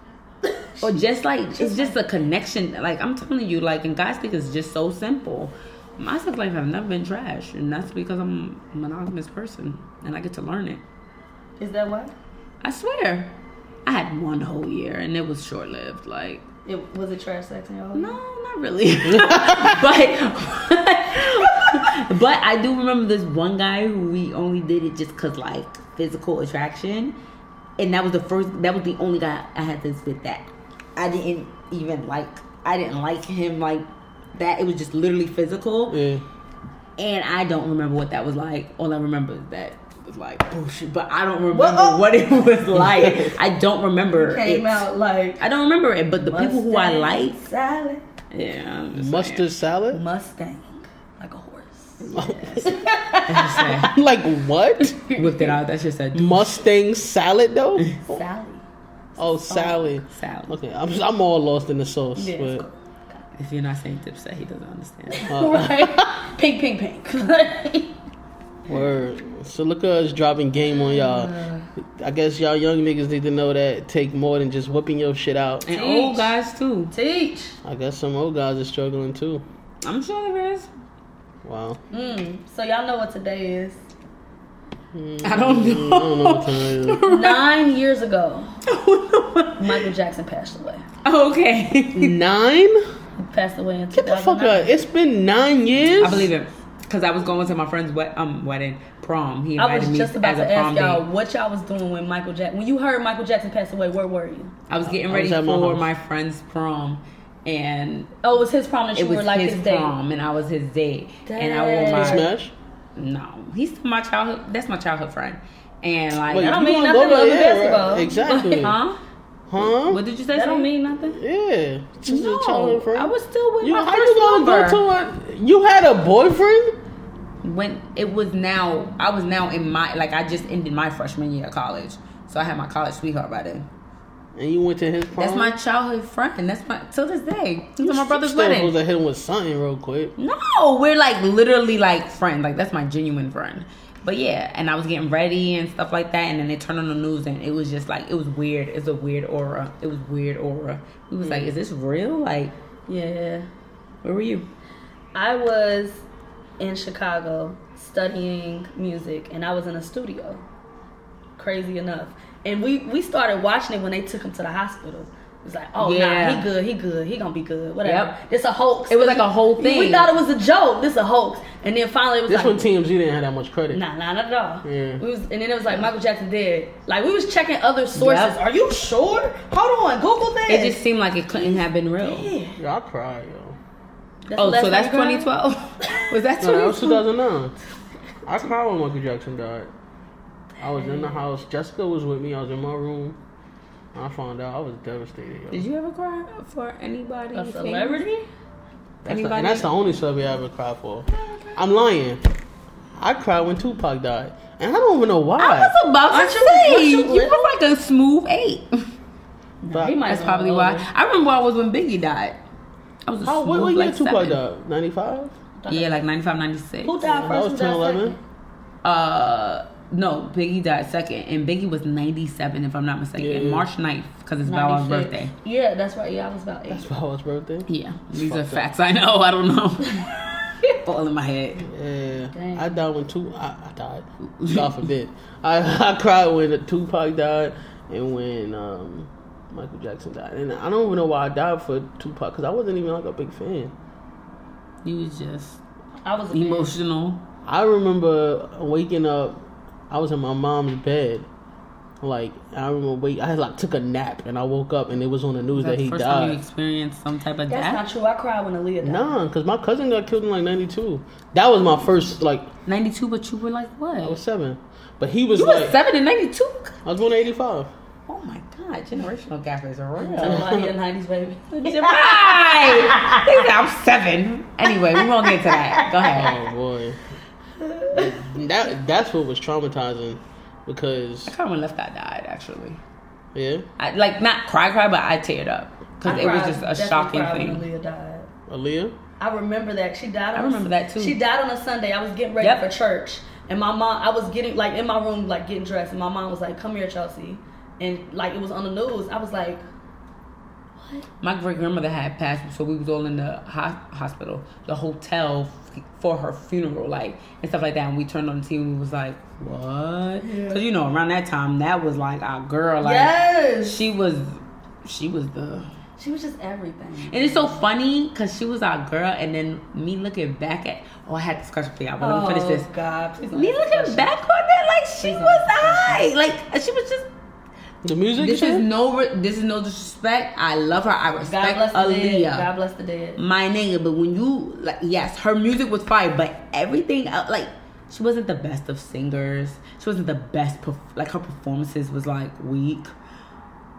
Or just like <laughs> it's just a connection. Like I'm telling you, like and guys think it's just so simple. My sex life have never been trash, and that's because I'm a monogamous person and I get to learn it. Is that why? I swear, I had one whole year and it was short lived. Like It was it trash sex in your whole no, not really. <laughs> but <laughs> but I do remember this one guy who we only did it just cause like physical attraction, and that was the first. That was the only guy I had this with that. I didn't even like. I didn't like him like that. It was just literally physical, Yeah. and I don't remember what that was like. All I remember is that it was like bullshit, but I don't remember Well, oh. what it was <laughs> like. I don't remember. Came it. out like I don't remember it, but the people who I like, salad. yeah, Mustard saying. salad? Mustang, like a horse. That's just saying. like what? Whipped it out. That's just a Mustang salad though? <laughs> Sally. Oh, salad. salad. Okay, I'm, I'm all lost in the sauce, Yeah, it's but If you're not saying dipset, he doesn't understand. <laughs> right? <laughs> pink, pink, pink. <laughs> word. So look at us dropping game on y'all. <sighs> I guess y'all young niggas need to know that it take more than just whipping your shit out. And old guys too. Teach. I guess some old guys are struggling too. I'm sure there is. Wow. Mm. So y'all know what today is. I don't know. I know. don't know what time it is. Nine years ago, Michael Jackson passed away. okay. Nine? He <laughs> passed away in Get the fuck 2009. out. It's been nine years? I believe it. Because I was going to my friend's wed- um, wedding, prom. He I invited was me just about as to a prom ask y'all date. what y'all was doing when Michael Jackson. When you heard Michael Jackson passed away, where were you? I was getting I ready was at my for house. my friend's prom, and Oh, it was his prom and you it was were like his, his, date. prom, and I was his date, and I wore my Smash? no. He's my childhood. That's my childhood friend, and like Wait, That don't mean gonna nothing go to to- yeah, basketball. right. Exactly. <laughs> huh? Huh? What did you say? That don't mean nothing. Yeah. She's No, a childhood friend. I was still with You, my how first you gonna lover. go to a? You had a boyfriend? when it was now I was now in my like I just ended my freshman year of college. So I had my college sweetheart by then. And you went to his prom? That's my childhood friend. That's my till this day. He's at my brother's still wedding. supposed to hit him with something real quick. No, we're like literally like friends. Like that's my genuine friend. But yeah, and I was getting ready and stuff like that, and then they turned on the news, and it was just like it was weird. It's a weird aura. It was weird aura. We was like, mm. is this real? Like, Yeah. where were you? I was in Chicago studying music, and I was in a studio. Crazy enough, and we we started watching it when they took him to the hospital. It was like, oh Yeah. nah, he good, he good, he gonna be good, whatever. Yep. It's a hoax. It was like a whole thing. We thought it was a joke. This a hoax, and then finally it was This like, one TMZ didn't have that much credit. Nah, nah, not at all. Yeah. We was, and then it was like Michael Jackson dead. Like we was checking other sources. Yep. Are you sure? Hold on, Google that. It just seemed like it couldn't have been real. yeah. Yo, I cried, yo. That's Oh, so that's time you cried? 2012. <laughs> was that <laughs> No, that was 2009. I cried when Michael Jackson died. I was in the house. Jessica was with me. I was in my room. I found out. I was devastated. Yo. Did you ever cry for anybody? A famous? celebrity? That's the, Anybody? and that's the only celebrity I ever cried for. I'm lying. I cried when Tupac died, and I don't even know why. I was about Aren't to you- say weren't you you were like a smooth eight. <laughs> But- he might That's probably why. I remember where I was when Biggie died. I was a Oh, smooth what, what year like Tupac seven. died? 95? Yeah, like 95, 96. Who died That first? was Who died 2011? Uh, no, Biggie died second, and Biggie was 97 if I'm not mistaken. Yeah, yeah. March 9th because it's Bow Wow's 96. birthday. Yeah, that's right. Yeah, I was about eight. That's Bow's birthday? Yeah, these are fucked up. facts. I know. I don't know. <laughs> All in my head. Yeah. Dang. I died when two. I, I died. <laughs> God forbid. I, I cried when Tupac died and when um, Michael Jackson died. And I don't even know why I died for Tupac, because I wasn't even like a big fan. You was just I was a kid. emotional. I remember waking up. I was in my mom's bed. Like I remember wait. I like took a nap and I woke up and it was on the news That's that he first time you died. experienced some type of That's death. not true. I cried when Aaliyah died. Nah, cause my cousin got killed in like '92. That was my first like 92, but you were like what? I was seven, but he was you like were seven in 92? I was born in '85. Oh my god, generational gap is real. Talking about he in the <laughs> 90s, baby. <laughs> right. I'm seven. Anyway, we won't get to that. Go ahead. Oh boy, <laughs> that that's what was traumatizing because I cried when Left Eye died. Actually, yeah, I, like not cry, cry, but I teared up because I it was just a shocking thing. When Aaliyah died. Aaliyah. I remember that she died. On I remember that, too. She died on a Sunday. I was getting ready Yep. for church, and my mom. I was getting like in my room, like getting dressed, and my mom was like, "Come here, Chelsea," and like it was on the news. I was like, My great grandmother had passed, so we was all in the ho- hospital, the hotel f- for her funeral, like and stuff like that. And we turned on the TV and we was like, "What?" Because you know, around that time, that was like our girl. Like "Yes." she was, she was the. She was just everything. And it's so funny because she was our girl, and then me looking back at. Oh, I had this question for y'all, but let me finish Oh, this. God, Me looking back on that, like she was I, like she was just. The music. This you is no, this is no disrespect. I love her. I God respect bless the Aaliyah dead. God bless the dead. my nigga. But when you like, yes, her music was fire, but everything else, like, she wasn't the best of singers. She wasn't the best. Perf- like her performances was like weak,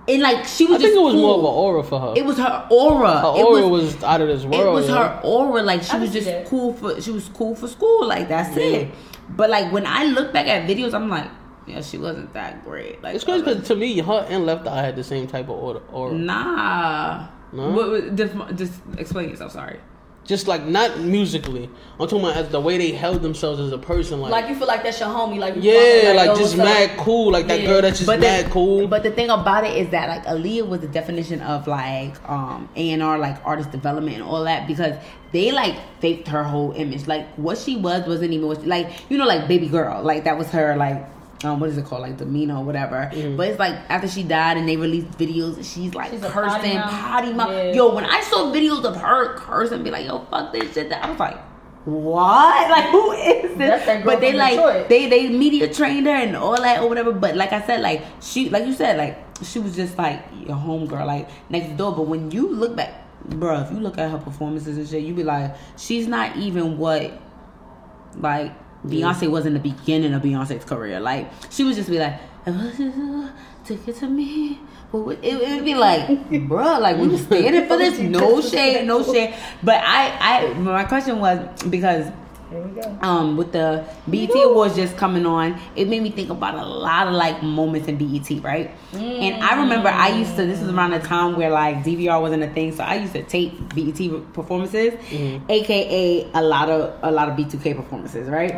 and like she was. I think it was cool. more of an aura for her. It was her aura. her it aura was, was, out of this world. it was yo. her aura. Like she I was just cool for. She was cool for school. Like that's Yeah. it. But like when I look back at videos, I'm like, yeah, she wasn't that great. Like It's crazy other- because to me, her and Left Eye had the same type of order. aura. Nah. No? What, what, just, just explain yourself. Sorry. Just like not musically. I'm talking about as the way they held themselves as a person. Like, Like you feel like that's your homie. Like you yeah, fucking, like, just what's up? mad cool. Like that Yeah. girl that's just But mad the, cool. But the thing about it is that like Aaliyah was the definition of like um A and R like artist development and all that because they like faked her whole image. Like what she was wasn't even what she, like you know like baby girl like that was her like. Um, what is it called? Like or whatever. Mm-hmm. But it's like after she died and they released videos, she's like She's cursing, potty mouth. Yeah. Yo, when I saw videos of her cursing, be like, yo, fuck this shit. I was like, what? <laughs> Like, who is this? But they like Detroit. they they media trained her and all that or whatever. But like I said, like she like you said, like she was just like your homegirl, like next door. But when you look back, bro, if you look at her performances and shit, you be like, she's not even what like Beyonce was in the beginning of Beyonce's career. Like she was just be like. "Take it to me. But it it would be like, <laughs> bruh, like we was standing for this. No shade, no shade. But I, I, my question was because um with the BET Awards just coming on, it made me think about a lot of like moments in BET, right? And I remember I used to this is around the time where like DVR wasn't a thing, so I used to tape BET performances, aka a lot of a lot of B2K performances, right?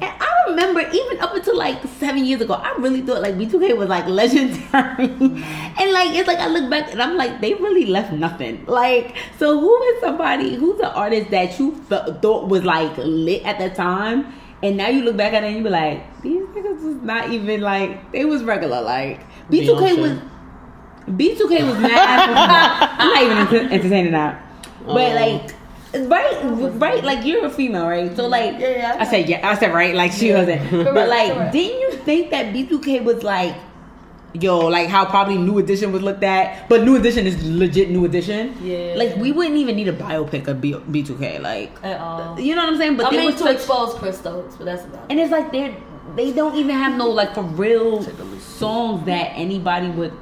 And I remember even up until like seven years ago, I really thought like B2K was like legendary. <laughs> and like it's like I look back and I'm like, they really left nothing. Like, so who is somebody who's an artist that you thought was like lit at the time? And now you look back at it and you be like, these niggas was not even like they was regular. Like B2K Beyonce. was B2K was mad. <laughs> I'm not even entertaining that. But Um, like right right like you're a female, right? So like Yeah, yeah, I I said yeah, I said right, like she wasn't. but Correct, like correct. didn't you think that B2K was like Yo, like how probably New Edition was looked at, but New Edition is legit New Edition. Yeah. like we wouldn't even need a biopic of B- B2K. Like, At all. you know what I'm saying? But I they mean, was to such- expose Chris Stokes, but that's about it. and it's like they they don't even have no like for real songs that anybody would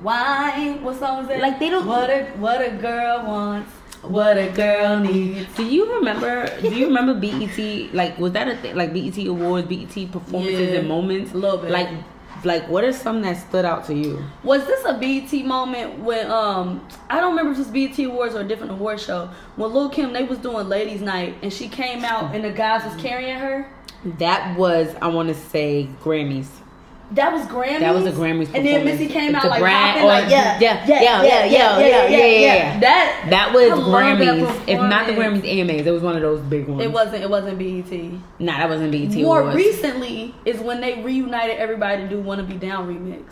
Why? What song is it? Like, they don't- What a what a girl wants. What a girl needs. Do you remember? Do you remember BET? Like, was that a thing? Like BET awards, BET performances Yeah, and moments. a little bit. Like, like what are some that stood out to you? Was this a BET moment when um I don't remember if it was BET Awards or a different award show when Lil Kim they was doing Ladies Night and she came out and the guys was carrying her. That was I want to say Grammys. That was Grammy. That was a Grammys And then. Missy came out like hopping, or- like yeah, yeah, yeah, yeah, yeah, yeah, yeah, yeah. That That was Grammys. If not the. Grammys, AMAs. It was one of those big ones. It wasn't. It wasn't BET. Nah, that wasn't BET More Awards. recently is when they reunited everybody to do "Wanna Be Down" remix.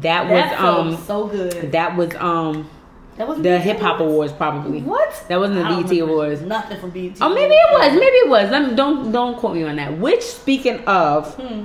That was That um. so good. That was um. That was The hip hop awards probably. What? That wasn't the BET Awards. Nothing from BET. Oh, maybe it was. Maybe it was. Don't don't quote me on that. Which speaking of, Hmm.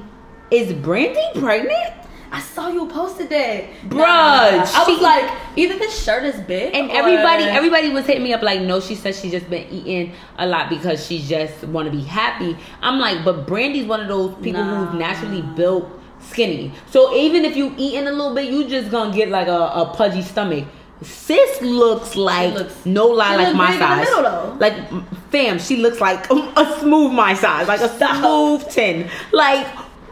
Is Brandy pregnant? I saw you posted that, Bruh, I she- was like, either this shirt is big, And or- everybody, everybody was hitting me up like, no, she says she just been eating a lot because she just want to be happy. I'm like, but Brandy's one of those people Nah. who's naturally built skinny. So even if you eating a little bit, you just gonna get like a, a pudgy stomach. Sis looks like looks- no lie like my big in the size. middle, though. Like fam, she looks like <laughs> a smooth my size, like a smooth ten. Like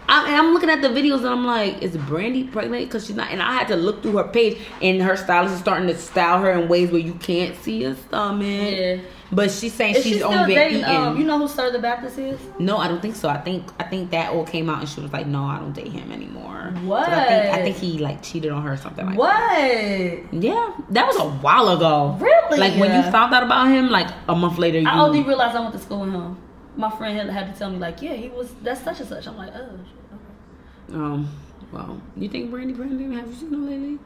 I, and I'm looking at the videos and I'm like, is Brandy pregnant? Because she's not. And I had to look through her page, and her stylist is starting to style her in ways where you can't see her stomach. Yeah. But she's saying Is she's she been dating? Um, you know who Sir the Baptist is? no, I don't think so. I think I think that all came out, and she was like, no, I don't date him anymore." What? I think, I think he like cheated on her or something like. What? that. Yeah, that was a while ago. Really? Like when you found out about him, like a month later, you. I only realized I went to school with him. My friend had, had to tell me like, yeah, he was. That's such and such. I'm like, oh. shit, okay. Um. Well, you think Brandy Brandy? Have you seen her lately?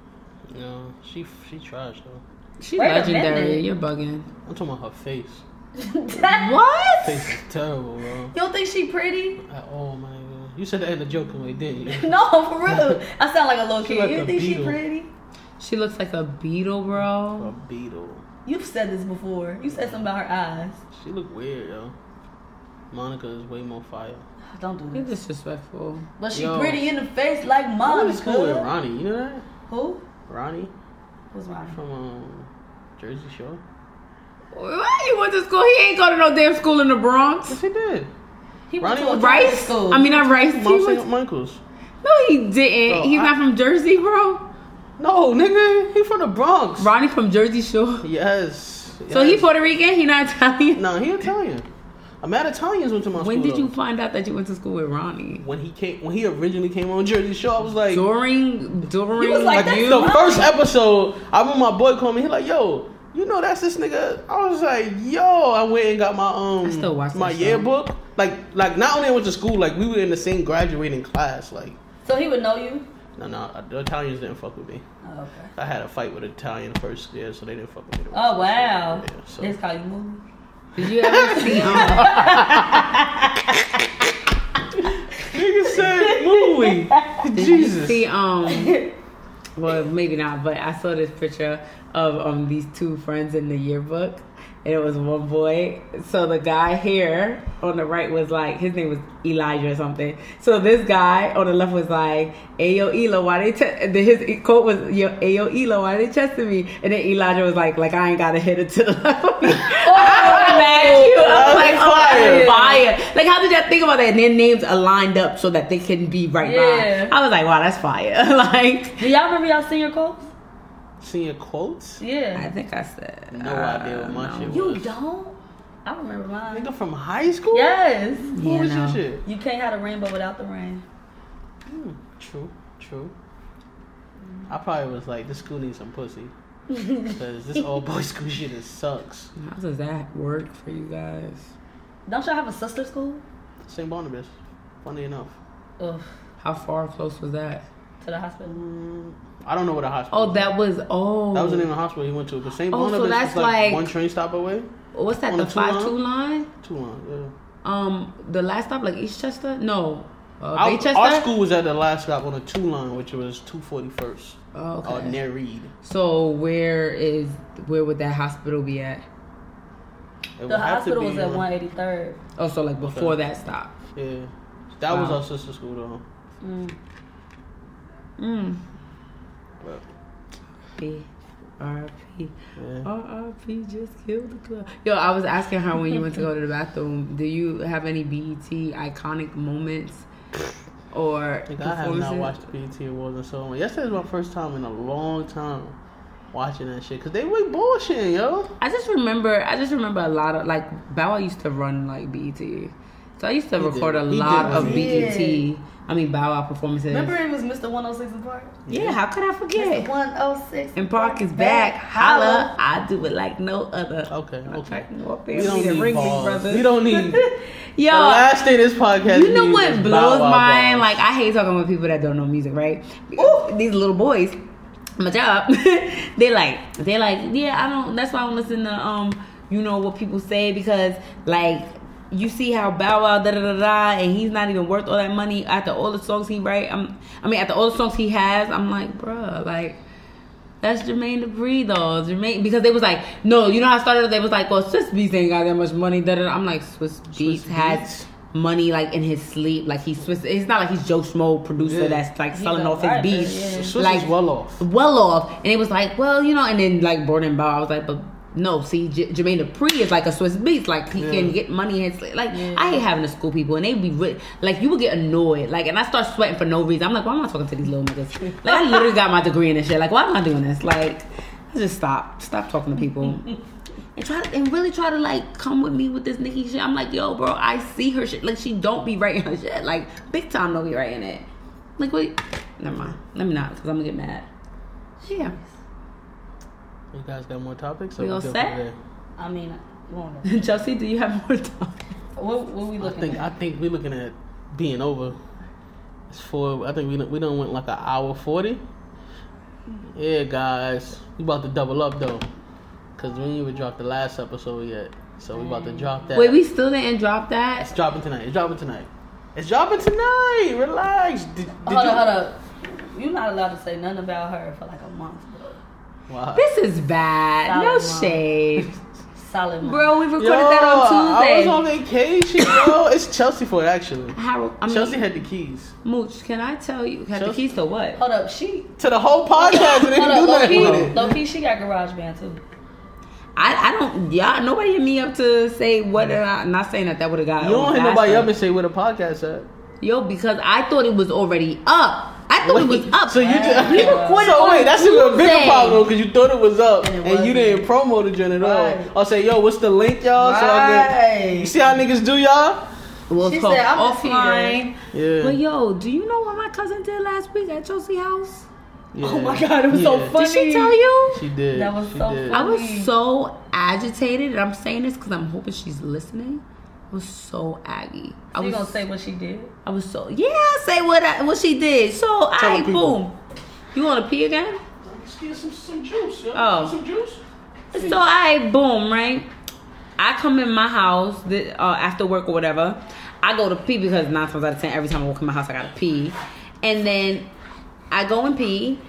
No, she she trash though. She's Wait legendary. You're bugging. I'm talking about her face. <laughs> what? Face is terrible, bro. You don't think she pretty? At all, my nigga. You said that in a joking way, didn't you? <laughs> No, for real. <laughs> I sound like a little She kid. like you a think she pretty? She looks like a beetle, bro. A beetle. You've said this before. You said something about her eyes. She look weird, yo. Monica is way more fire. Don't do You're disrespectful. But she Yo. pretty in the face like I mom. went to school with Ronnie. You know that? Who? Ronnie Who's Ronnie? from um, Jersey Shore. Why you went to school? He ain't go to no damn school in the Bronx. Yes, he did. He Ronnie went to a was private Rice? school. I mean, not Rice. He Mount went- St. Michael's. no, he didn't. Bro, He's I- not from Jersey, bro. No, nigga, he from the Bronx. Ronnie from Jersey Shore. Yes. So he. Puerto Rican. He not Italian. No, he Italian. A mad Italians went to my When school. When did you find out that you went to school with Ronnie? When he came, when he originally came on Jersey Shore, I was like, During during He was like, like that's the Ronnie. first episode. I remember my boy called me. He like, yo, you know that's this nigga. I was like, yo, I went and got my um, I still watch my yearbook. Like, like not only I went to school, like we were in the same graduating class. Like, So he would know you. no, no, the Italians didn't fuck with me. Oh, okay. I had a fight with an Italian first year, so they didn't fuck with me. Oh wow. year. Yeah, so. They just call you movie. Did you ever see um, Nigga said movie. Did you see um well maybe not, but I saw this picture of um these two friends in the yearbook and it was one boy. So the guy here on the right was like, his name was Elijah or something. So this guy on the left was like, "Ayo Elo, why they?" His quote was, "Yo, Ayo Elo, why they testing me?" And then Elijah was like, "Like I ain't got hit it to the <laughs> left." of me." I was mad cute. I was like, "Oh, fire!" Like, how did y'all think about that? And their names are lined up so that they can be right Yeah. by. I was like, "Wow, that's fire!" <laughs> like, Do y'all remember y'all senior quotes? Senior quotes? Yeah. I think I said No uh, idea what my no. shit You don't? I remember mine. Nigga from high school? Yes. What Yeah, was no. your shit? You can't have a rainbow without the rain. Hmm, true, true. I probably was like, this school needs some pussy. <laughs> Because this old boy <laughs> school shit is sucks. How does that work for you guys? Don't y'all have a sister school? St. Barnabas. Funny enough. Ugh. How far close was that? To the hospital. Mm, I don't know what the hospital Oh, that was oh. That was the name of the hospital he went to. But St. Oh, so Barnabas that's is like, like- one train stop away. What's that? on The the two five line? two line? Too long, yeah. Um, the last stop like Eastchester? No, uh, Our, Baychester. our school was at the last stop on the two line, which was 241st. Oh, okay. Uh, near Reed. so where is where would that hospital be at? It The hospital was at uh, 183rd. Oh, so like before Okay. that stop. Yeah. That was our sister school, though. Mm. Mm. But, P. R.I.P. yeah. Just killed the club. Yo, I was asking her when you went to go to the bathroom. Do you have any BET iconic moments or Like, I have not watched the BET Awards in so long. Yesterday was my first time in a long time watching that shit. Because they were bullshitting, yo. I just remember. I just remember a lot of like Bow used to run like BET, so I used to He record did. a He lot of run BET. I mean Bow Wow performances. Remember it was Mr. 106 And Park? Yeah, how could I forget? Mr. 106 And Park is back. Holla, I do it like no other. Okay, I'm okay. trying to go up there We don't be the need ring big balls. We don't need. <laughs> Yo, the last thing this podcast you know needs what is blows Bow Wow mine? balls. Like I hate talking with people that don't know music, right? These little boys, my job, <laughs> they like they're like, yeah, I don't. That's why I don't listen to um, you know what people say because like you see how Bow Wow da da da da, and he's not even worth all that money after all the songs he write. I'm, I mean, after all the songs he has, I'm like, bruh, like. That's Jermaine Dupri though. Jermaine because they was like, no, you know how I started? They was like, well, Swizz Beatz ain't got that much money. Da, da, da. I'm like, Swizz Beatz has money like in his sleep. Like he's Swizz. It's not like he's Joe Schmo producer Yeah. that's like He's selling off his beats. yeah. Swizz like is well off. well off. And it was like, well, you know, and then like Borden Bow, I was like, but no, see, J- Jermaine Dupri is like a Swizz Beatz. Like he Yeah. can get money sleep. Like I hate having to school people, and they be like, you would get annoyed. Like, and I start sweating for no reason. I'm like, why am I talking to these little niggas? Like, I literally got my degree in this shit. Like, why am I doing this? Like, just stop, stop talking to people. <laughs> And try to, and really try to like come with me with this Nicki shit. I'm like, yo, bro, I see her shit. Like she don't be writing her shit. Like big time don't be writing it. Like wait, never mind. Let me not, cause I'm gonna get mad. Yeah. You guys got more topics? We all set? I mean. <laughs> Chelsea, do you have more time? What, what we I looking think at? I think we're looking at being over. It's for I think we done, we done went like an hour forty. Yeah, guys, we about to double up though, cause we ain't even dropped the last episode yet, so we about to drop that. Wait, we still didn't drop that. It's dropping tonight. It's dropping tonight. It's dropping tonight. Relax. Did, did hold you? up, hold up. You're not allowed to say nothing about her for like a month. Wow. This is bad. No Solid mom. shade, <laughs> Solid month. bro. We recorded Yo, that on Tuesday. I was on vacation, yo. <laughs> It's Chelsea for it actually. Harold, I mean, Chelsea had the keys Mooch, can I tell you? Had the keys to what? Hold up, she. to the whole podcast and they Hold didn't do up, low nothing key, with it. low key, she got GarageBand too. I, I don't. Yeah, nobody hit me up to say what. I, I'm not saying that that would have got. You don't hit nobody up and say where a podcast at. Yo, because I thought it was already up. I thought it was up. So you just We recorded so on wait, that's even a bigger problem because you thought it was up And and, you didn't promo the joint at all. Right. I'll say, yo, what's the link, y'all? So I Right. can, you see how niggas do y'all? We'll She talk said, "I'm just offline. Yeah. But yo, do you know what my cousin did last week at Chelsea House? yeah. Oh my God, it was so funny. Did she tell you? She did. That was she so did. I was so agitated, and I'm saying this because I'm hoping she's listening. I was so aggy. I You was gonna say what she did? I was so yeah. Say what I, what she did. So Tell I boom. You want to pee again? Let's get some, some juice, yo. Oh. Some juice. So I boom right. I come in my house uh, after work or whatever. I go to pee because nine times out of ten, every time I walk in my house, I gotta pee. And then I go and pee,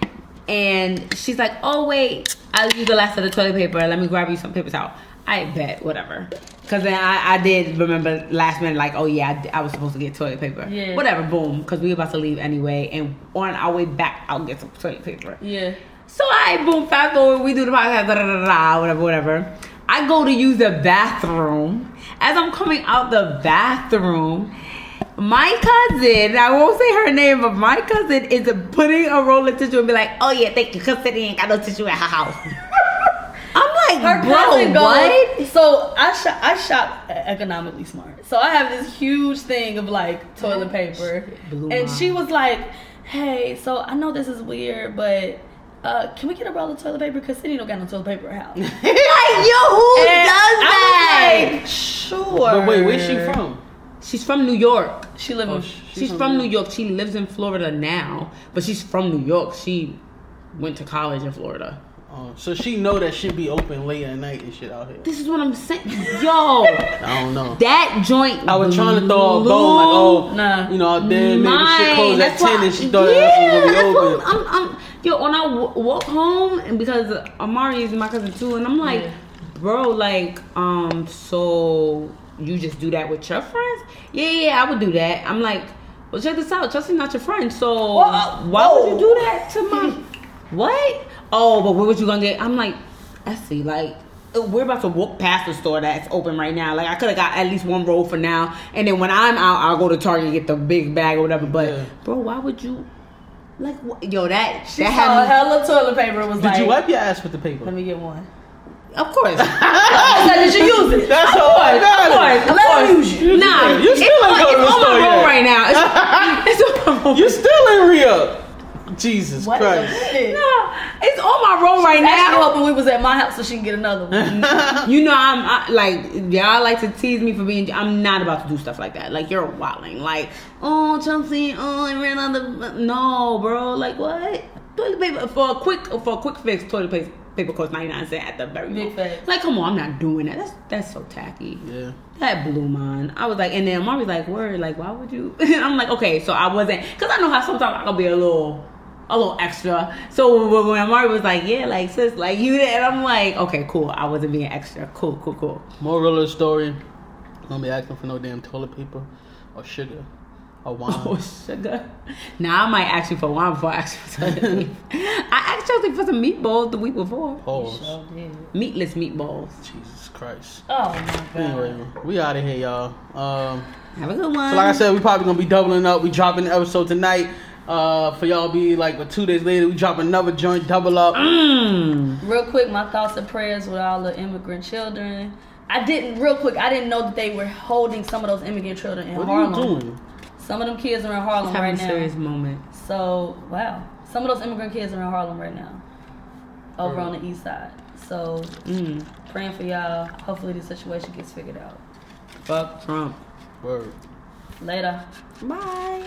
and she's like, "Oh wait, I'll use the last of the toilet paper. Let me grab you some paper towel." I bet whatever. Cause then I, I did remember last minute like oh yeah I was supposed to get toilet paper. Yeah. Whatever. Boom. Cause we were about to leave anyway, and on our way back I'll get some toilet paper. Yeah. So I boom fast forward. We do the podcast. Da, da, da, da, whatever. Whatever. I go to use the bathroom. As I'm coming out the bathroom, my cousin, I won't say her name, but my cousin is putting a roll of tissue and be like, oh yeah, thank you, because City ain't got no tissue at her house. <laughs> I'm bro, cousin goes. what? So I shop. I shop economically smart. So I have this huge thing of like toilet paper, Blew and my- she was like, "Hey, so I know this is weird, but." Uh, can we get a roll of toilet paper? Cause City don't got no toilet paper at house. And <laughs> like, yo, who does I that? was like, sure. But wait, where's she from? she's from New York. She live Oh, in. sh- She's, from from New New York. She lives in Florida now, but she's from New York. She went to college in Florida. Oh, so she know that shit be open late at night and shit out here. This is what I'm saying. Yo, <laughs> I don't know. that joint. I was trying to throw a bone like, oh, Nah. you know, out there, maybe the shit mine. closed at That's why- ten, and she thought yeah, that was that's gonna be what open. I'm, I'm, yo, when I w- walk home, and because Amari is my cousin too, and I'm like, Yeah. bro, like, um, so you just do that with your friends? Yeah, yeah, I would do that. I'm like, well, check this out. Chelsea's not your friend, so Whoa. why would you do that to my? <laughs> what? Oh, but what was you gonna get? I'm like, Essie, like. We're about to walk past the store that's open right now. Like I could have got at least one roll for now, and then when I'm out, I'll go to Target and get the big bag or whatever. But Yeah. bro, why would you? Like, what? yo, that She that saw had me. hella toilet paper. Was Did like, you wipe your ass with the paper? Let me get one. Of course, <laughs> I said, did you use it? That's of all I course, of course, of Let course. me use you. Nah, You still ain't on, go to the it's on store my roll yet. right now. It's, <laughs> it's on my roll. You still ain't re up. Jesus What Christ. the? No, it's on my roll right Actually, now. hoping we was at my house so she can get another one. <laughs> You know, I'm I, like y'all like to tease me for being. I'm not about to do stuff like that. Like you're wilding. Like, oh Chelsea, oh I ran out of no, bro. Like what? Toilet paper for a quick for a quick fix. Toilet paper paper costs 99 cents at the very Big most. Like, come on, I'm not doing that. That's that's so tacky. Yeah. That blew mine. I was like, and then Marty's like, word, like, why would you? <laughs> I'm like, okay, so I wasn't, cause I know how sometimes I can be a little, a little extra. So when, when Marty was like, yeah, like sis, like you, did, and I'm like, okay, cool. I wasn't being extra. Cool, cool, cool. Moral of the story: Don't be asking for no damn toilet paper or sugar or wine. <laughs> Oh, sugar. Now I might ask you for wine before I ask you for toilet <laughs> paper. I asked Chelsea for some meatballs the week before. Pause. Meatless meatballs. Jesus Christ. Oh my god. Anyway, we out of here, y'all. Um, Have a good one. so like I said, we probably gonna be doubling up. We dropping the episode tonight. Uh, for y'all be like, but two days later, we drop another joint, double up. Mm. Real quick, my thoughts and prayers with all the immigrant children. I didn't real quick. I didn't know that they were holding some of those immigrant children in What are Harlem. you doing? Some of them kids are in Harlem Having right a now. serious moment. So wow, some of those immigrant kids are in Harlem right now, over Right. on the east side. So Mm. praying for y'all. Hopefully the situation gets figured out. Fuck Trump. Word. Later. Bye.